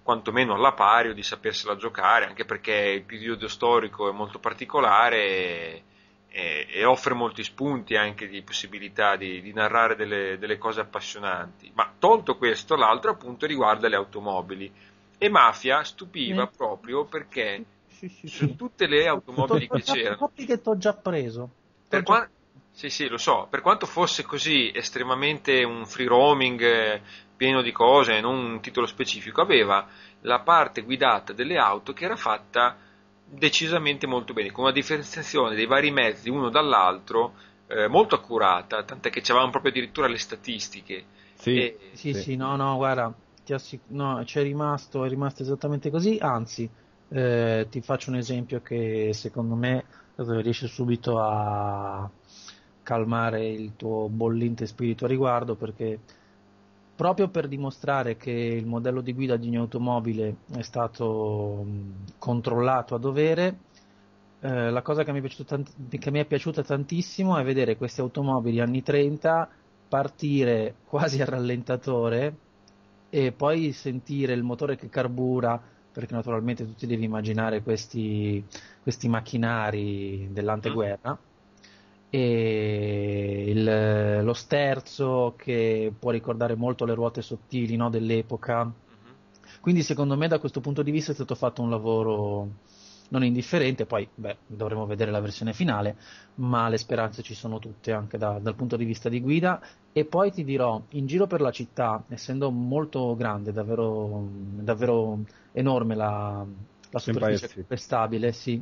quantomeno alla pari o di sapersela giocare, anche perché il periodo storico è molto particolare e, e, e offre molti spunti anche di possibilità di, di narrare delle, delle cose appassionanti. Ma tolto questo, l'altro appunto riguarda le automobili e Mafia stupiva eh. proprio perché sì, sì, su tutte le automobili che c'erano. Coppi che ti ho già preso. Per qua... Sì, sì, lo so. Per quanto fosse così estremamente un free roaming eh, pieno di cose, non un titolo specifico, aveva la parte guidata delle auto che era fatta decisamente molto bene, con una differenziazione dei vari mezzi uno dall'altro eh, molto accurata, tant'è che c'avevamo proprio addirittura le statistiche. Sì, e... sì, sì, no, no, guarda, assic- no, c'è rimasto, è rimasto esattamente così, anzi, Eh, ti faccio un esempio che secondo me riesce subito a calmare il tuo bollente spirito a riguardo perché proprio per dimostrare che il modello di guida di ogni automobile è stato controllato a dovere, eh, la cosa che mi, tant- che mi, è piaciuta tantissimo è vedere queste automobili anni 30 partire quasi a rallentatore e poi sentire il motore che carbura, perché naturalmente tu ti devi immaginare questi, questi macchinari dell'anteguerra. E il, lo sterzo che può ricordare molto le ruote sottili no, dell'epoca. Mm-hmm. Quindi secondo me da questo punto di vista è stato fatto un lavoro non indifferente, poi beh, dovremo vedere la versione finale, ma le speranze ci sono tutte anche da, dal punto di vista di guida. E poi ti dirò, in giro per la città, essendo molto grande, davvero, davvero enorme la, la superficie stabile, sì,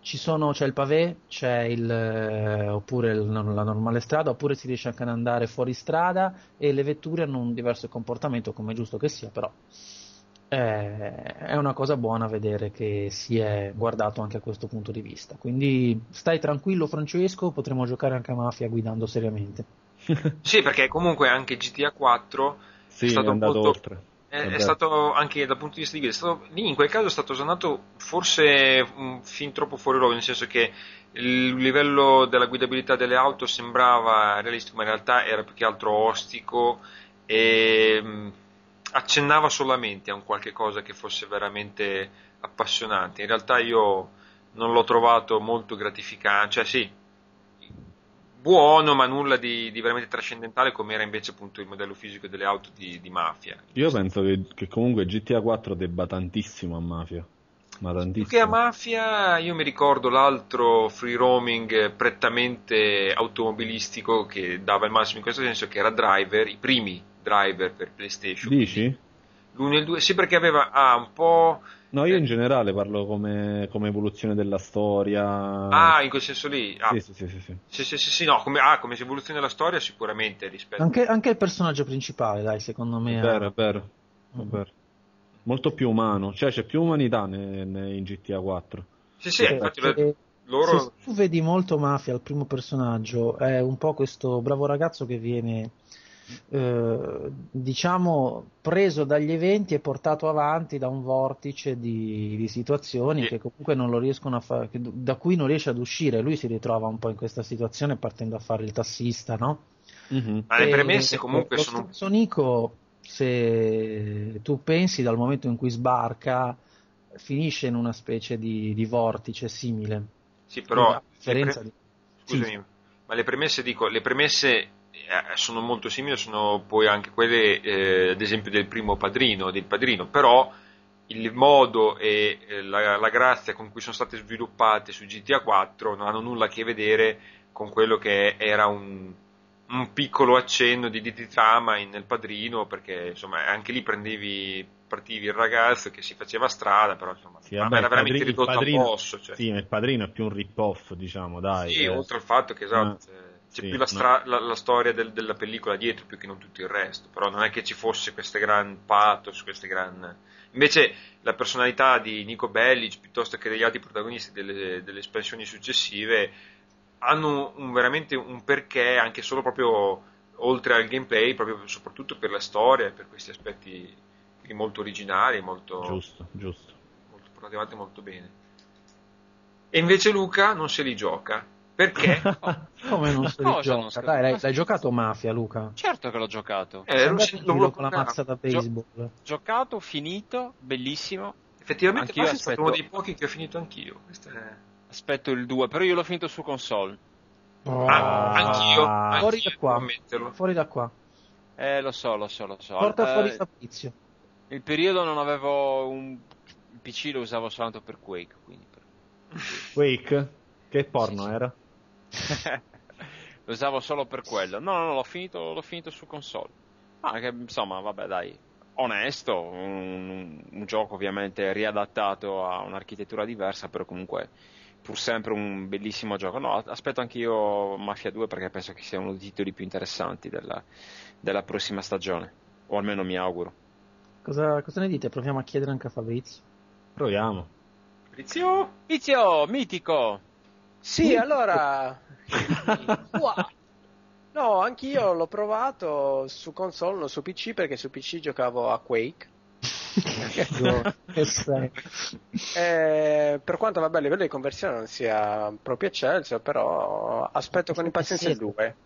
sono, c'è il pavé, c'è il, eh, oppure il, la normale strada, oppure si riesce anche ad andare fuori strada e le vetture hanno un diverso comportamento, come è giusto che sia, però è una cosa buona vedere che si è guardato anche a questo punto di vista. Quindi stai tranquillo Francesco, potremo giocare anche a Mafia guidando seriamente. sì, perché comunque anche GTA 4 sì, è stato molto... oltre è, è, stato anche dal punto di vista di guida, stato, lì in quel caso è stato usato forse un, fin troppo fuori luogo, nel senso che il livello della guidabilità delle auto sembrava realistico, ma in realtà era più che altro ostico e mh, accennava solamente a un qualche cosa che fosse veramente appassionante. In realtà io non l'ho trovato molto gratificante, cioè sì, buono, ma nulla di, di veramente trascendentale, come era invece appunto il modello fisico delle auto di, di Mafia. Io penso che, che, comunque GTA 4 debba tantissimo a Mafia. Ma tantissimo. Più che a Mafia, io mi ricordo l'altro free roaming prettamente automobilistico che dava il massimo in questo senso, che era Driver, i primi Driver per PlayStation. Dici? L'uno e il due, sì, perché aveva ah, un po' No, io in generale parlo come, come, evoluzione della storia. Ah, in quel senso lì? Ah. Sì, sì, sì, sì, sì. sì, sì, sì no, come, ah, come evoluzione della storia sicuramente rispetto... Anche, anche, il personaggio principale, dai, secondo me... È vero, è vero, è vero. Molto più umano, cioè c'è più umanità ne, ne, in GTA 4. Sì, sì, infatti... Perché... Loro... Se tu vedi molto Mafia al primo personaggio, è un po' questo bravo ragazzo che viene eh, diciamo preso dagli eventi e portato avanti da un vortice di, di situazioni sì. che comunque non lo riescono a fare, da cui non riesce ad uscire. Lui si ritrova un po' in questa situazione partendo a fare il tassista, no? Mm-hmm. Ma le premesse comunque lo sono. Nico, se tu pensi dal momento in cui sbarca, finisce in una specie di, di vortice simile. Sì, però. Pre... Di... Scusami, sì. ma le premesse dico, le premesse sono molto simili, sono poi anche quelle, eh, ad esempio, del primo padrino, del padrino, però il modo e eh, la, la, grazia con cui sono state sviluppate su GTA 4 non hanno nulla a che vedere con quello che era un, un piccolo accenno di, di, di trama in, nel padrino, perché insomma anche lì prendevi partivi il ragazzo che si faceva strada, però insomma sì, vabbè, era veramente padrino, ridotto padrino, a posto. Cioè. Sì, il padrino è più un rip-off, diciamo, dai. Sì, eh. oltre al fatto che esatto. Eh c'è sì, più la, stra- no. la, la storia del, della pellicola dietro più che non tutto il resto, però non è che ci fosse questo gran pathos, queste gran... Invece la personalità di Nico Bellic piuttosto che degli altri protagonisti delle, delle espansioni successive hanno un, veramente un perché anche solo proprio oltre al gameplay, proprio soprattutto per la storia, per questi aspetti molto originali, molto... Giusto, giusto. Molto portati molto bene. E invece Luca non se li gioca perché? Come non si no, gioca? Dai, l'hai, l'hai, giocato Mafia, Luca? Certo che l'ho giocato. Eh, ero lo con la mazza da baseball. Gio- giocato, finito, bellissimo. Effettivamente Mafia aspetto... è stato uno dei pochi che ho finito anch'io. È... Aspetto il 2, però io l'ho finito su console. Oh. Ah, anch'io, anch'io. Fuori da qua. Fuori da qua. Eh, lo so, lo so, lo so. Porta eh, fuori Fabrizio. Il periodo non avevo un PC, lo usavo soltanto per Quake. Quindi per... Quake? Che porno sì, sì. era? lo usavo solo per quello. No, no, no, l'ho finito, l'ho finito su console. Ah, che, insomma, vabbè, dai, onesto, un, un, gioco ovviamente riadattato a un'architettura diversa, però comunque pur sempre un bellissimo gioco. No, aspetto anch'io Mafia 2 perché penso che sia uno dei titoli più interessanti della, della prossima stagione, o almeno mi auguro. Cosa, cosa, ne dite? Proviamo a chiedere anche a Fabrizio. Proviamo. Fizio! Fizio, mitico! Sì, allora... no, anch'io l'ho provato su console, non su PC, perché su PC giocavo a Quake. eh, per quanto vabbè a livello di conversione non sia proprio eccelso però aspetto con impazienza il 2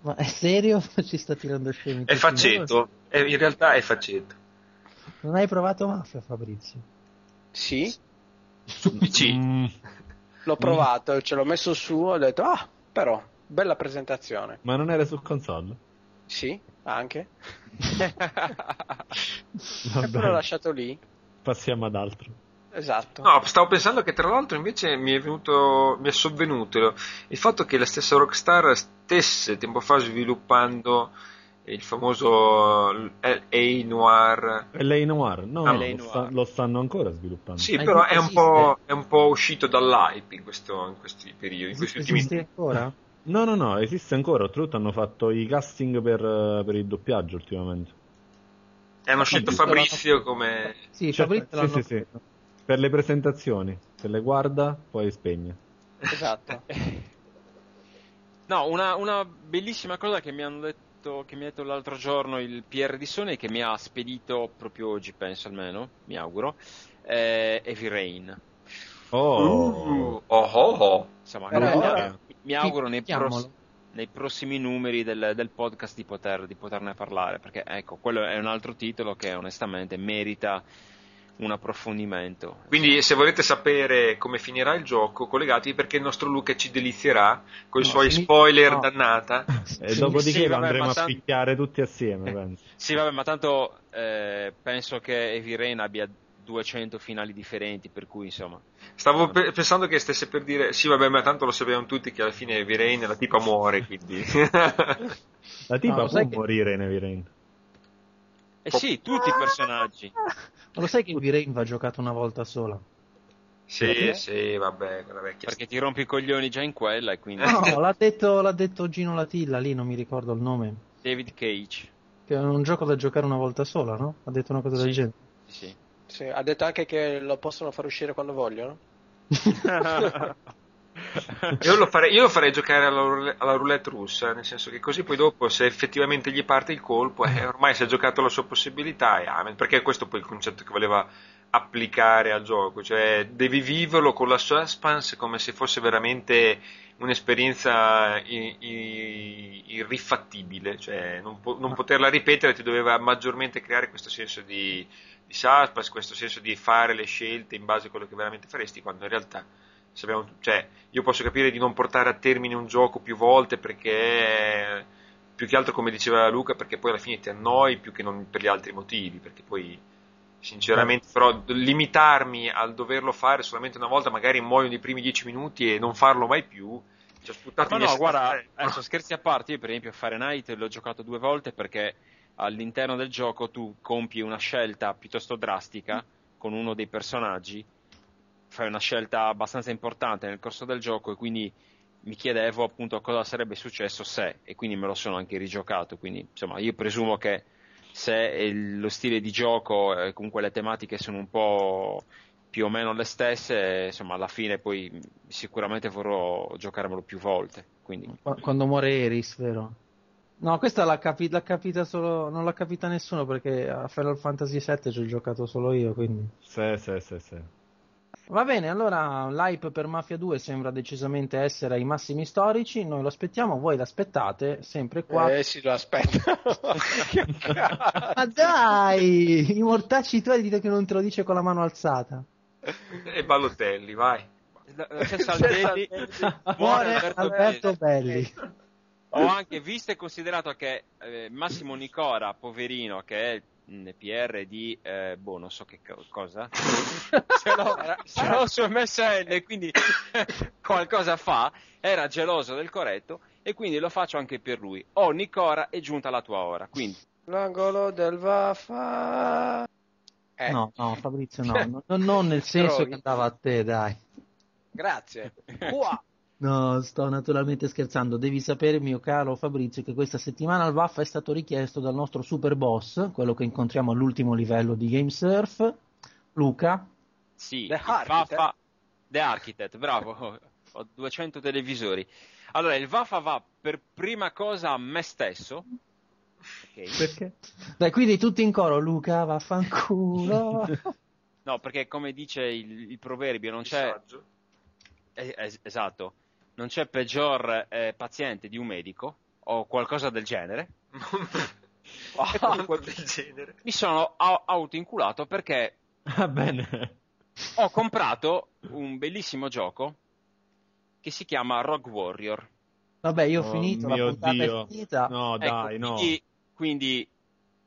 ma è serio? Ci sta tirando scemi è faccetto è, in realtà è faccetto non hai provato Mafia Fabrizio? sì. Su PC mm. L'ho provato ce l'ho messo su ho detto ah però bella presentazione ma non era su console? sì anche e poi l'ho lasciato lì. Passiamo ad altro. Esatto. No, stavo pensando che tra l'altro invece mi è venuto, mi è sovvenuto il fatto che la stessa Rockstar stesse tempo fa sviluppando il famoso LA Noir. LA Noir, no, ah, lo, sta, lo, stanno ancora sviluppando. Sì, però è un, è un, po', uscito dall'hype in, questo, in questi periodi. In questi ultimi... ancora? No, no, no, esiste ancora. Oltretutto hanno fatto i casting per, per il doppiaggio ultimamente. E hanno scelto Fabrizio come... Sì, cioè, Fabrizio sì, sì, sì. Per le presentazioni. Se le guarda, poi spegne. Esatto. no, una, una, bellissima cosa che mi hanno detto, che mi ha detto l'altro giorno il PR di Sony che mi ha spedito proprio oggi, penso almeno, mi auguro, è Heavy Rain. Oh, uh, oh, oh, oh. Insomma, Però, mi auguro nei, pros- nei, prossimi numeri del, del podcast di, poter, di, poterne parlare, perché ecco, quello è un altro titolo che onestamente merita un approfondimento. Quindi se volete sapere come finirà il gioco, collegatevi perché il nostro Luca ci delizierà con i no, suoi spoiler no. dannata. E dopodiché sì, vabbè, andremo a picchiare tutti assieme, penso. Sì, vabbè, ma tanto eh, penso che Rain abbia 200 finali differenti, per cui insomma. Stavo pe- pensando che stesse per dire, sì vabbè, ma tanto lo sapevano tutti che alla fine Rain la tipa muore, quindi... la tipa no, può morire in Heavy Rain. Eh sì, tutti i personaggi. Ma lo sai che Heavy Rain va giocato una volta sola? Sì, Perché? sì, vabbè, Perché ti rompi i coglioni già in quella e quindi... No, l'ha detto, l'ha detto Gino Latilla, lì non mi ricordo il nome. David Cage. Che è un gioco da giocare una volta sola, no? Ha detto una cosa sì, del genere. Sì. Sì, ha detto anche che lo possono far uscire quando vogliono. io, lo farei, io, lo farei, giocare alla, alla, roulette russa, nel senso che così poi dopo se effettivamente gli parte il colpo, eh, ormai si è giocato la sua possibilità, e amen, perché questo poi è il concetto che voleva applicare al gioco, cioè devi viverlo con la suspense come se fosse veramente un'esperienza irrifattibile, cioè non, po- non poterla ripetere ti doveva maggiormente creare questo senso di di suspense, questo senso di fare le scelte in base a quello che veramente faresti, quando in realtà sappiamo, cioè, io posso capire di non portare a termine un gioco più volte perché più che altro come diceva Luca perché poi alla fine ti annoi più che non per gli altri motivi perché poi sinceramente eh. però limitarmi al doverlo fare solamente una volta magari muoio nei primi dieci minuti e non farlo mai più cioè, ma no guarda adesso scherzi a parte io per esempio a Fahrenheit l'ho giocato due volte perché all'interno del gioco tu compi una scelta piuttosto drastica con uno dei personaggi, fai una scelta abbastanza importante nel corso del gioco e quindi mi chiedevo appunto cosa sarebbe successo se e quindi me lo sono anche rigiocato, quindi insomma io presumo che se lo stile di gioco e comunque le tematiche sono un po' più o meno le stesse, insomma alla fine poi sicuramente vorrò giocarmelo più volte. Quindi... Quando muore Eris, vero? No, questa l'ha, capi- l'ha, capita solo, non l'ha capita nessuno perché a Final Fantasy VII ci ho giocato solo io, quindi. Sì, sì, sì, sì. Va bene, allora l'hype per Mafia 2 sembra decisamente essere ai massimi storici, noi lo aspettiamo, voi l'aspettate, sempre qua. Eh sì, lo aspetto. Ma dai, i mortacci tuoi dite che non te lo dice con la mano alzata. E Ballotelli, vai. C'è Saldelli, muore Alberto, Alberto Belli. Belli. Ho anche visto e considerato che eh, Massimo Nicora, poverino, che è PR di, eh, boh, non so che cosa, ce l'ho, ce l'ho su MSN, quindi qualcosa fa, era geloso del corretto e quindi lo faccio anche per lui. Oh, Nicora, è giunta la tua ora, quindi... L'angolo del Vaffa... Eh. No, no, Fabrizio, no, no non nel senso che andava a te, dai. Grazie. No, sto naturalmente scherzando. Devi sapere, mio caro Fabrizio, che questa settimana il Vaffa è stato richiesto dal nostro super boss, quello che incontriamo all'ultimo livello di GameSurf, Luca. Sì, il Vaffa, The Architect, bravo. Ho 200 televisori. Allora, il Vafa va per prima cosa a me stesso. Okay. Perché? Dai, quindi tutti in coro, Luca, vaffanculo. no, perché come dice il, il proverbio, non c'è... Es- es- esatto. Non c'è peggior eh, paziente di un medico o qualcosa del genere. oh, del genere. Mi sono a- autoinculato perché... Ah, bene. Ho comprato un bellissimo gioco che si chiama Rogue Warrior. Vabbè, io ho oh, finito, la puntata Dio. è finita. No, ecco, dai, no. Quindi, quindi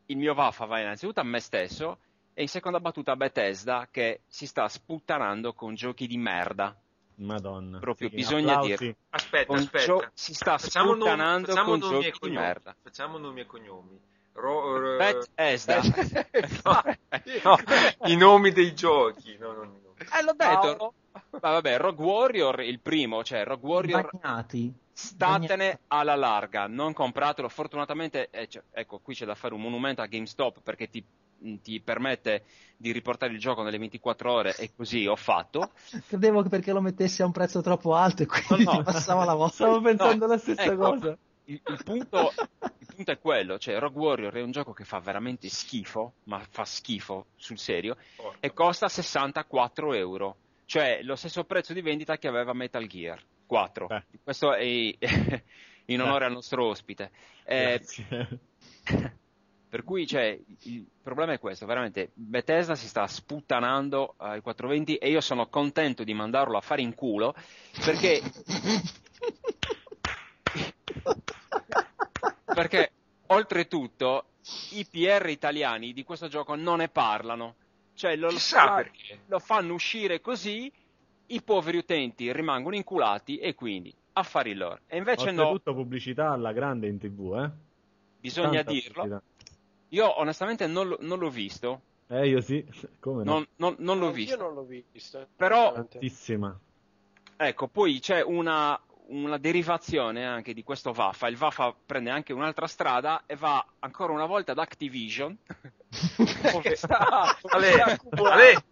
il mio vaffa va innanzitutto a me stesso e in seconda battuta a Bethesda che si sta sputtanando con giochi di merda. Madonna. Proprio sì, bisogna dire. Aspetta, aspetta. Gio- si sta facciamo sputtanando nomi, con giochi di merda. Facciamo nomi e cognomi. Ro- ro- Bethesda. no, no, I nomi dei giochi. No, no, no. Eh, l'ho detto. Ma vabbè, Rogue Warrior il primo, cioè Rogue Warrior Bagnati. statene Bagnati. alla larga, non compratelo, fortunatamente eh, cioè, ecco, qui c'è da fare un monumento a GameStop perché ti, ti permette di riportare il gioco nelle 24 ore e così ho fatto. Credevo che perché lo mettessi a un prezzo troppo alto e quindi no, no. passava la vostra. Stavo pensando no, la stessa ecco, cosa. Il, il, punto, il, punto, è quello, cioè Rogue Warrior è un gioco che fa veramente schifo, ma fa schifo sul serio, Porto. e costa 64 euro cioè lo stesso prezzo di vendita che aveva Metal Gear 4. Beh. Questo è in onore Beh. al nostro ospite. Eh, per cui cioè, il problema è questo, veramente Bethesda si sta sputtanando ai 420 e io sono contento di mandarlo a fare in culo perché perché oltretutto i PR italiani di questo gioco non ne parlano cioè lo, fa, lo fanno uscire così, i poveri utenti rimangono inculati e quindi affari loro. E invece Oltretutto no. pubblicità alla grande in tv, eh? Bisogna Tanta dirlo. Pubblicità. Io onestamente non, non l'ho visto. Eh, io sì. Come no? Non, non, non l'ho visto. Io non l'ho visto. Però... Tantissima. Ecco, poi c'è una, una derivazione anche di questo Vafa. Il Vafa prende anche un'altra strada e va ancora una volta ad Activision. che sta, Ale, Ale.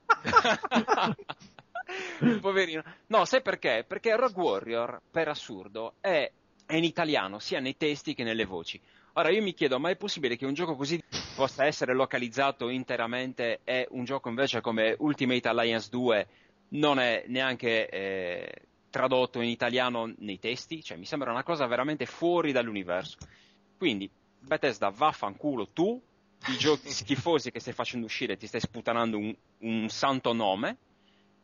Poverino. No, sai perché? Perché Rogue Warrior, per assurdo, è, è in italiano sia nei testi che nelle voci. Ora io mi chiedo, ma è possibile che un gioco così possa essere localizzato interamente e un gioco invece come Ultimate Alliance 2 non è neanche eh, tradotto in italiano nei testi, cioè mi sembra una cosa veramente fuori dall'universo. Quindi Bethesda vaffanculo tu, i giochi schifosi che stai facendo uscire ti stai sputanando un, un santo nome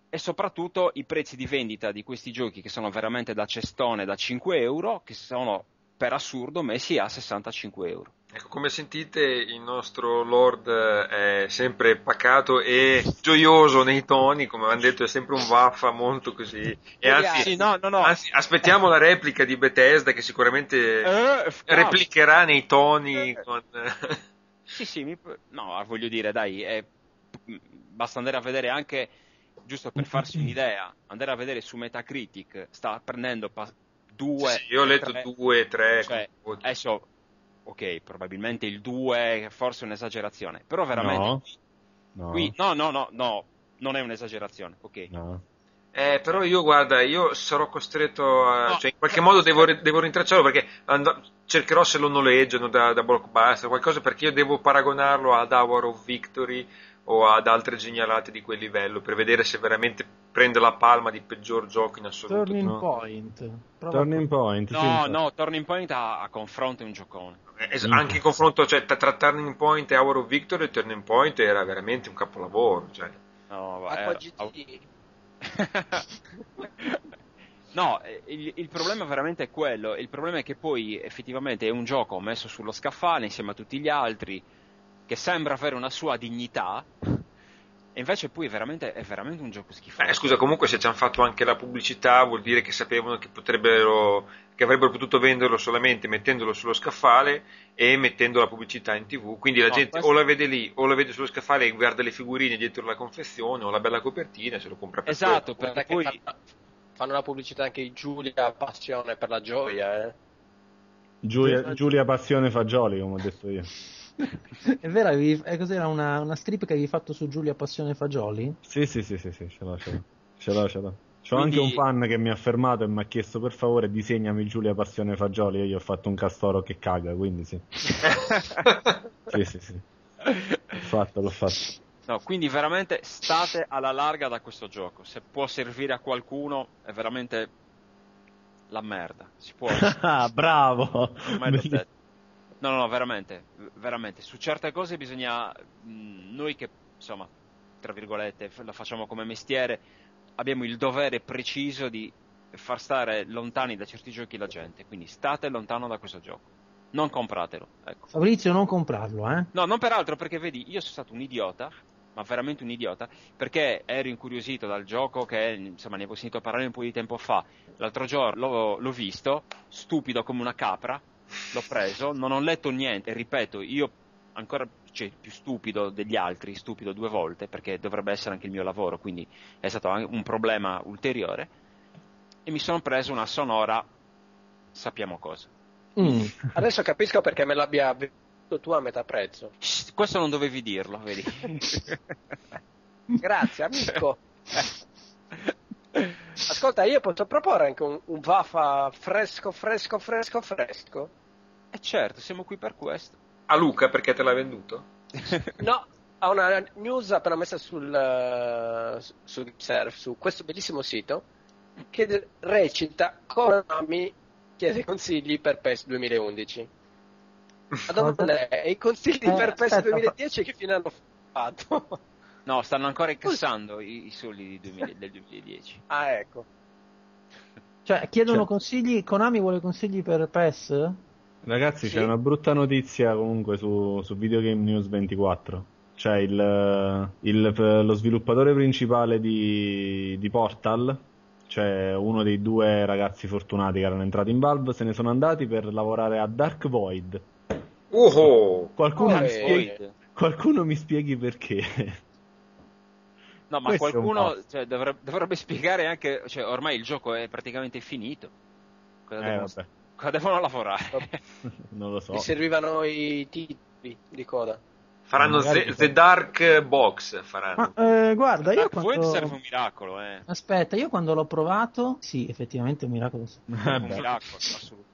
e soprattutto i prezzi di vendita di questi giochi che sono veramente da cestone da 5 euro, che sono per assurdo messi a 65 euro. Ecco, come sentite il nostro Lord è sempre pacato e gioioso nei toni, come avevamo detto è sempre un vaffa molto così. E anzi, sì, no, no, no. anzi aspettiamo la replica di Bethesda che sicuramente eh, replicherà nei toni. Eh. Con... sì, sì, mi... no, voglio dire, dai, è... basta andare a vedere anche, giusto per farsi un'idea, andare a vedere su Metacritic, sta prendendo pa- due. Sì, io ho letto tre, due, tre. Cioè, adesso ok, probabilmente il 2 forse è un'esagerazione, però veramente no. No. Qui, no, no, no, no, non è un'esagerazione, ok. No. Eh, però io, guarda, io sarò costretto a... No. Cioè, in qualche modo devo, devo rintracciarlo perché and- cercherò se lo noleggiano da, da Blockbuster, qualcosa perché io devo paragonarlo ad Hour of Victory o ad altre genialate di quel livello per vedere se veramente prende la palma di peggior gioco in assoluto. Turning no. Point. Prova turning Point. No, sì, no, Turning Point a, a, confronto è un giocone. Eh, es- anche in confronto, cioè, tra, tra Turning Point e Hour of Victory, Turning Point era veramente un capolavoro. Cioè. No, va, No, eh, il, il, problema veramente è quello. Il problema è che poi effettivamente è un gioco messo sullo scaffale insieme a tutti gli altri che sembra avere una sua dignità, e invece poi è veramente, è veramente un gioco schifoso. Eh, scusa, comunque se ci hanno fatto anche la pubblicità vuol dire che sapevano che potrebbero che avrebbero potuto venderlo solamente mettendolo sullo scaffale e mettendo la pubblicità in tv. Quindi la no, gente questo... o la vede lì, o la vede sullo scaffale e guarda le figurine dietro la confezione o la bella copertina e se lo compra per Esatto, quello. perché poi fanno la pubblicità anche di Giulia Passione per la gioia, eh. Giulia, Giulia Passione Fagioli, come ho detto io. è vero, avevi, eh, cos'era una, una, strip che avevi fatto su Giulia Passione Fagioli? Sì, sì, sì, sì, sì ce l'ho, ce l'ho. Ce l'ho, ce l'ho. C'ho Quindi... anche un fan che mi ha fermato e mi ha chiesto per favore disegnami Giulia Passione Fagioli e io ho fatto un castoro che caga, quindi sì. sì, sì, sì. L'ho fatto, l'ho fatto. No, quindi veramente state alla larga da questo gioco. Se può servire a qualcuno è veramente la merda. Si può. Ah, bravo! No, no, no, veramente, veramente. Su certe cose bisogna. Noi che, insomma, tra virgolette, la facciamo come mestiere, abbiamo il dovere preciso di far stare lontani da certi giochi la gente. Quindi state lontano da questo gioco. Non compratelo. Ecco. Fabrizio, non comprarlo, eh? No, non peraltro, perché vedi, io sono stato un idiota, ma veramente un idiota, perché ero incuriosito dal gioco che, insomma, ne avevo sentito parlare un po' di tempo fa. L'altro giorno l'ho, l'ho visto, stupido come una capra, l'ho preso, non ho letto niente, ripeto, io ancora cioè, più stupido degli altri, stupido due volte, perché dovrebbe essere anche il mio lavoro, quindi è stato un problema ulteriore, e mi sono preso una sonora, sappiamo cosa. Mm. Adesso capisco perché me l'abbia venduto tu a metà prezzo. Questo non dovevi dirlo, vedi. Grazie, amico. Ascolta, io posso proporre anche un, un Vafa fresco, fresco, fresco, fresco? Eh certo, siamo qui per questo. A Luca perché te l'ha venduto? no, ha una news appena messa sul, uh, sul surf, su questo bellissimo sito che recita Konami chiede consigli per PES 2011. La domanda è, i consigli eh, per PES 2010 che fine hanno fatto? No, stanno ancora incassando i, i soldi del 2010. Ah, ecco. Cioè, chiedono cioè. consigli, Konami vuole consigli per PES? Ragazzi, sì. c'è una brutta notizia comunque su, su Videogame News 24. Cioè, il, il, lo sviluppatore principale di, di Portal, cioè uno dei due ragazzi fortunati che erano entrati in Valve, se ne sono andati per lavorare a Dark Void. Uh-oh. Qualcuno, mi spieghi, qualcuno mi spieghi perché. No, ma Questo qualcuno cioè, dovrebbe, dovrebbe, spiegare anche, cioè, ormai il gioco è praticamente finito. Cosa, eh, devono, cosa devono, lavorare? non lo so. Mi servivano i titoli di coda. Faranno the, the, Dark Box. Faranno. Ma, eh, guarda, io quando... quando... serve un miracolo, eh. Aspetta, io quando l'ho provato, sì, effettivamente un miracolo. Un miracolo, assolutamente.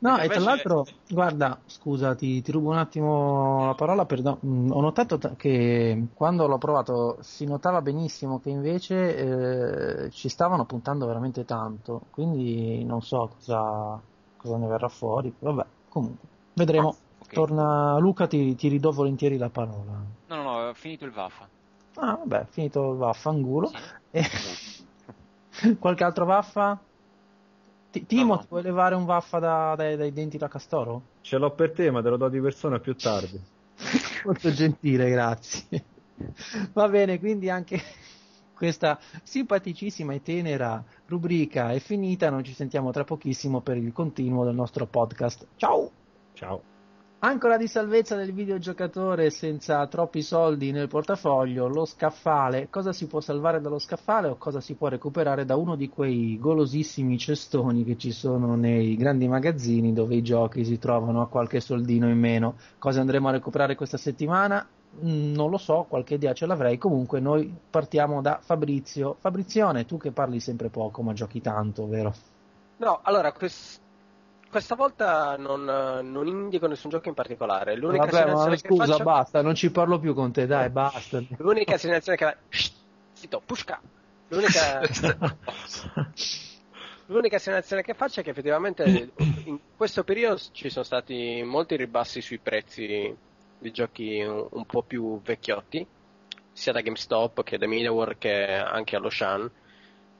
No, e tra l'altro, guarda, scusa, ti, ti, rubo un attimo la parola, perdo- mm, ho notato che quando l'ho provato si notava benissimo che invece eh, ci stavano puntando veramente tanto, quindi non so cosa, cosa ne verrà fuori, vabbè, comunque, vedremo. Ah, okay. Torna Luca, ti, ti, ridò volentieri la parola. No, no, no, ho finito il vaffa. Ah, vabbè, finito il vaffangulo. Sì. E... Qualche altro vaffa? Ti, Timo, no, ti vuoi levare un vaffa da, dai, dai, denti da castoro? Ce l'ho per te, ma te lo do di persona più tardi. Molto gentile, grazie. Va bene, quindi anche questa simpaticissima e tenera rubrica è finita. Noi ci sentiamo tra pochissimo per il continuo del nostro podcast. Ciao! Ciao! Ancora di salvezza del videogiocatore senza troppi soldi nel portafoglio, lo scaffale. Cosa si può salvare dallo scaffale o cosa si può recuperare da uno di quei golosissimi cestoni che ci sono nei grandi magazzini dove i giochi si trovano a qualche soldino in meno? Cosa andremo a recuperare questa settimana? Mm, non lo so, qualche idea ce l'avrei. Comunque noi partiamo da Fabrizio. Fabrizione, tu che parli sempre poco ma giochi tanto, vero? No, allora, questo questa volta non, non, indico nessun gioco in particolare. L'unica Vabbè, ma scusa, faccio... basta, non ci parlo più con te, dai, basta. L'unica segnalazione che. Shh, zitto, pushka. L'unica. L'unica segnalazione che faccio è che effettivamente in questo periodo ci sono stati molti ribassi sui prezzi di giochi un, un po' più vecchiotti, sia da GameStop che da MediaWorld che anche allo Shan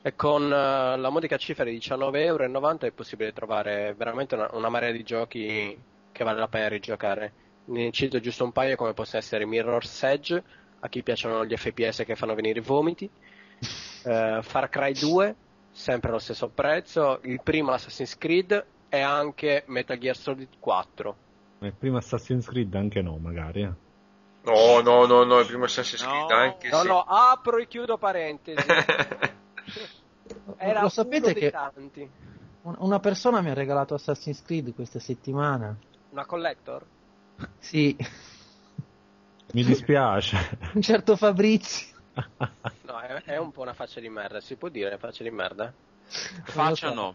e con uh, la modica cifra di 19,90 euro è possibile trovare veramente una, una, marea di giochi che vale la pena rigiocare. Ne cito giusto un paio come possono essere Mirror's Edge, a chi piacciono gli FPS che fanno venire i vomiti, uh, Far Cry 2, sempre allo stesso prezzo, il primo Assassin's Creed e anche Metal Gear Solid 4. Il primo Assassin's Creed anche no, magari. Eh. No, no, no, no, il primo Assassin's Creed no, anche no, sì. No, apro e chiudo parentesi. Era Lo sapete che tanti. una persona mi ha regalato Assassin's Creed questa settimana. Una collector? Sì. Mi dispiace. Un certo Fabrizio. no, è, è, un po' una faccia di merda, si può dire faccia di merda? Faccia no.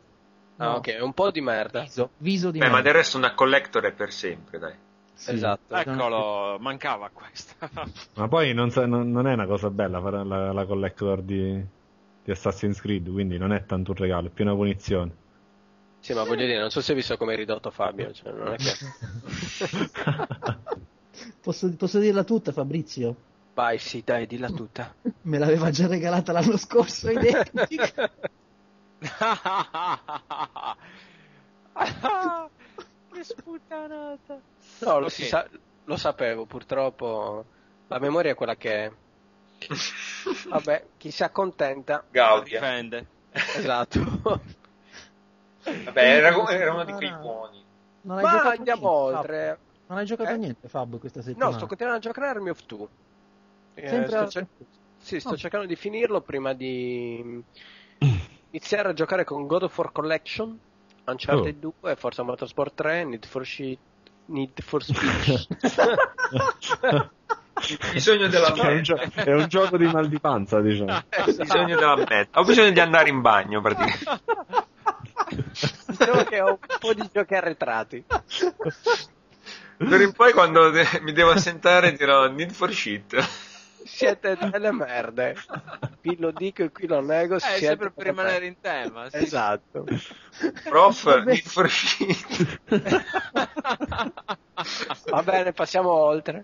Ah, no. ok, è un po' di merda. Viso, viso di Beh, merda. ma del resto una collector è per sempre, dai. Sì, esatto. Eccolo, mancava questa. ma poi non, non, è una cosa bella fare la, la collector di, di Assassin's Creed, quindi non è tanto un regalo, è più una punizione. Sì, ma voglio dire, non so se hai visto come è ridotto Fabio, cioè, non è che... posso, posso dirla tutta, Fabrizio? Vai, sì, dai, dilla tutta. Me l'aveva già regalata l'anno scorso, identica. che sputtanata. No, lo, okay. sa- lo sapevo, purtroppo la memoria è quella che è. Vabbè, chi si accontenta Gaudia. difende. Esatto. Vabbè, era, era uno di quei buoni. Non Ma andiamo niente, oltre. Fab. Non hai giocato eh? niente, Fab, questa settimana? No, sto continuando a giocare Army of Two. Eh, sto cer- sì, sto oh. cercando di finirlo prima di iniziare a giocare con God of War Collection, Uncharted oh. 2, Forza Motorsport 3, Need for Shit, Need for Speech. bisogno della è un, gio- è un gioco di mal di panza, diciamo. Esatto. bisogno della meta. Ho bisogno di andare in bagno, praticamente. Diciamo che ho un po' di giochi arretrati. Per in poi quando mi devo assentare dirò Need for Shit. Siete delle merde. Qui lo dico e qui lo nego. Eh, siete sempre per rimanere in tema. Sì. Esatto. Prof. Va bene, passiamo oltre.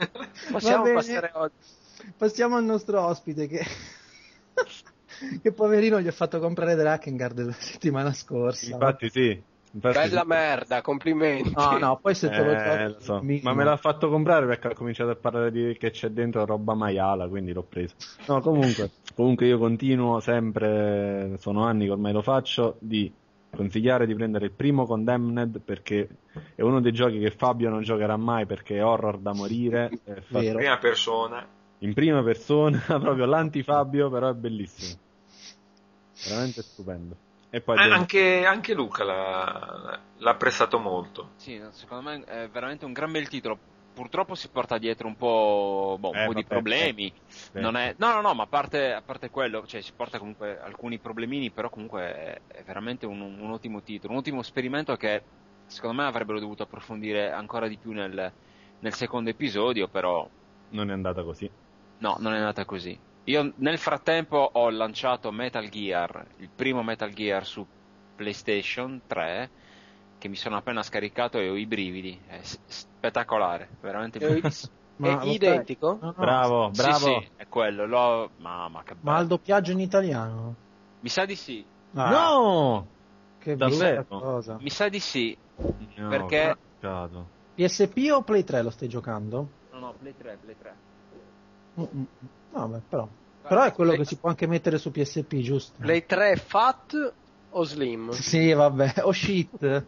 Possiamo passare oltre. Passiamo al nostro ospite che che poverino gli ho fatto comprare Drakengard la settimana scorsa. Infatti sì. Infatti Bella sì. merda, complimenti. No, no, poi se te lo, eh, lo so. Ma me l'ha fatto comprare perché ha cominciato a parlare di che c'è dentro roba maiala, quindi l'ho preso. No, comunque, comunque io continuo sempre, sono anni che ormai lo faccio, di consigliare di prendere il primo Condemned perché è uno dei giochi che Fabio non giocherà mai perché è horror da morire. In prima persona. In prima persona, proprio l'anti-Fabio, però è bellissimo. Veramente stupendo. E poi eh, anche, anche, Luca l'ha, l'ha, apprezzato molto. Sì, secondo me è veramente un gran bel titolo. Purtroppo si porta dietro un po', boh, un eh, po di problemi. Non è, no, no, no, ma a parte, a parte, quello, cioè si porta comunque alcuni problemini, però comunque è, è veramente un, un, ottimo titolo, un ottimo esperimento che secondo me avrebbero dovuto approfondire ancora di più nel, nel secondo episodio, però... Non è andata così. No, non è andata così. Io nel frattempo ho lanciato Metal Gear, il primo Metal Gear su PlayStation 3, che mi sono appena scaricato e ho i brividi. È spettacolare, veramente bellissimo. è identico? No, no. Bravo, bravo. Sì, sì, è quello. L'ho... Mamma, che bello. Ma il doppiaggio in italiano? Mi sa di sì. Ah. No! Che bella cosa. Mi sa di sì. No, perché... Peccato. PSP o Play 3 lo stai giocando? No, no, Play 3, Play 3. Mm-mm. Vabbè, però. Però è quello Play... che si può anche mettere su PSP, giusto? Play 3 fat o slim? Sì, vabbè, o shit.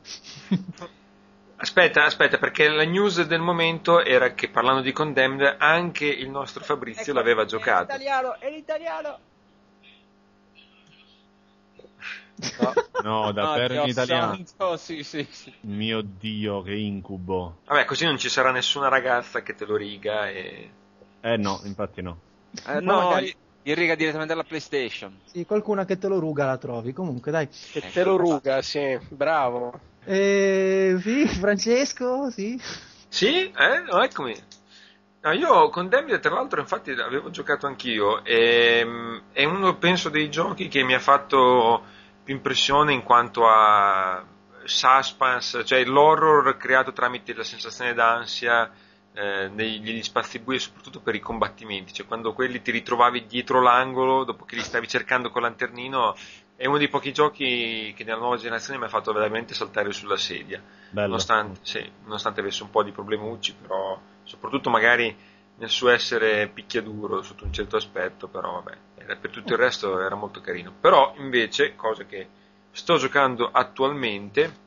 Aspetta, aspetta, perché la news del momento era che parlando di Condemned anche il nostro Fabrizio ecco, l'aveva giocato. È l'italiano, è l'italiano. No, no davvero no, in italiano. Santo, sì, sì, sì. Mio dio, che incubo. Vabbè, così non ci sarà nessuna ragazza che te lo riga e... Eh no, infatti no. Eh, no, magari... in riga direttamente dalla PlayStation. Sì, qualcuna che te lo ruga la trovi. Comunque, dai. Che ecco, te lo ruga, sì, bravo. Eh, sì, Francesco, sì. Sì, eh, no, eccomi. No, io con Demia, tra l'altro, infatti avevo giocato anch'io. E, ehm, è uno, penso, dei giochi che mi ha fatto più impressione in quanto a suspense, cioè l'horror creato tramite la sensazione d'ansia eh, negli spazi bui e soprattutto per i combattimenti, cioè quando quelli ti ritrovavi dietro l'angolo dopo che li stavi cercando col lanternino, è uno dei pochi giochi che nella nuova generazione mi ha fatto veramente saltare sulla sedia, nonostante, sì, nonostante, avesse un po' di problemucci, però soprattutto magari nel suo essere picchiaduro sotto un certo aspetto, però vabbè, per tutto il resto era molto carino. Però invece, cosa che sto giocando attualmente,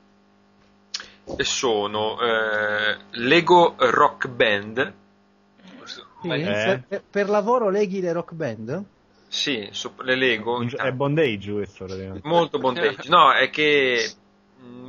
sono eh, Lego Rock Band. Sì, eh. per, per, lavoro leghi le rock band? Sì, le Lego. È bondage questo. Molto bondage. No, è che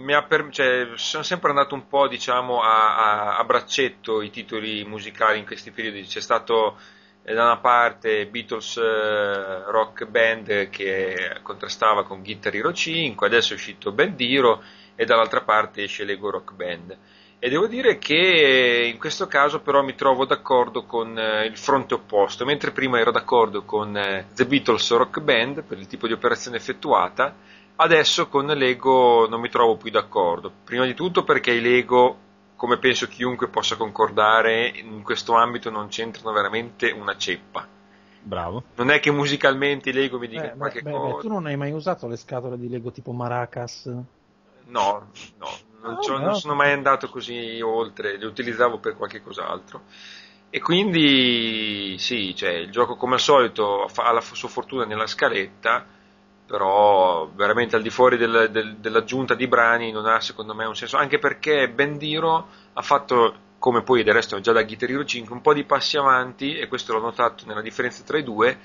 mi ha per, cioè, sono sempre andato un po' diciamo a, a, a, braccetto i titoli musicali in questi periodi. C'è stato da una parte Beatles eh, Rock Band che contrastava con Guitar Hero 5, adesso è uscito Bandiro e dall'altra parte esce Lego Rock Band. E devo dire che in questo caso però mi trovo d'accordo con eh, il fronte opposto, mentre prima ero d'accordo con eh, The Beatles Rock Band per il tipo di operazione effettuata, adesso con Lego non mi trovo più d'accordo. Prima di tutto perché i Lego come penso chiunque possa concordare, in questo ambito non c'entrano veramente una ceppa. Bravo. Non è che musicalmente i Lego mi dicano eh, qualche beh, cosa. Beh, tu non hai mai usato le scatole di Lego tipo Maracas? No, no, non, oh, non sono mai andato così oltre, le utilizzavo per qualche cos'altro. E quindi sì, cioè, il gioco come al solito ha la sua fortuna nella scaletta però veramente al di fuori del, del, dell'aggiunta di brani non ha secondo me un senso, anche perché Bendiro ha fatto, come poi del resto già da Guitar Hero 5, un po' di passi avanti, e questo l'ho notato nella differenza tra i due,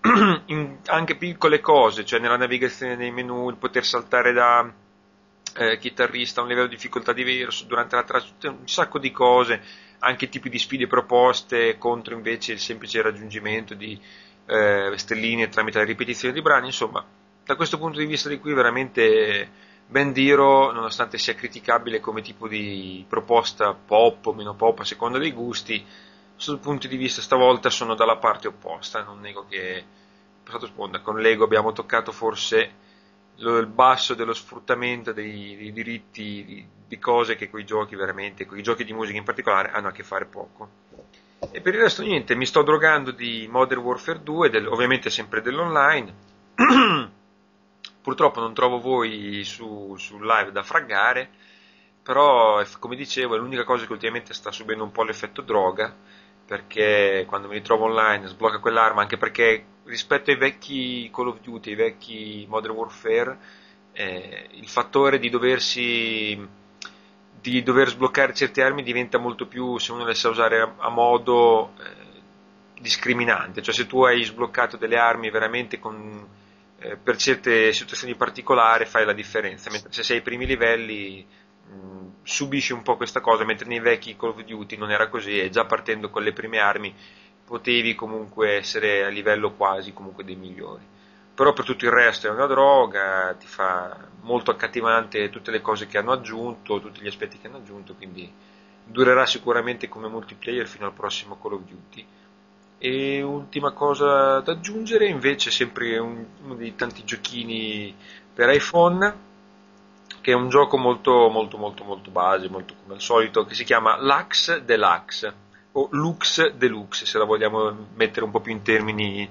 in anche piccole cose, cioè nella navigazione dei menu, il poter saltare da eh, chitarrista un livello di difficoltà diverso, durante la traccia, un sacco di cose, anche tipi di sfide proposte contro invece il semplice raggiungimento di eh, stelline tramite la ripetizione di brani, insomma da questo punto di vista di qui veramente Bendiro, nonostante sia criticabile come tipo di proposta pop o meno pop a seconda dei gusti, sul punto di vista stavolta sono dalla parte opposta, non nego che con Lego abbiamo toccato forse il basso dello sfruttamento dei, dei diritti di, di, cose che quei giochi veramente, quei giochi di musica in particolare, hanno a che fare poco. E per il resto niente, mi sto drogando di Modern Warfare 2, del, ovviamente sempre dell'online. Purtroppo non trovo voi su, sul live da fraggare, però come dicevo è l'unica cosa che ultimamente sta subendo un po' l'effetto droga, perché quando mi ritrovo online sblocca quell'arma, anche perché rispetto ai vecchi Call of Duty, ai vecchi Modern Warfare, eh, il fattore di doversi di dover sbloccare certe armi diventa molto più, se uno le sa usare a, a modo, eh, discriminante, cioè se tu hai sbloccato delle armi veramente con eh, per certe situazioni particolari fai la differenza, mentre se sei ai primi livelli mh, subisci un po' questa cosa, mentre nei vecchi Call of Duty non era così e già partendo con le prime armi potevi comunque essere a livello quasi comunque dei migliori. Però per tutto il resto è una droga, ti fa molto accattivante tutte le cose che hanno aggiunto, tutti gli aspetti che hanno aggiunto, quindi durerà sicuramente come multiplayer fino al prossimo Call of Duty e ultima cosa da aggiungere, invece, sempre un, uno dei tanti giochini per iPhone, che è un gioco molto, molto, molto, molto base, molto come al solito, che si chiama Lux Deluxe o Lux Deluxe, se la vogliamo mettere un po' più in termini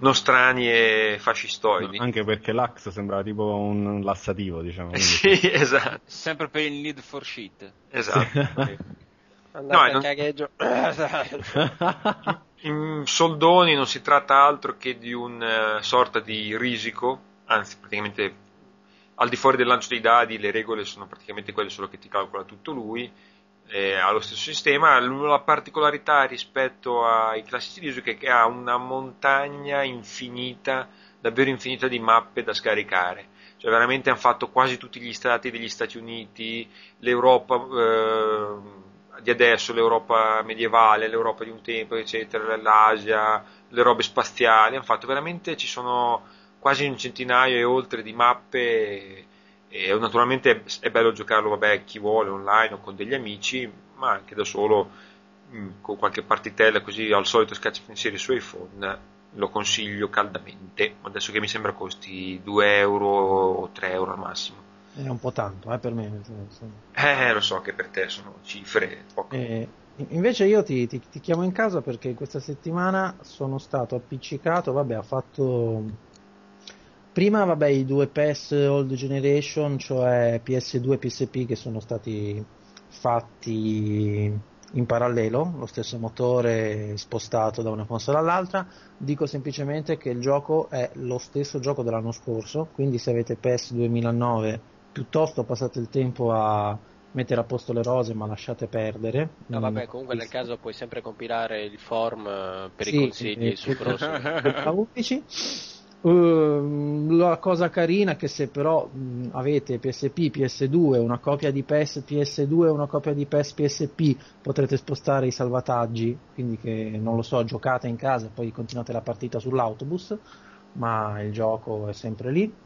nostrani e fascistoidi. Anche perché Lux sembra tipo un lassativo, diciamo. sì, esatto. Sempre per il need for shit. Esatto. Andate no, non... cagheggio. in soldoni non si tratta altro che di una uh, sorta di risico, anzi praticamente al di fuori del lancio dei dadi le regole sono praticamente quelle solo che ti calcola tutto lui, eh, ha lo stesso sistema, la particolarità rispetto ai classici risico è che ha una montagna infinita, davvero infinita di mappe da scaricare. Cioè veramente hanno fatto quasi tutti gli stati degli Stati Uniti, l'Europa... Eh, di adesso, l'Europa medievale, l'Europa di un tempo, eccetera, l'Asia, le robe spaziali, hanno fatto veramente, ci sono quasi un centinaio e oltre di mappe e naturalmente è bello giocarlo, vabbè, chi vuole online o con degli amici, ma anche da solo mm, con qualche partitella così al solito scaccia pensieri su iPhone lo consiglio caldamente adesso che mi sembra costi 2 euro o 3 euro al massimo è un po' tanto eh, per me. Eh, lo so che per te sono cifre. Eh, invece io ti, ti, ti, chiamo in casa perché questa settimana sono stato appiccicato, vabbè, ha fatto... Prima, vabbè, i due PES Old Generation, cioè PS2 e PSP che sono stati fatti in parallelo, lo stesso motore spostato da una console all'altra, dico semplicemente che il gioco è lo stesso gioco dell'anno scorso, quindi se avete PES 2009 piuttosto passate il tempo a mettere a posto le rose ma lasciate perdere. No, vabbè, comunque nel caso puoi sempre compilare il form eh, per sì, i consigli eh, su Pro. Uh, la cosa carina è che se però mh, avete PSP, PS2, una copia di PES PS2 e una copia di PES PSP potrete spostare i salvataggi, quindi che non lo so, giocate in casa e poi continuate la partita sull'autobus, ma il gioco è sempre lì.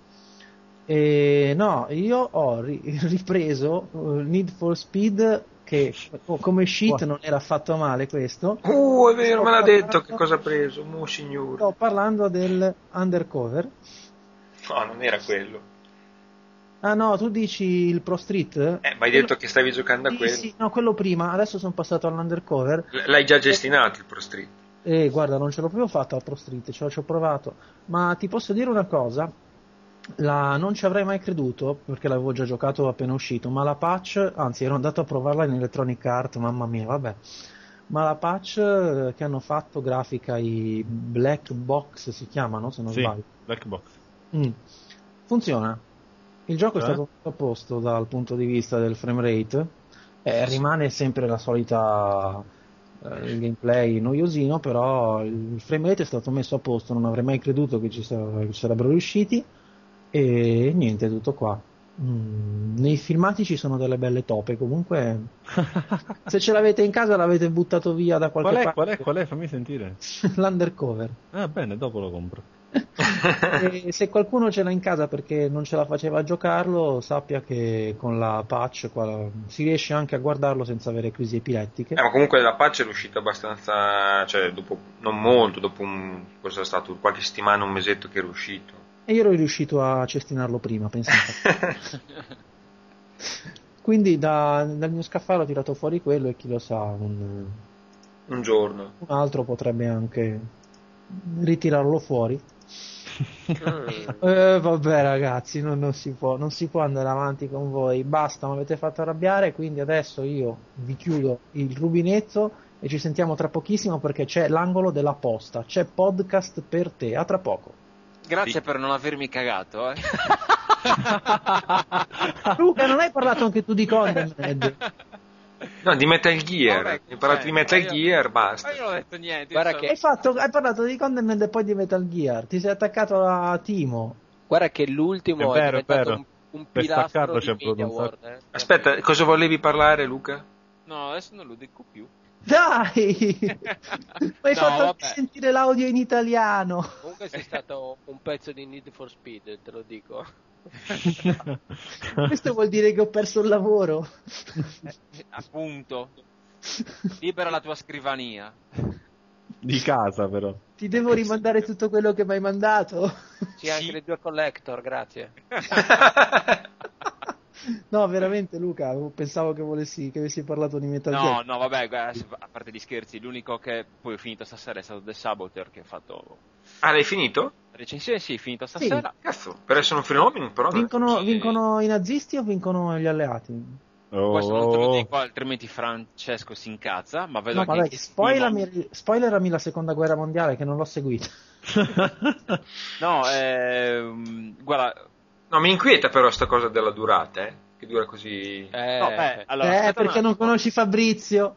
E no, io ho ri- ripreso uh, Need for Speed che oh, come sheet non era affatto male questo. Uh, è vero, me l'ha detto che cosa ha preso, mu signore. Sto parlando del Undercover. No, non era quello. Ah no, tu dici il Pro Street? Eh, ma hai detto che stavi giocando a sì, quello. Sì, no, quello prima, adesso sono passato all'Undercover. L- l'hai già gestinato il Pro Street? Eh, guarda, non ce l'ho proprio fatto al Pro Street, ce l'ho provato. Ma ti posso dire una cosa, la, non ci avrei mai creduto perché l'avevo già giocato appena uscito, ma la patch, anzi ero andato a provarla in Electronic Art, mamma mia, vabbè. Ma la patch eh, che hanno fatto grafica i Black Box si chiamano, se non sì, sbaglio. Black Box. Mm. Funziona. Il gioco eh? è stato a posto dal punto di vista del frame rate. Eh, rimane sempre la solita eh, il gameplay noiosino, però il frame rate è stato messo a posto, non avrei mai creduto che ci, sar- ci sarebbero riusciti. E niente, tutto qua. Mm, nei filmati ci sono delle belle tope. Comunque, se ce l'avete in casa, l'avete buttato via da qualche qual è, parte. Qual è? Qual è? Fammi sentire. L'undercover. Ah, bene, dopo lo compro. e se qualcuno ce l'ha in casa perché non ce la faceva a giocarlo, sappia che con la patch qua, si riesce anche a guardarlo senza avere crisi epilettiche. Eh, ma comunque la patch è uscita abbastanza, cioè dopo, non molto, dopo un, cosa è stato, qualche settimana, un mesetto che era uscito. E io ero riuscito a cestinarlo prima, pensate. Quindi da, dal mio scaffale ho tirato fuori quello e chi lo sa, un, un giorno. Un altro potrebbe anche ritirarlo fuori. eh, vabbè ragazzi, non, non, si può, non si può andare avanti con voi. Basta, mi avete fatto arrabbiare, quindi adesso io vi chiudo il rubinetto e ci sentiamo tra pochissimo perché c'è l'angolo della posta. C'è podcast per te. A tra poco. Grazie sì. per non avermi cagato. Eh. Luca, non hai parlato anche tu di Condemned? No, di Metal Gear. Vabbè, hai parlato di Metal io, Gear, basta. Ma io non ho detto niente. Guarda che... hai, fatto, hai, parlato di Condemned e poi di Metal Gear. Ti sei attaccato a Timo. Guarda che l'ultimo è, vero, è diventato è un, un pilastro di Media World, eh. Aspetta, cosa volevi parlare, Luca? No, adesso non lo dico più. Dai! Mi hai no, fatto vabbè. sentire l'audio in italiano. Comunque sei stato un pezzo di Need for Speed, te lo dico. Questo vuol dire che ho perso il lavoro. Eh, appunto. Libera la tua scrivania. Di casa, però. Ti devo rimandare tutto quello che mi hai mandato? Sì, anche sì. le due collector, grazie. No, veramente Luca, pensavo che volessi che avessi parlato di Metal no, Gear. No, no, vabbè, a parte gli scherzi, l'unico che poi ho finito stasera è stato The Saboteur che ha fatto... Ah, l'hai finito? Recensione sì, finito stasera. Sì. Cazzo, per essere un fenomeno però... Vincono, sì. vincono i nazisti o vincono gli alleati? Oh. Questo non te lo dico, altrimenti Francesco si incazza, ma vedo no, che... Vabbè, spoilerami, spoilerami la seconda guerra mondiale che non l'ho seguita. no, ehm, guarda, No, mi inquieta però sta cosa della durata, eh? Che dura così. Eh, no, beh, allora, eh perché non conosci Fabrizio?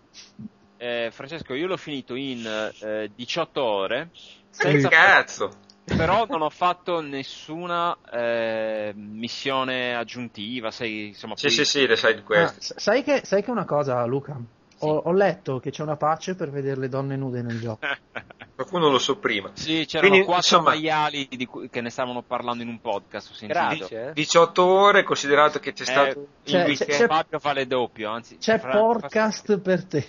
Eh, Francesco, io l'ho finito in eh, 18 ore. Senza... Che cazzo! Però non ho fatto nessuna eh, missione aggiuntiva, sai, insomma... Sì, poi... sì, sì, le sai di questo. Ah, sai, che, sai che una cosa, Luca? Sì. Ho, ho, letto che c'è una pace per vedere le donne nude nel gioco. Qualcuno lo so prima. Sì, c'erano Quindi, quattro insomma, maiali di cui, che ne stavano parlando in un podcast. Grazie. 18 ore, considerato che c'è eh, stato il weekend. C'è, Fabio fa le doppio, anzi. C'è fra, podcast per te.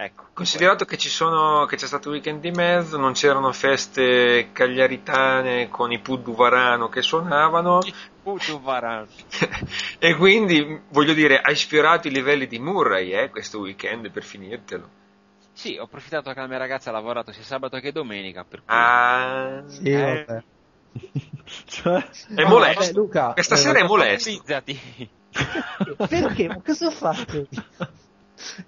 Ecco. Considerato che, ci sono, che c'è stato il weekend di mezzo, non c'erano feste cagliaritane con i Puddu Varano che suonavano. Puddu Varano. e quindi, voglio dire, hai sfiorato i livelli di Murray eh, questo weekend per finirtelo. Sì, ho approfittato che la mia ragazza ha lavorato sia sabato che domenica. Per cui... Ah, sì, eh. vabbè. cioè, è no, molesto. Vabbè, Luca, Questa eh, sera è molesto. Perché? Ma cosa ho fatto?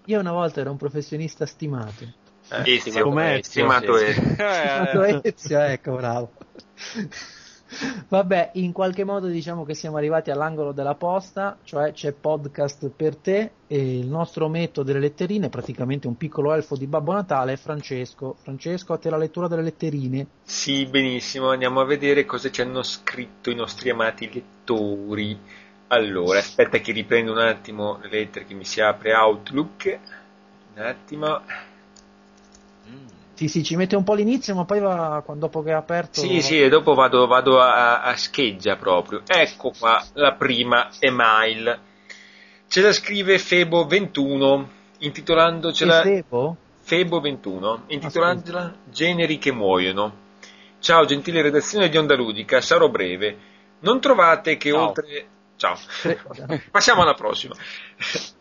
Io una volta ero un professionista stimato. Eh, Ezio, come Ezio, stimato Ezio. stimato Ezio, ecco, bravo. Vabbè, in qualche modo diciamo che siamo arrivati all'angolo della posta, cioè c'è podcast per te e il nostro ometto delle letterine, praticamente un piccolo elfo di Babbo Natale, è Francesco. Francesco, a te la lettura delle letterine. Sì, benissimo, andiamo a vedere cosa ci hanno scritto i nostri amati lettori. Allora, aspetta che riprendo un attimo le lettere che mi si apre Outlook. Un attimo. Sì, sì, ci mette un po' l'inizio, ma poi va, dopo che è aperto... Sì, sì, e dopo vado, vado a, a, scheggia proprio. Ecco qua la prima email. Ce la scrive Febo21, intitolandocela... Febo? Febo21, intitolandola Generi che muoiono. Ciao, gentile redazione di Onda Ludica, sarò breve. Non trovate che Ciao. oltre... Ciao. Passiamo alla prossima.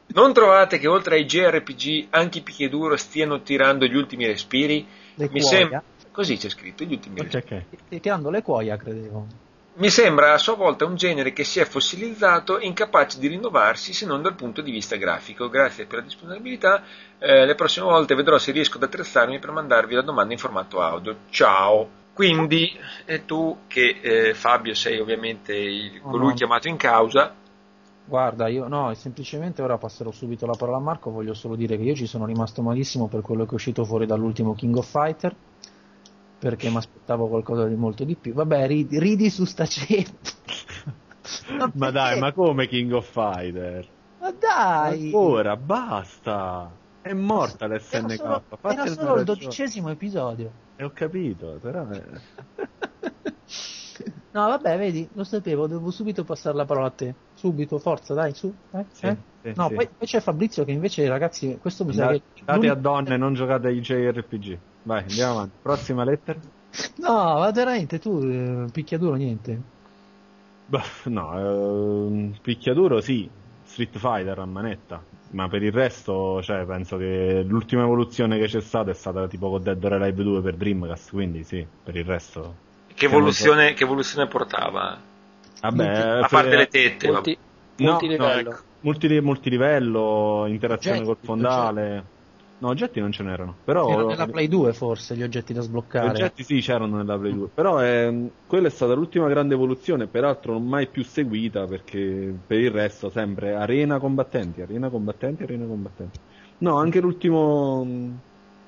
Non trovate che oltre ai JRPG anche i picchiaduro stiano tirando gli ultimi respiri? Le Mi sembra così c'è scritto, gli ultimi okay, respiri. Okay. Tirando le cuoia, credevo. Mi sembra a sua volta un genere che si è fossilizzato e incapace di rinnovarsi se non dal punto di vista grafico. Grazie per la disponibilità. Eh, le prossime volte vedrò se riesco ad attrezzarmi per mandarvi la domanda in formato audio. Ciao! Quindi tu che eh, Fabio sei ovviamente il, colui oh no. chiamato in causa, Guarda, io no, semplicemente ora passerò subito la parola a Marco, voglio solo dire che io ci sono rimasto malissimo per quello che è uscito fuori dall'ultimo King of Fighter, perché mi aspettavo qualcosa di molto di più. Vabbè, ridi, ridi su sta gente. ma dai, ma come King of Fighter? Ma dai! Ora, basta! È morta l'SNK. Era solo, era solo il dodicesimo episodio. E ho capito, però... No, vabbè, vedi, lo sapevo, devo subito passare la parola a te. Subito, forza, dai, su. Eh? Sì, eh? Sì, no, sì. Poi, poi, c'è Fabrizio che invece, ragazzi, questo mi sa che... Date a donne, non giocate ai JRPG. Vai, andiamo avanti. Prossima lettera. No, ma veramente, tu, eh, picchiaduro, niente. Bah, no, eh, picchiaduro sì, Street Fighter a manetta. Ma per il resto, cioè, penso che l'ultima evoluzione che c'è stata è stata tipo con Dead or Alive 2 per Dreamcast, quindi sì, per il resto che evoluzione, che evoluzione portava? Vabbè, a parte le tette. Multi, no, multilivello. No, multi, multilivello, interazione oggetti, col fondale. No, oggetti non ce n'erano. Però... C'erano nella Play 2 forse gli oggetti da sbloccare. Gli oggetti sì, c'erano nella Play 2. Però eh, quella è stata l'ultima grande evoluzione, peraltro non mai più seguita perché per il resto sempre arena combattenti, arena combattenti, arena combattenti. No, anche l'ultimo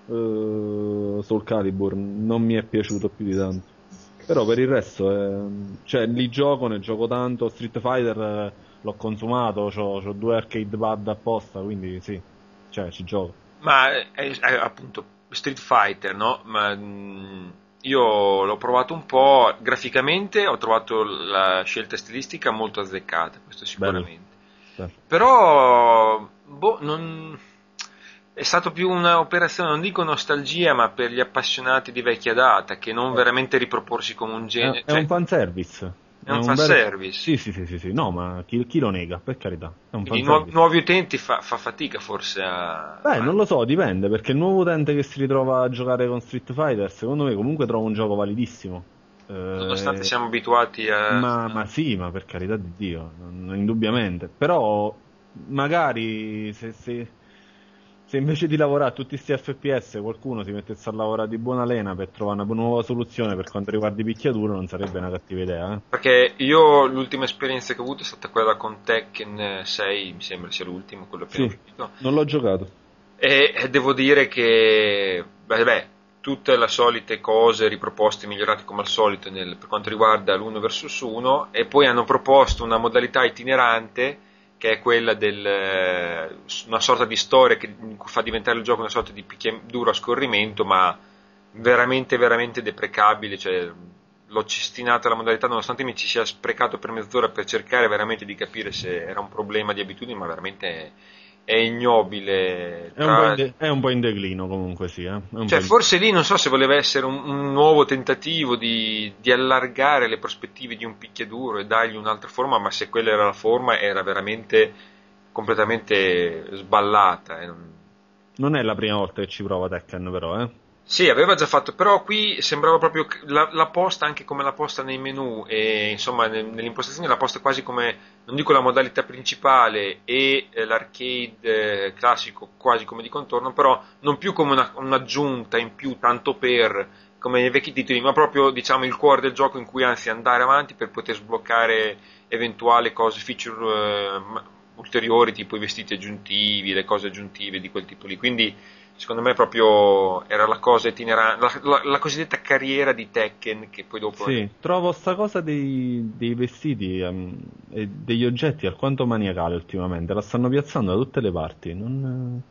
uh, Soul Calibur non mi è piaciuto più di tanto. Però per il resto, è... cioè, li gioco, ne gioco tanto. Street Fighter eh, l'ho consumato, ho due arcade pad apposta, quindi sì, cioè ci gioco. Ma è, eh, è, appunto Street Fighter, no? Ma, mh, mm, io l'ho provato un po', graficamente ho trovato la scelta stilistica molto azzeccata, questo sicuramente. Bello. Però, boh, non è stato più un'operazione, non dico nostalgia, ma per gli appassionati di vecchia data, che non veramente riproporsi come un genere. È, cioè, un fanservice. È un, un fanservice. Sì, sì, sì, sì, sì, no, ma chi, chi, lo nega, per carità. I nu- nuovi utenti fa, fa, fatica forse a... Beh, non lo so, dipende, perché il nuovo utente che si ritrova a giocare con Street Fighter, secondo me comunque trova un gioco validissimo. Nonostante eh, siamo abituati a... Ma, ma sì, ma per carità di Dio, indubbiamente. Però magari se... se se invece di lavorare a tutti questi FPS qualcuno si mettesse a lavorare di buona lena per trovare una nuova soluzione per quanto riguarda i picchiaduro non sarebbe una cattiva idea. Eh? Perché io l'ultima esperienza che ho avuto è stata quella con Tekken 6, mi sembra sia l'ultimo, quello appena sì, uscito. Non l'ho giocato. E, e devo dire che, beh, beh, tutte le solite cose riproposte e migliorate come al solito nel, per quanto riguarda l'1 vs 1 e poi hanno proposto una modalità itinerante che è quella eh, una sorta di storia che fa diventare il gioco una sorta di duro a scorrimento, ma veramente veramente deprecabile, cioè l'ho cestinata la modalità nonostante mi ci sia sprecato per mezz'ora per cercare veramente di capire se era un problema di abitudini, ma veramente è ignobile. Tra... È, un de- è, un po in declino comunque sì. Eh? Cioè, forse lì non so se voleva essere un, un nuovo tentativo di, di, allargare le prospettive di un picchiaduro e dargli un'altra forma, ma se quella era la forma era veramente completamente sballata. Eh? Non è la prima volta che ci prova Tekken però, eh? Sì, aveva già fatto, però qui sembrava proprio la, la, posta anche come la posta nei menu e insomma nell'impostazione la posta quasi come, non dico la modalità principale e eh, l'arcade eh, classico quasi come di contorno, però non più come una, un'aggiunta in più tanto per come nei vecchi titoli, ma proprio diciamo il cuore del gioco in cui anzi andare avanti per poter sbloccare eventuali cose, feature eh, ulteriori, tipo i vestiti aggiuntivi, le cose aggiuntive di quel tipo lì. Quindi secondo me proprio era la cosa itinerante, la, la, la, cosiddetta carriera di Tekken che poi dopo... Sì, trovo sta cosa dei, dei vestiti um, e degli oggetti alquanto maniacale ultimamente, la stanno piazzando da tutte le parti. Non...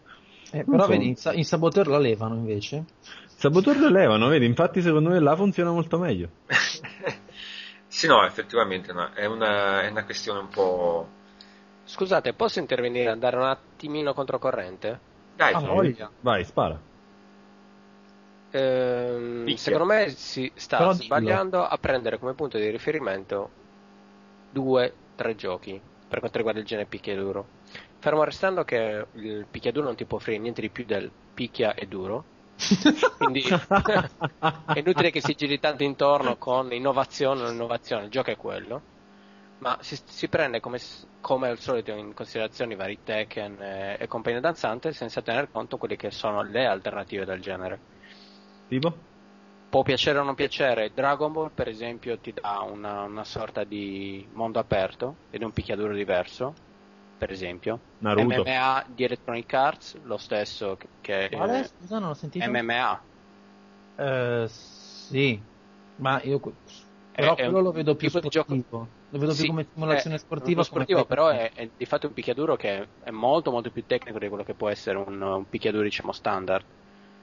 Eh, però so. vedi, in, in Saboteur la levano invece. Saboteur la levano, vedi, infatti secondo me là funziona molto meglio. sì, no, effettivamente no, è, una, è una questione un po'... Scusate, posso intervenire e andare un attimino controcorrente? Dai, ah, vai, spara. Ehm, secondo me si sta Però sbagliando dillo. a prendere come punto di riferimento due, tre giochi per quanto riguarda il genere picchiaduro. Fermo restando che il picchiaduro non ti può offrire niente di più del picchia e duro. Quindi è inutile che si giri tanto intorno con innovazione o innovazione, il gioco è quello ma si, si prende come, come, al solito in considerazione i vari Tekken e, e compagnia danzante senza tener conto quelle che sono le alternative del genere. Tipo? Può piacere o non piacere, Dragon Ball per esempio ti dà una, una sorta di mondo aperto ed è un picchiaduro diverso, per esempio. Naruto. MMA di Electronic Arts, lo stesso che... Quale? Scusa, non ho sentito. MMA. Uh, sì, ma io... Però è, quello è lo vedo più sportivo. Gioco lo vedo sì, più come simulazione sportiva. sportivo, però è, è, di fatto un picchiaduro che è molto molto più tecnico di quello che può essere un, un picchiaduro diciamo standard.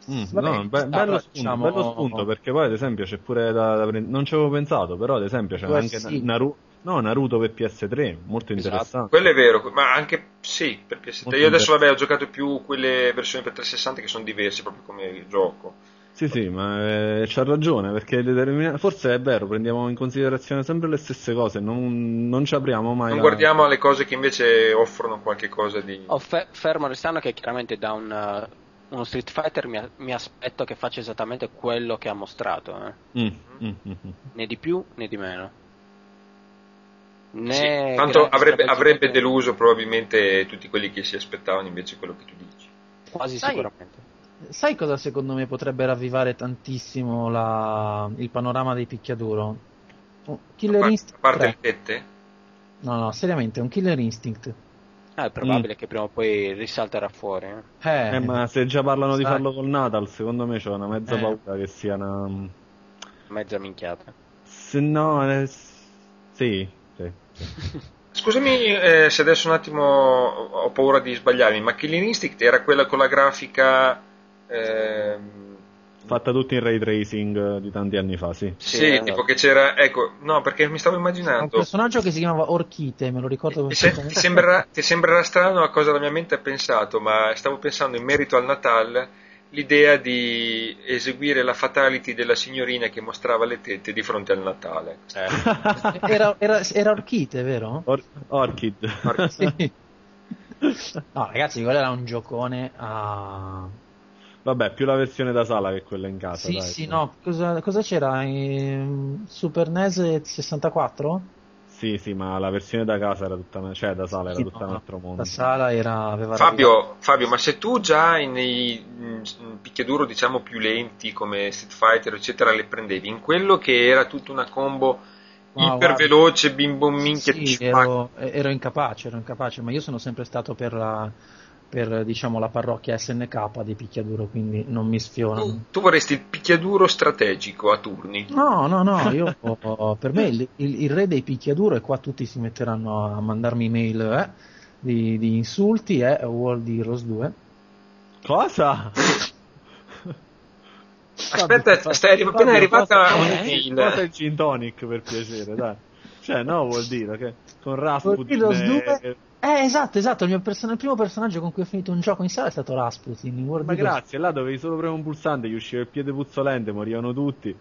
Mm, Vabbè, no, be- bello, spunto, diciamo... bello, spunto, perché poi ad esempio c'è pure da, da pre- non ci avevo pensato però ad esempio c'è Beh, anche sì. Naru- no, Naruto per PS3 molto esatto. interessante quello è vero ma anche sì per PS3 molto io adesso vabbè ho giocato più quelle versioni per 360 che sono diverse proprio come gioco sì, sì, ma eh, c'ha ragione perché determina... forse è vero, prendiamo in considerazione sempre le stesse cose, non, non ci apriamo mai. Non la... guardiamo alle cose che invece offrono qualche cosa di. Oh, fe- fermo restando che chiaramente da un, uh, uno Street Fighter mi, mi, aspetto che faccia esattamente quello che ha mostrato, eh. mm, mm, mm, mm. né di più né di meno. Né sì, tanto avrebbe, avrebbe deluso probabilmente tutti quelli che si aspettavano invece quello che tu dici. Quasi Sai, sicuramente. Sai cosa secondo me potrebbe ravvivare tantissimo la, il panorama dei picchiaduro? Killer a, Instinct. A parte 3. il tette? No, no, seriamente, un Killer Instinct. Ah, è probabile mm. che prima o poi risalterà fuori. Eh. Eh, eh, ma se già parlano sai. di farlo col Natal, secondo me c'è una mezza eh. paura che sia una. Mezza minchiata. Se no, eh, sì, sì. Scusami eh, se adesso un attimo ho paura di sbagliarmi, ma Killing Instinct era quella con la grafica Ehm... Fatta tutta in ray tracing di tanti anni fa, sì. Sì, sì tipo che c'era, ecco, no, perché mi stavo immaginando. Un personaggio che si chiamava Orchite, me lo ricordo. Ti, se, ti, sembrerà, ti sembrerà strano a cosa la mia mente ha pensato, ma stavo pensando in merito al Natale l'idea di eseguire la fatality della signorina che mostrava le tette di fronte al Natale. Eh. era, era, era, Orchite, vero? Or- Orchid. Orchid. Sì. No, ragazzi, quello era un giocone a. Vabbè, più la versione da sala che quella in casa. Sì, dai, sì, no. Cosa, cosa c'era? In Super NES 64? Sì, sì, ma la versione da casa era tutta, cioè da sala era sì, tutta no, un altro mondo. La sala era, aveva Fabio, Fabio, ma se tu già nei picchiaduro diciamo più lenti come Street Fighter eccetera le prendevi, in quello che era tutta una combo wow, iper veloce, bimbo minchia, sì, ero, ero, incapace, ero incapace, ma io sono sempre stato per la per diciamo, la parrocchia SNK di picchiaduro, quindi non mi sfiorano. Tu, tu vorresti il picchiaduro strategico a turni? No, no, no, io, per me il, il, il, re dei picchiaduro, e qua tutti si metteranno a mandarmi email eh, di, di, insulti, è World Heroes 2. Cosa? Aspetta, stai appena arrivata un'email. Cosa il gin tonic per piacere, dai. Cioè, no, vuol dire che con Rasputin... World Heroes 2 eh, esatto, esatto. Il, person- il, primo personaggio con cui ho finito un gioco in sala è stato Rasputin. In Ma grazie, là dovevi solo premere un pulsante, gli usciva il piede puzzolente, morivano tutti.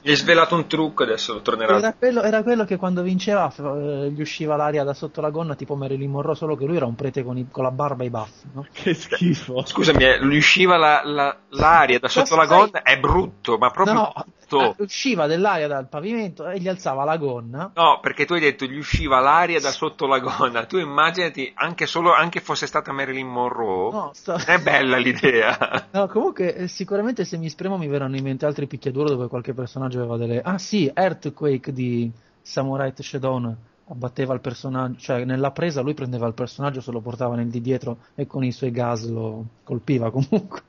Gli hai svelato un trucco, adesso tornerà. Era quello, era quello che quando vinceva eh, gli usciva l'aria da sotto la gonna, tipo Marilyn Monroe, solo che lui era un prete con, i, con la barba e i baffi. No? Che schifo. Scusami, eh, gli usciva la, la, l'aria da sotto la gonna, è brutto, ma proprio. No, sotto. Usciva dell'aria dal pavimento e gli alzava la gonna. No, perché tu hai detto gli usciva l'aria da sotto la gonna. Tu immaginati, anche solo, anche fosse stata Marilyn Monroe. No, sto... È bella l'idea. No, comunque, eh, sicuramente se mi spremo mi verranno in mente altri picchiaduro dove qualche personaggio aveva delle. Ah, sì, Earthquake di Samurai Shodown abbatteva il personaggio, cioè nella presa lui prendeva il personaggio, se lo portava nel di dietro e con i suoi gas lo colpiva comunque.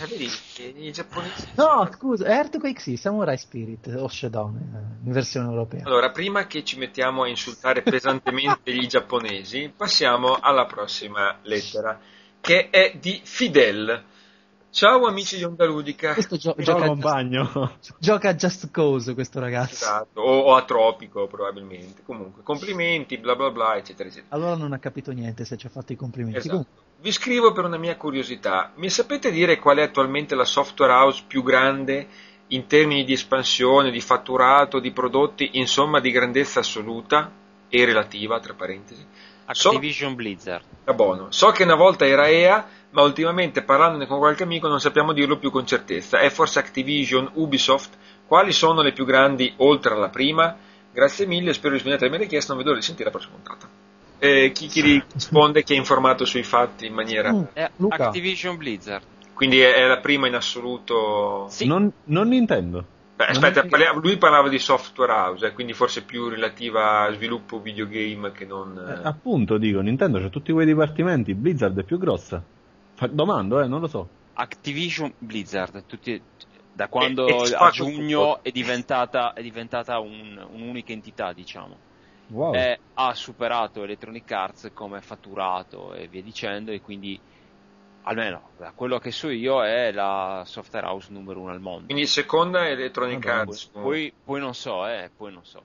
Eh, vedi, i giapponesi. No, scusa, Earthquake sì, Samurai Spirit o Shadow eh, in versione europea. Allora, prima che ci mettiamo a insultare pesantemente gli giapponesi, passiamo alla prossima lettera, che è di Fidel. Ciao amici di Onda Ludica. Questo gio- gioca, a bagno. gioca a Just Cause questo ragazzo. Esatto, o, o, a Tropico probabilmente. Comunque, complimenti, bla bla bla, eccetera, eccetera. Allora non ha capito niente se ci ha fatto i complimenti. Esatto. Vi scrivo per una mia curiosità. Mi sapete dire qual è attualmente la software house più grande in termini di espansione, di fatturato, di prodotti, insomma di grandezza assoluta e relativa, tra parentesi? Activision so, Blizzard. Ah, buono. So che una volta era EA, ma ultimamente parlandone con qualche amico non sappiamo dirlo più con certezza. È forse Activision, Ubisoft? Quali sono le più grandi oltre alla prima? Grazie mille, spero di rispondere alle mie richieste, non vedo di sentire la prossima puntata. Eh, chi, chi risponde chi è informato sui fatti in maniera... Mm, è Activision Blizzard. Quindi è, è, la prima in assoluto... Sì. Non, non Nintendo. Beh, aspetta, parliamo, lui parlava di software house, eh, quindi forse più relativa a sviluppo videogame che non... Eh, appunto, dico, Nintendo c'ha tutti quei dipartimenti, Blizzard è più grossa. Domando, eh, non lo so. Activision Blizzard, tutti, da quando e, e a giugno è diventata, è diventata un, un'unica entità, diciamo. Wow. È, ha superato Electronic Arts come fatturato e via dicendo, e quindi almeno da quello che so io è la software house numero uno al mondo. Quindi seconda Electronic ah, Arts. Poi, poi, poi, non so, eh, poi non so.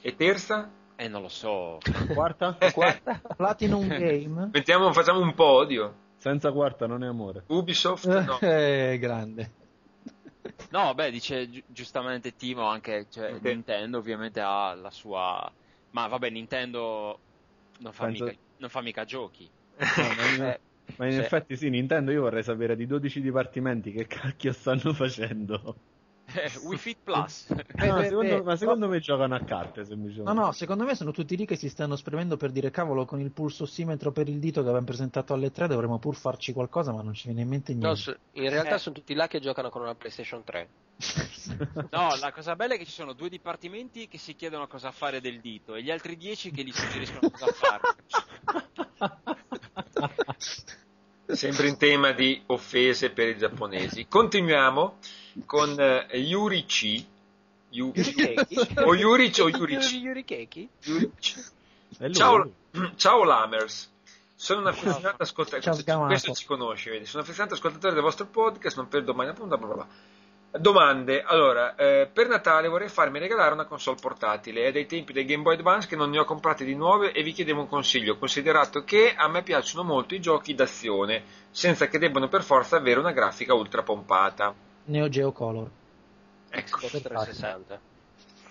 E terza? Eh, non lo so. Quarta? Quarta? Platinum Game. Mettiamo, facciamo un podio. Senza quarta non è amore. Ubisoft? No. Eh, grande. No, beh, dice gi- giustamente Timo anche, cioè, okay. Nintendo ovviamente ha la sua... Ma vabbè, Nintendo non fa, Penso... mica, non fa mica giochi. No, eh, ma in cioè... effetti sì, Nintendo io vorrei sapere di 12 dipartimenti che cacchio stanno facendo. Eh, Wii Fit Plus. Eh, no, secondo, ma secondo me giocano a carte semplicemente. No, no, secondo me sono tutti lì che si stanno spremendo per dire cavolo con il pulsossimetro per il dito che abbiamo presentato alle 3 dovremmo pur farci qualcosa ma non ci viene in mente niente. No, in realtà eh. sono tutti là che giocano con una PlayStation 3. no, la cosa bella è che ci sono due dipartimenti che si chiedono cosa fare del dito e gli altri 10 che gli suggeriscono cosa fare. Sempre in tema di offese per i giapponesi. Continuiamo con uh, Yuri C. Yu- o Yurici o Yurici. Yurikeki? Ciao, ciao Lamers. Sono un affezionato ascoltatore. Questo ci conosce, vedi. Sono un affezionato ascoltatore del vostro podcast, non perdo mai una punta, bla bla bla. Domande. Allora, eh, per Natale vorrei farmi regalare una console portatile. È dai tempi del Game Boy Advance che non ne ho comprate di nuove e vi chiedevo un consiglio, considerato che a me piacciono molto i giochi d'azione, senza che debbano per forza avere una grafica ultra pompata. Neo Geo Color. Ecco. 360.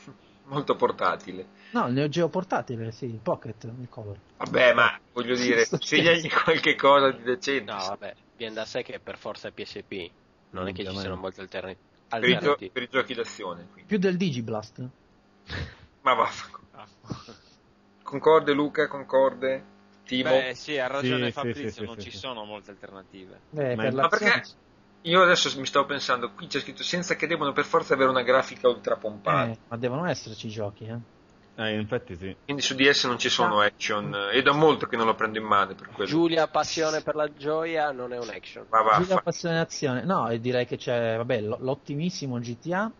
Molto portatile. No, il Neo Geo portatile, sì, il Pocket, il Color. Vabbè, ma voglio dire, segnagli qualche cosa di decente. No, vabbè, viene da sé che per forza è PSP. Non è che ci siano molte alternative per i, gio- per i, giochi d'azione. Quindi. Più del Digiblast. Ma vaffanculo. Concorde Luca, concorde? Timo? Beh sì, ha ragione sì, Fabrizio, sì, non ci sono molte alternative. Beh, per ma perché io adesso mi stavo pensando, qui c'è scritto senza che devono per forza avere una grafica ultra pompata. Eh, ma devono esserci giochi, eh. Eh, infatti sì. Quindi su DS non ci sono ah. action. E da molto che non lo prendo in mano per quello. Giulia Passione per la gioia non è un action. Ma va, Giulia fa... Passione azione. No, e direi che c'è, vabbè, l'ottimissimo GTA.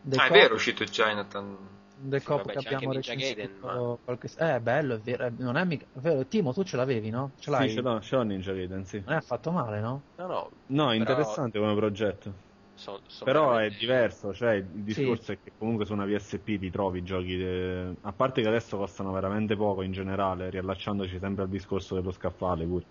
The ah, Cop... è vero, è uscito Chinatown. The Cop vabbè, che abbiamo recensito qualche... Eh, bello, è vero, non è mica... È vero. Timo, tu ce l'avevi, no? Ce l'hai? Sì, ce l'ho, ce l'ho Ninja Gaiden, sì. Non è affatto male, no? No, no. No, interessante come progetto. So, so Però è diverso, cioè il discorso sì. è che comunque su una PSP ti trovi giochi, de... a parte che adesso costano veramente poco in generale, riallacciandoci sempre al discorso dello scaffale pure.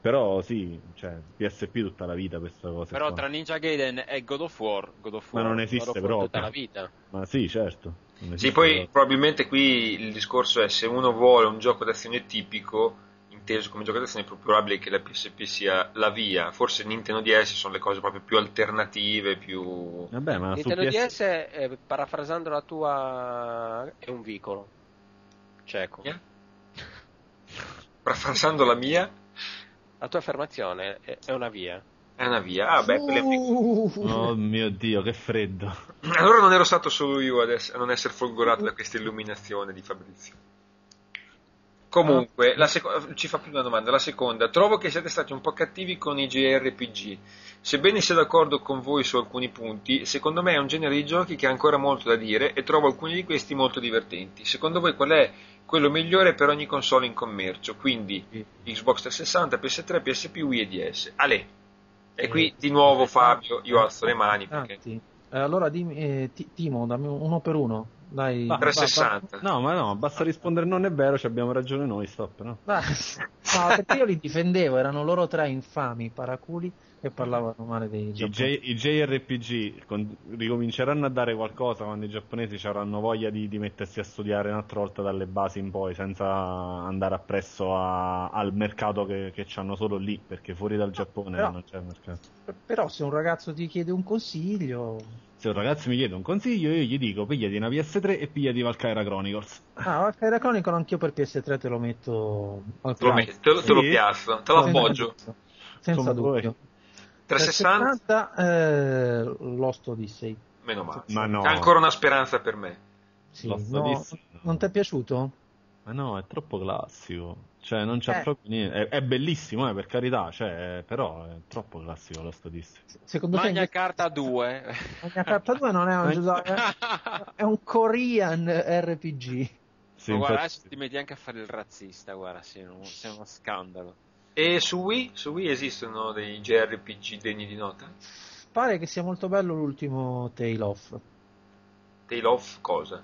Però sì, cioè PSP tutta la vita questa cosa. Però qua. tra Ninja Gaiden e God of War, God of War Ma non esiste proprio. tutta la vita. Ma sì, certo. Sì, poi proprio. probabilmente qui il discorso è se uno vuole un gioco d'azione tipico inteso come giocazione è più probabile che la PSP sia la via. Forse Nintendo DS sono le cose proprio più alternative, più... Vabbè, ma Nintendo PS... DS, eh, parafrasando la tua, è un vicolo cieco. Yeah? Parafrasando la mia? La tua affermazione è una via. È una via. Ah, beh, uh, Oh mio dio, che freddo. Allora non ero stato solo io a non essere folgorato da questa illuminazione di Fabrizio. Comunque, ah. seco- ci fa più una domanda. La seconda, trovo che siete stati un po' cattivi con i JRPG. Sebbene sia d'accordo con voi su alcuni punti, secondo me è un genere di giochi che ha ancora molto da dire e trovo alcuni di questi molto divertenti. Secondo voi qual è quello migliore per ogni console in commercio? Quindi Xbox 360, PS3, PSP, Wii e DS. Ale. E qui di nuovo Fabio, io alzo le mani. Perché... Eh, allora dimmi, eh, Timo, dammi uno per uno. Dai, va, 360. Va, va. No, ma no, basta rispondere non è vero, ci abbiamo ragione noi, stop, no? no, perché io li difendevo, erano loro tre infami paraculi che parlavano male dei giapponesi. I, J, i JRPG con, ricominceranno a dare qualcosa quando i giapponesi avranno voglia di, di, mettersi a studiare un'altra volta dalle basi in poi, senza andare appresso a, al mercato che, che hanno solo lì, perché fuori dal Giappone però, non c'è mercato. Però se un ragazzo ti chiede un consiglio... Se un ragazzo mi chiede un consiglio, io gli dico pigliati una PS3 e pigliati Valkyra Chronicles. Ah, Valkyra Chronicles anch'io per PS3 te lo metto al te lo, metto, te, lo, te lo piazzo, te lo appoggio. Senza dubbio. 360 eh, Lost Odyssey. Meno male. Ma no. C'è ancora una speranza per me. Sì, no, non ti è piaciuto? Ma no, è troppo classico. Cioè, non c'è eh. proprio niente. È, è bellissimo, eh, per carità, cioè, però è troppo classico Lost Odyssey. Secondo Magna te... Carta 2. Magna Carta 2 non è un gioco, è un Korean RPG. Sì, Ma guarda, adesso ti metti anche a fare il razzista, guarda, sei, un, sei uno scandalo. E su Wii? Su Wii esistono dei JRPG degni di nota? Pare che sia molto bello l'ultimo Tale of. Tale of cosa?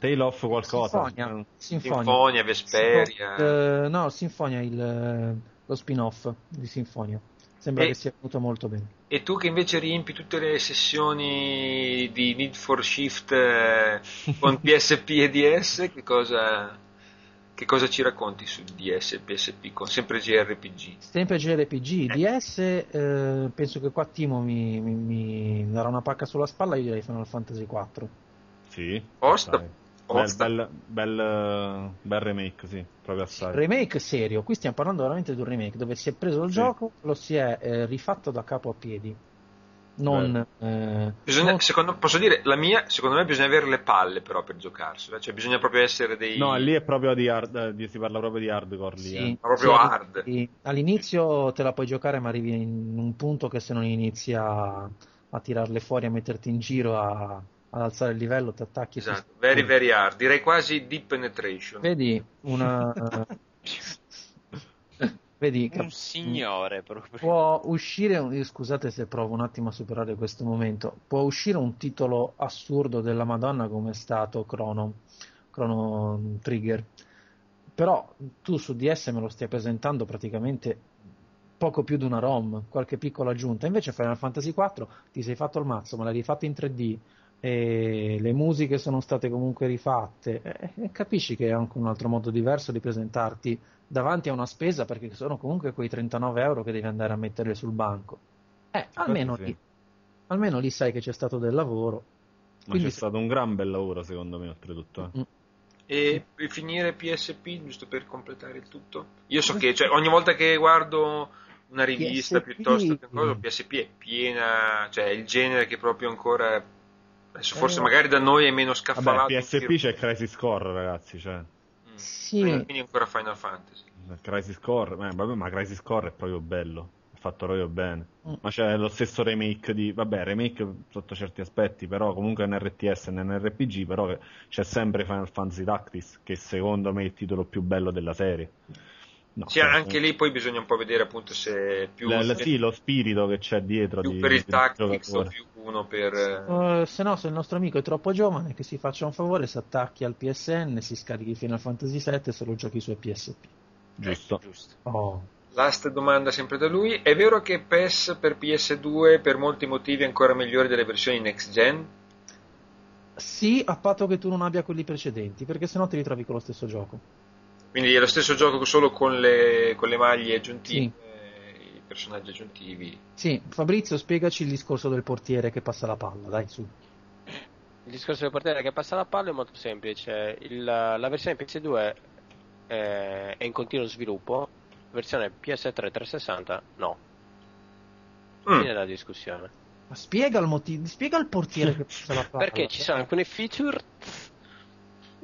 Tale of qualcosa. Sinfonia. Sinfonia, Sinfonia Vesperia. Sinfonia, uh, no, Sinfonia, il, lo spin-off di Sinfonia. Sembra e, che sia venuto molto bene. E tu che invece riempi tutte le sessioni di Need for Shift eh, con PSP e DS, che cosa... Che cosa ci racconti su DS e PSP con sempre JRPG? Sempre JRPG, eh. DS eh, penso che qua Timo mi, mi, mi, darà una pacca sulla spalla, io direi Final Fantasy 4. Sì. Posta. Bel, bel, bel, bel, remake, sì, proprio assai. Remake serio, qui stiamo parlando veramente di un remake dove si è preso il sì. gioco, lo si è eh, rifatto da capo a piedi non, eh, bisogna, non... Secondo, posso dire, la mia, secondo me bisogna avere le palle però per giocarsela, cioè bisogna proprio essere dei... No, lì è proprio di hard, di, si parla proprio di hardcore lì. Sì, eh. proprio sì, hard. Sì. All'inizio te la puoi giocare ma arrivi in un punto che se non inizi a, a tirarle fuori, a metterti in giro, a, ad alzare il livello, ti attacchi. Esatto, very very hard, direi quasi deep penetration. Vedi, una... Vedi, un signore proprio. Può uscire, scusate se provo un attimo a superare questo momento, può uscire un titolo assurdo della Madonna come è stato Chrono, Chrono Trigger, però tu su DS me lo stai presentando praticamente poco più di una ROM, qualche piccola aggiunta, invece Final Fantasy IV ti sei fatto il mazzo, ma l'hai rifatto in 3D, e le musiche sono state comunque rifatte e, e capisci che è anche un altro modo diverso di presentarti davanti a una spesa perché sono comunque quei 39 euro che devi andare a mettere sul banco. Eh, almeno, sì. lì, almeno lì sai che c'è stato del lavoro. Ma Quindi c'è stato un gran bel lavoro secondo me oltretutto. Eh. E per finire PSP, giusto per completare il tutto? Io so che cioè, ogni volta che guardo una rivista PSP. piuttosto che cosa, PSP è piena, cioè è il genere che proprio ancora adesso forse eh, magari da noi è meno scaffalato. Vabbè, PSP c'è Crisis Core, ragazzi, cioè. Sì. Quindi ancora Final Fantasy. Crisis Core, eh, vabbè, ma Crisis Core è proprio bello. È fatto proprio bene. Mm. Ma c'è lo stesso remake di. Vabbè, remake sotto certi aspetti, però comunque è un RTS e un RPG, però c'è sempre Final Fantasy Tactics, che secondo me è il titolo più bello della serie. No, sì, anche lì poi bisogna un po' vedere appunto se più... La, la, sì, lo spirito che c'è dietro. Più di, per il tactics o più uno per... Uh, se no, se il nostro amico è troppo giovane, che si faccia un favore, si attacchi al PSN, si scarichi Final Fantasy VII e se lo giochi su PSP. Giusto. Eh, giusto. Oh. Last domanda sempre da lui. È vero che PES per PS2 per molti motivi è ancora migliore delle versioni next gen? Sì, a patto che tu non abbia quelli precedenti, perché sennò ti ritrovi con lo stesso gioco. Quindi è lo stesso gioco solo con le, con le maglie aggiuntive, sì. i personaggi aggiuntivi. Sì, Fabrizio, spiegaci il discorso del portiere che passa la palla, dai su. Il discorso del portiere che passa la palla è molto semplice. Il, la versione PS2 è, è in continuo sviluppo, la versione PS3 360 no. Mm. Fine la discussione. Ma spiega il motivo, spiega il portiere che passa la palla. Perché ci sono alcune feature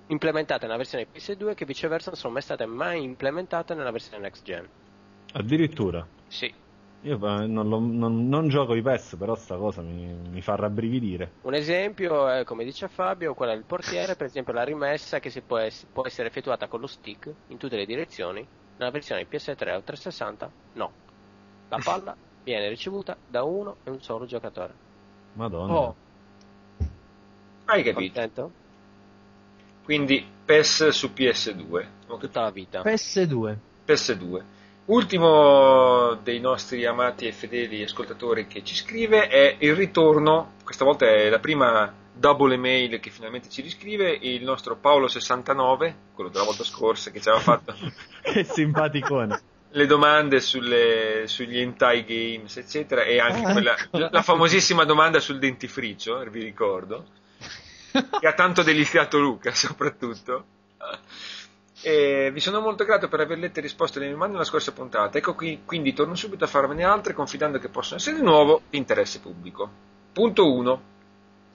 implementate nella versione PS2 che viceversa non sono mai state mai implementate nella versione next gen. Addirittura? Sì. Io non, lo, non, non, gioco i PES, però sta cosa mi, mi, fa rabbrividire. Un esempio è, come dice Fabio, quella del portiere, per esempio la rimessa che può, es- può, essere effettuata con lo stick in tutte le direzioni, nella versione PS3 o 360 no. La palla viene ricevuta da uno e un solo giocatore. Madonna. Oh. Hai capito? Contento? Quindi PES su PS2. Tutta la vita. PS2. PS2. Ultimo dei nostri amati e fedeli ascoltatori che ci scrive è il ritorno, questa volta è la prima double email che finalmente ci riscrive, il nostro Paolo69, quello della volta scorsa che ci aveva fatto. che simpaticone. Le domande sulle, sugli hentai games, eccetera, e anche ah, quella, ecco. la famosissima domanda sul dentifricio, vi ricordo, che ha tanto deliziato Luca soprattutto. E vi sono molto grato per aver letto e risposto alle mie domande nella scorsa puntata. Ecco qui, quindi torno subito a farvene altre, confidando che possono essere di nuovo di interesse pubblico. Punto 1.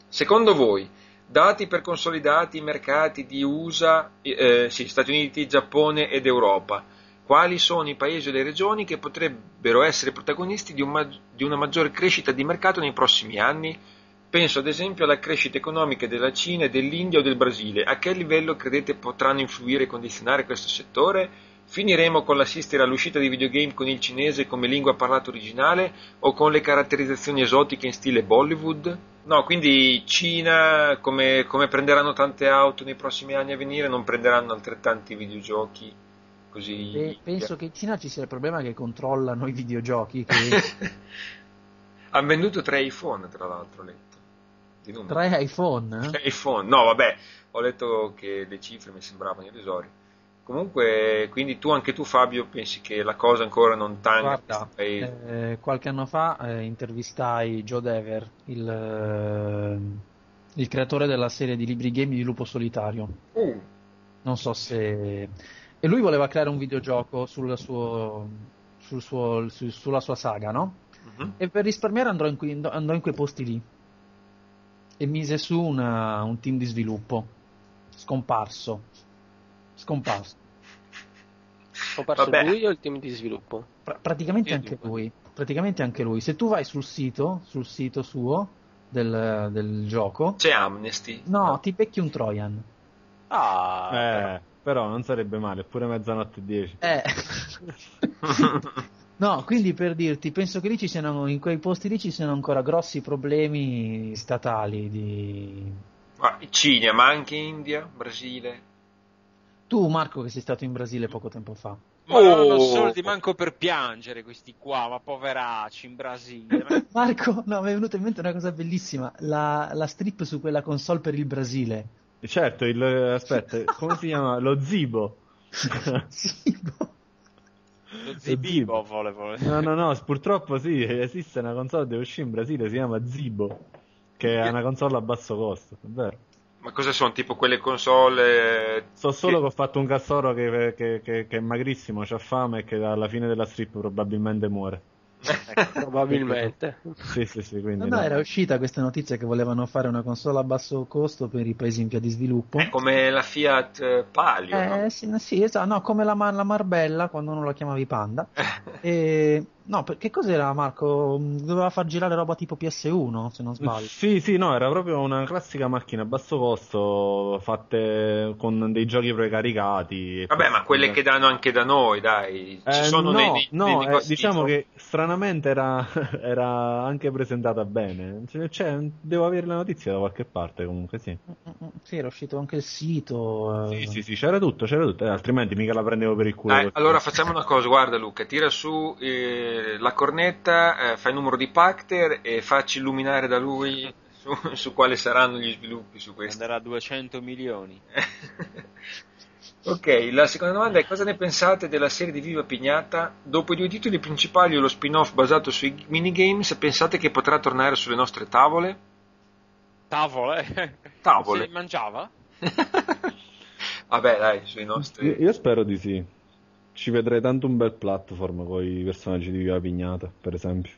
Secondo voi, dati per consolidati i mercati di USA, eh, sì, Stati Uniti, Giappone ed Europa, quali sono i paesi o le regioni che potrebbero essere protagonisti di, un, di una maggiore crescita di mercato nei prossimi anni? Penso ad esempio alla crescita economica della Cina, dell'India o del Brasile. A che livello credete potranno influire e condizionare questo settore? Finiremo con l'assistere all'uscita di videogame con il cinese come lingua parlata originale o con le caratterizzazioni esotiche in stile Bollywood? No, quindi Cina, come, come prenderanno tante auto nei prossimi anni a venire, non prenderanno altrettanti videogiochi così. E penso che in Cina ci sia il problema che controllano i videogiochi. Che... Hanno venduto tre iPhone, tra l'altro, letto di numeri. Tre iPhone? Tre iPhone, no vabbè, ho letto che le cifre mi sembravano irrisorie. Comunque, quindi tu, anche tu Fabio, pensi che la cosa ancora non tanga eh, qualche anno fa eh, intervistai Joe Dever, il, eh, il, creatore della serie di libri game di Lupo Solitario. Uh. Non so se... E lui voleva creare un videogioco sul suo, sul suo, su, sulla sua saga, no? Uh-huh. E per risparmiare andò in, andò in quei posti lì e mise su una, un team di sviluppo. Scomparso. Scomparso. Scomparso Vabbè. lui o il team di sviluppo? Pra- praticamente anche lui. Praticamente anche lui. Se tu vai sul sito, sul sito suo del, del gioco. C'è Amnesty. No, no, ti becchi un Trojan. Ah. Eh, però non sarebbe male, pure mezzanotte e dieci. Eh. No, quindi per dirti, penso che lì ci siano, in quei posti lì ci siano ancora grossi problemi statali di... Ah, Cina, ma anche India, Brasile. Tu, Marco, che sei stato in Brasile poco tempo fa. Ma oh. non hanno soldi manco per piangere questi qua, ma poveracci in Brasile. Marco, no, mi è venuta in mente una cosa bellissima, la, la strip su quella console per il Brasile. Certo, il, aspetta, come si chiama? Lo Zibo. Zibo. Lo Zibo volevo. No, no, no, purtroppo sì, esiste una console che uscì in Brasile, si chiama Zibo, che è una console a basso costo, è vero. Ma cosa sono? Tipo quelle console. So solo che, che ho fatto un cassoro che, che, che, è magrissimo, c'ha fame e che alla fine della strip probabilmente muore. Ecco, probabilmente. sì, sì, sì. Quindi no, no, era uscita questa notizia che volevano fare una console a basso costo per i paesi in via di sviluppo. È come la Fiat eh, Palio. Eh, no? sì, sì, esatto, no, come la, la Marbella quando non la chiamavi Panda. e No, che cos'era Marco? Doveva far girare roba tipo PS1, se non sbaglio. Sì, sì, no, era proprio una classica macchina a basso costo, fatte con dei giochi precaricati. Vabbè, ma quelle che danno anche da noi, dai. Ci eh, sono no, dei, no, dei eh, diciamo che stranamente era, era, anche presentata bene. Cioè, devo avere la notizia da qualche parte comunque, sì. Mm, mm, mm, sì, era uscito anche il sito. Eh. Sì, sì, sì, c'era tutto, c'era tutto, eh, altrimenti mica la prendevo per il culo. Dai, allora facciamo una cosa, guarda Luca, tira su... Eh la cornetta, eh, fai il numero di Pacter e facci illuminare da lui su, su quali saranno gli sviluppi su questo. Andrà a 200 milioni. Ok, la seconda domanda è cosa ne pensate della serie di Viva Pignata? Dopo i due titoli principali e lo spin-off basato sui minigames, pensate che potrà tornare sulle nostre tavole? Tavole? Tavole. Si mangiava? Vabbè, dai, sui nostri... Io, io, spero di sì. Ci vedrei tanto un bel platform con i personaggi di Viva Pignata, per esempio.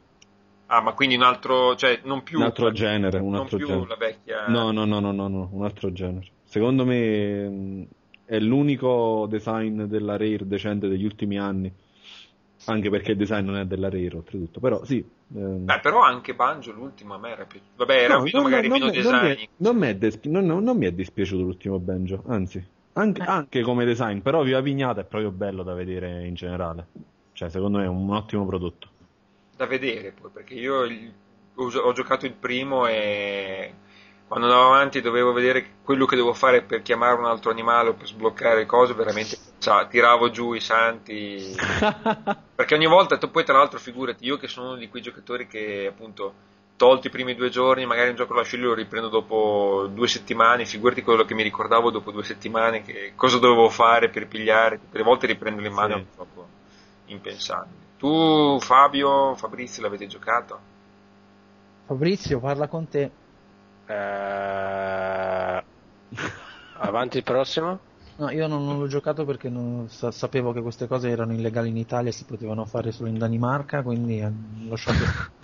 Ah, ma quindi un altro, cioè non più... Un altro genere, un non altro più genere. la vecchia... No, no, no, no, no, no, un altro genere. Secondo me è l'unico design della Rare decente degli ultimi anni. Anche perché il design non è della Rare, oltretutto. Però sì. Ehm... Beh, però anche Banjo l'ultimo a me era piaciuto. Vabbè, era no, no, magari no, meno design. Non mi, è, despi- non mi è dispiaciuto l'ultimo Banjo, anzi. Anche, eh. anche, come design, però Viva Pignata è proprio bello da vedere in generale. Cioè, secondo me è un ottimo prodotto. Da vedere poi, perché io ho, giocato il primo e quando andavo avanti dovevo vedere quello che devo fare per chiamare un altro animale o per sbloccare cose, veramente cioè, tiravo giù i santi. Perché ogni volta, poi tra l'altro figurati, io che sono uno di quei giocatori che appunto tolti i primi due giorni, magari un gioco lo lascio lì lo riprendo dopo due settimane, figurati quello che mi ricordavo dopo due settimane, che cosa dovevo fare per pigliare, tutte le volte riprenderlo in mano sì. è proprio impensabile. Tu Fabio, Fabrizio l'avete giocato? Fabrizio parla con te. Eh... Avanti il prossimo? No, io non, non l'ho giocato perché non, sa, sapevo che queste cose erano illegali in Italia e si potevano fare solo in Danimarca, quindi ho lasciato.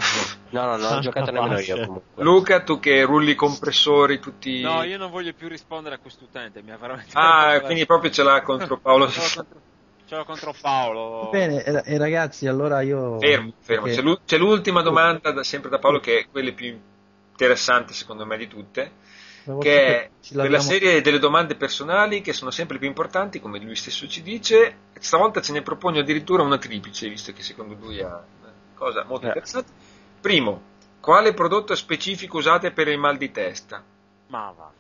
no, no, non ho giocato nemmeno io comunque. Luca, tu che rulli i compressori tutti. No, io non voglio più rispondere a quest'utente, mi ha veramente. Ah, quindi proprio ce l'ha contro Paolo. ce l'ho contro Paolo. Bene, e ragazzi, allora io. Fermo, fermo. Perché... C'è, l'ultima domanda, da, sempre da Paolo, che è quelle più interessanti secondo me di tutte, che è quella serie delle domande personali che sono sempre più importanti, come lui stesso ci dice, stavolta ce ne propone addirittura una triplice, visto che secondo lui ha una cosa molto eh. interessante. Primo, quale prodotto specifico usate per il mal di testa? Ma va.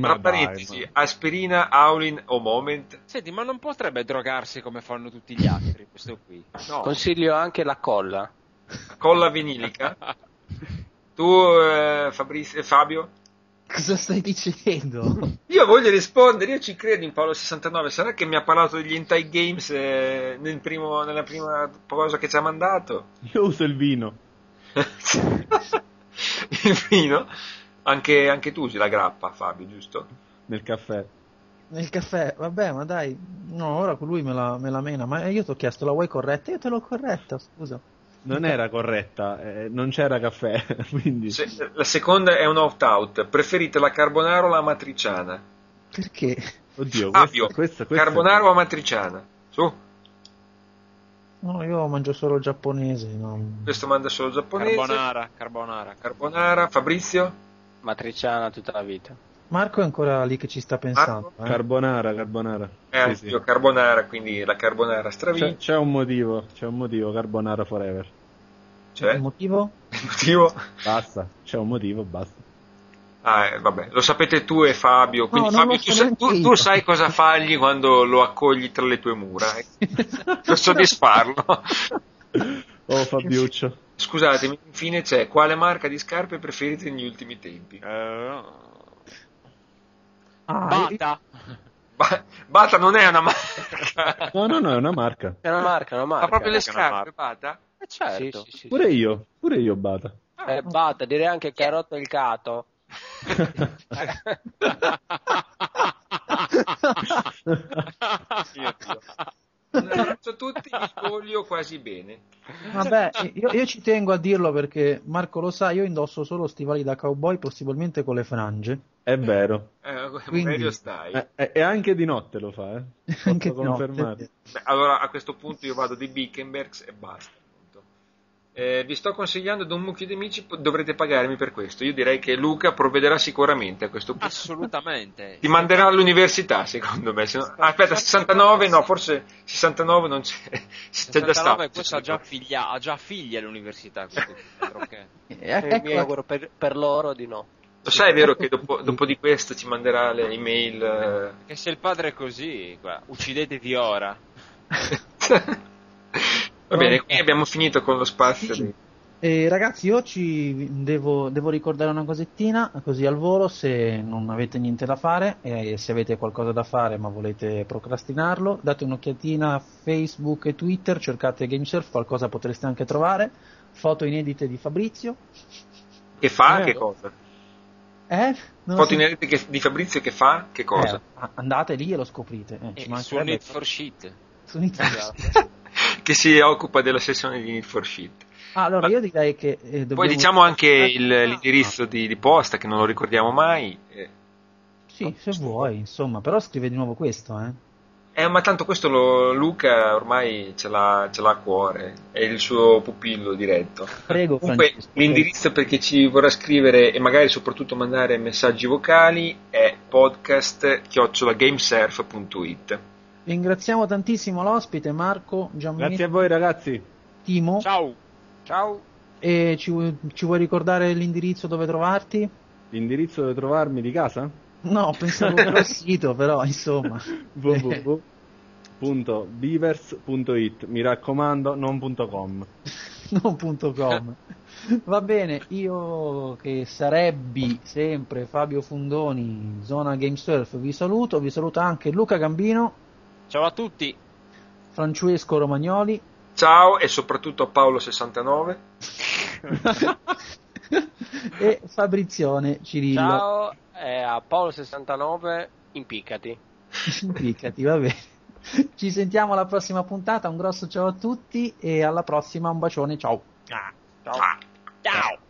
Tra parentesi, dai, ma... aspirina, Aulin o Moment? Senti, ma non potrebbe drogarsi come fanno tutti gli altri, questo qui? No. Consiglio anche la colla. Colla vinilica? Tu, eh, Fabrizio, eh, Fabio? Cosa stai dicendo? Io voglio rispondere, io ci credo in Paolo 69. Sarà che mi ha parlato degli Hentai Games eh, nel primo, nella prima cosa che ci ha mandato? Io uso il vino. il vino? Anche, anche, tu usi la grappa, Fabio, giusto? Nel caffè. Nel caffè, vabbè, ma dai, no, ora con lui me la, me la mena. Ma io ti ho chiesto, la vuoi corretta? Io te l'ho corretta, scusa non era corretta, eh, non c'era caffè. Quindi... Se, la seconda è un opt-out. Preferite la carbonara o la matriciana? Perché? Oddio, Fabio, questa, questa, carbonara è... o matriciana? Su. No, io mangio solo giapponese. No. Questo manda solo giapponese. Carbonara, carbonara. Carbonara, Fabrizio? Matriciana tutta la vita. Marco è ancora lì che ci sta pensando. Eh? Carbonara, carbonara. Eh, sì, sì. carbonara, quindi la carbonara stravince. C'è, c'è, un motivo, c'è un motivo, carbonara forever. C'è? Un motivo? Il motivo? Basta, c'è un motivo, basta. Ah, eh, vabbè, lo sapete tu e Fabio, quindi no, Fabio, tu, sai, tu, tu, sai cosa fargli quando lo accogli tra le tue mura, eh? per soddisfarlo. Oh Fabiuccio. Scusatemi, infine c'è, quale marca di scarpe preferite negli ultimi tempi? Uh, Ah, Bata. Ba- Bata non è una marca. No, no, no, è una marca. È una marca, una marca. Ha proprio le scarpe, Bata? Eh certo. Sì, sì, sì, pure io, pure io Bata. Eh, Bata, direi anche che ha rotto il cato. Io, io faccio tutti li spoglio quasi bene. Vabbè, io, io, ci tengo a dirlo perché Marco lo sa, io indosso solo stivali da cowboy, possibilmente con le frange. È vero. Eh, Quindi, meglio stai. Eh, e anche di notte lo fa, eh. anche di notte. Beh, allora a questo punto io vado di Bickenbergs e basta. Eh, vi sto consigliando da un mucchio di amici, dovrete pagarmi per questo. Io direi che Luca provvederà sicuramente a questo punto. Assolutamente. Ti manderà all'università, secondo me. No... Ah, aspetta, 69, no, forse 69 non c'è. 69 c'è già stato. questo ha già, figlia, ha già figli all'università. okay. eh, mi auguro per, per, loro di no. Lo sai, è vero che dopo, dopo di questo ci manderà le email. Eh... Che se il padre è così, qua, uccidetevi ora. Va bene, qui abbiamo finito con lo spazio. Di... E ragazzi, io ci devo, devo, ricordare una cosettina, così al volo, se non avete niente da fare e se avete qualcosa da fare ma volete procrastinarlo, date un'occhiatina a Facebook e Twitter, cercate GameSurf, qualcosa potreste anche trovare, foto inedite di Fabrizio. Che fa? Eh, che cosa? Eh? Non foto so. inedite di Fabrizio che fa? Che cosa? Eh, andate lì e lo scoprite. Eh, eh, su Need for Shit. Su Need for Shit. che si occupa della sessione di Need for. Ah, allora io direi che... Eh, Poi diciamo anche il, l'indirizzo di, di, posta che non lo ricordiamo mai. Eh. Sì, se vuoi, insomma, però scrive di nuovo questo, eh. Eh, ma tanto questo lo, Luca ormai ce l'ha, ce l'ha, a cuore, è il suo pupillo diretto. Prego, Comunque, Francesco, l'indirizzo per chi ci vorrà scrivere e magari soprattutto mandare messaggi vocali è podcast-gamesurf.it. Ringraziamo tantissimo l'ospite Marco Gianmini. Grazie a voi ragazzi. Timo. Ciao. Ciao. E ci, ci vuoi ricordare l'indirizzo dove trovarti? L'indirizzo dove trovarmi di casa? No, pensavo al sito, però insomma. www.beavers.it Mi raccomando, non.com. non.com. Va bene, io che sarebbi sempre Fabio Fundoni, zona GameSurf, vi saluto, vi saluta anche Luca Gambino. Ciao a tutti. Francesco Romagnoli. Ciao e soprattutto a Paolo69. e Fabrizione Cirillo. Ciao e a Paolo69 impiccati. impiccati, va bene. Ci sentiamo alla prossima puntata, un grosso ciao a tutti e alla prossima un bacione, ciao. ciao.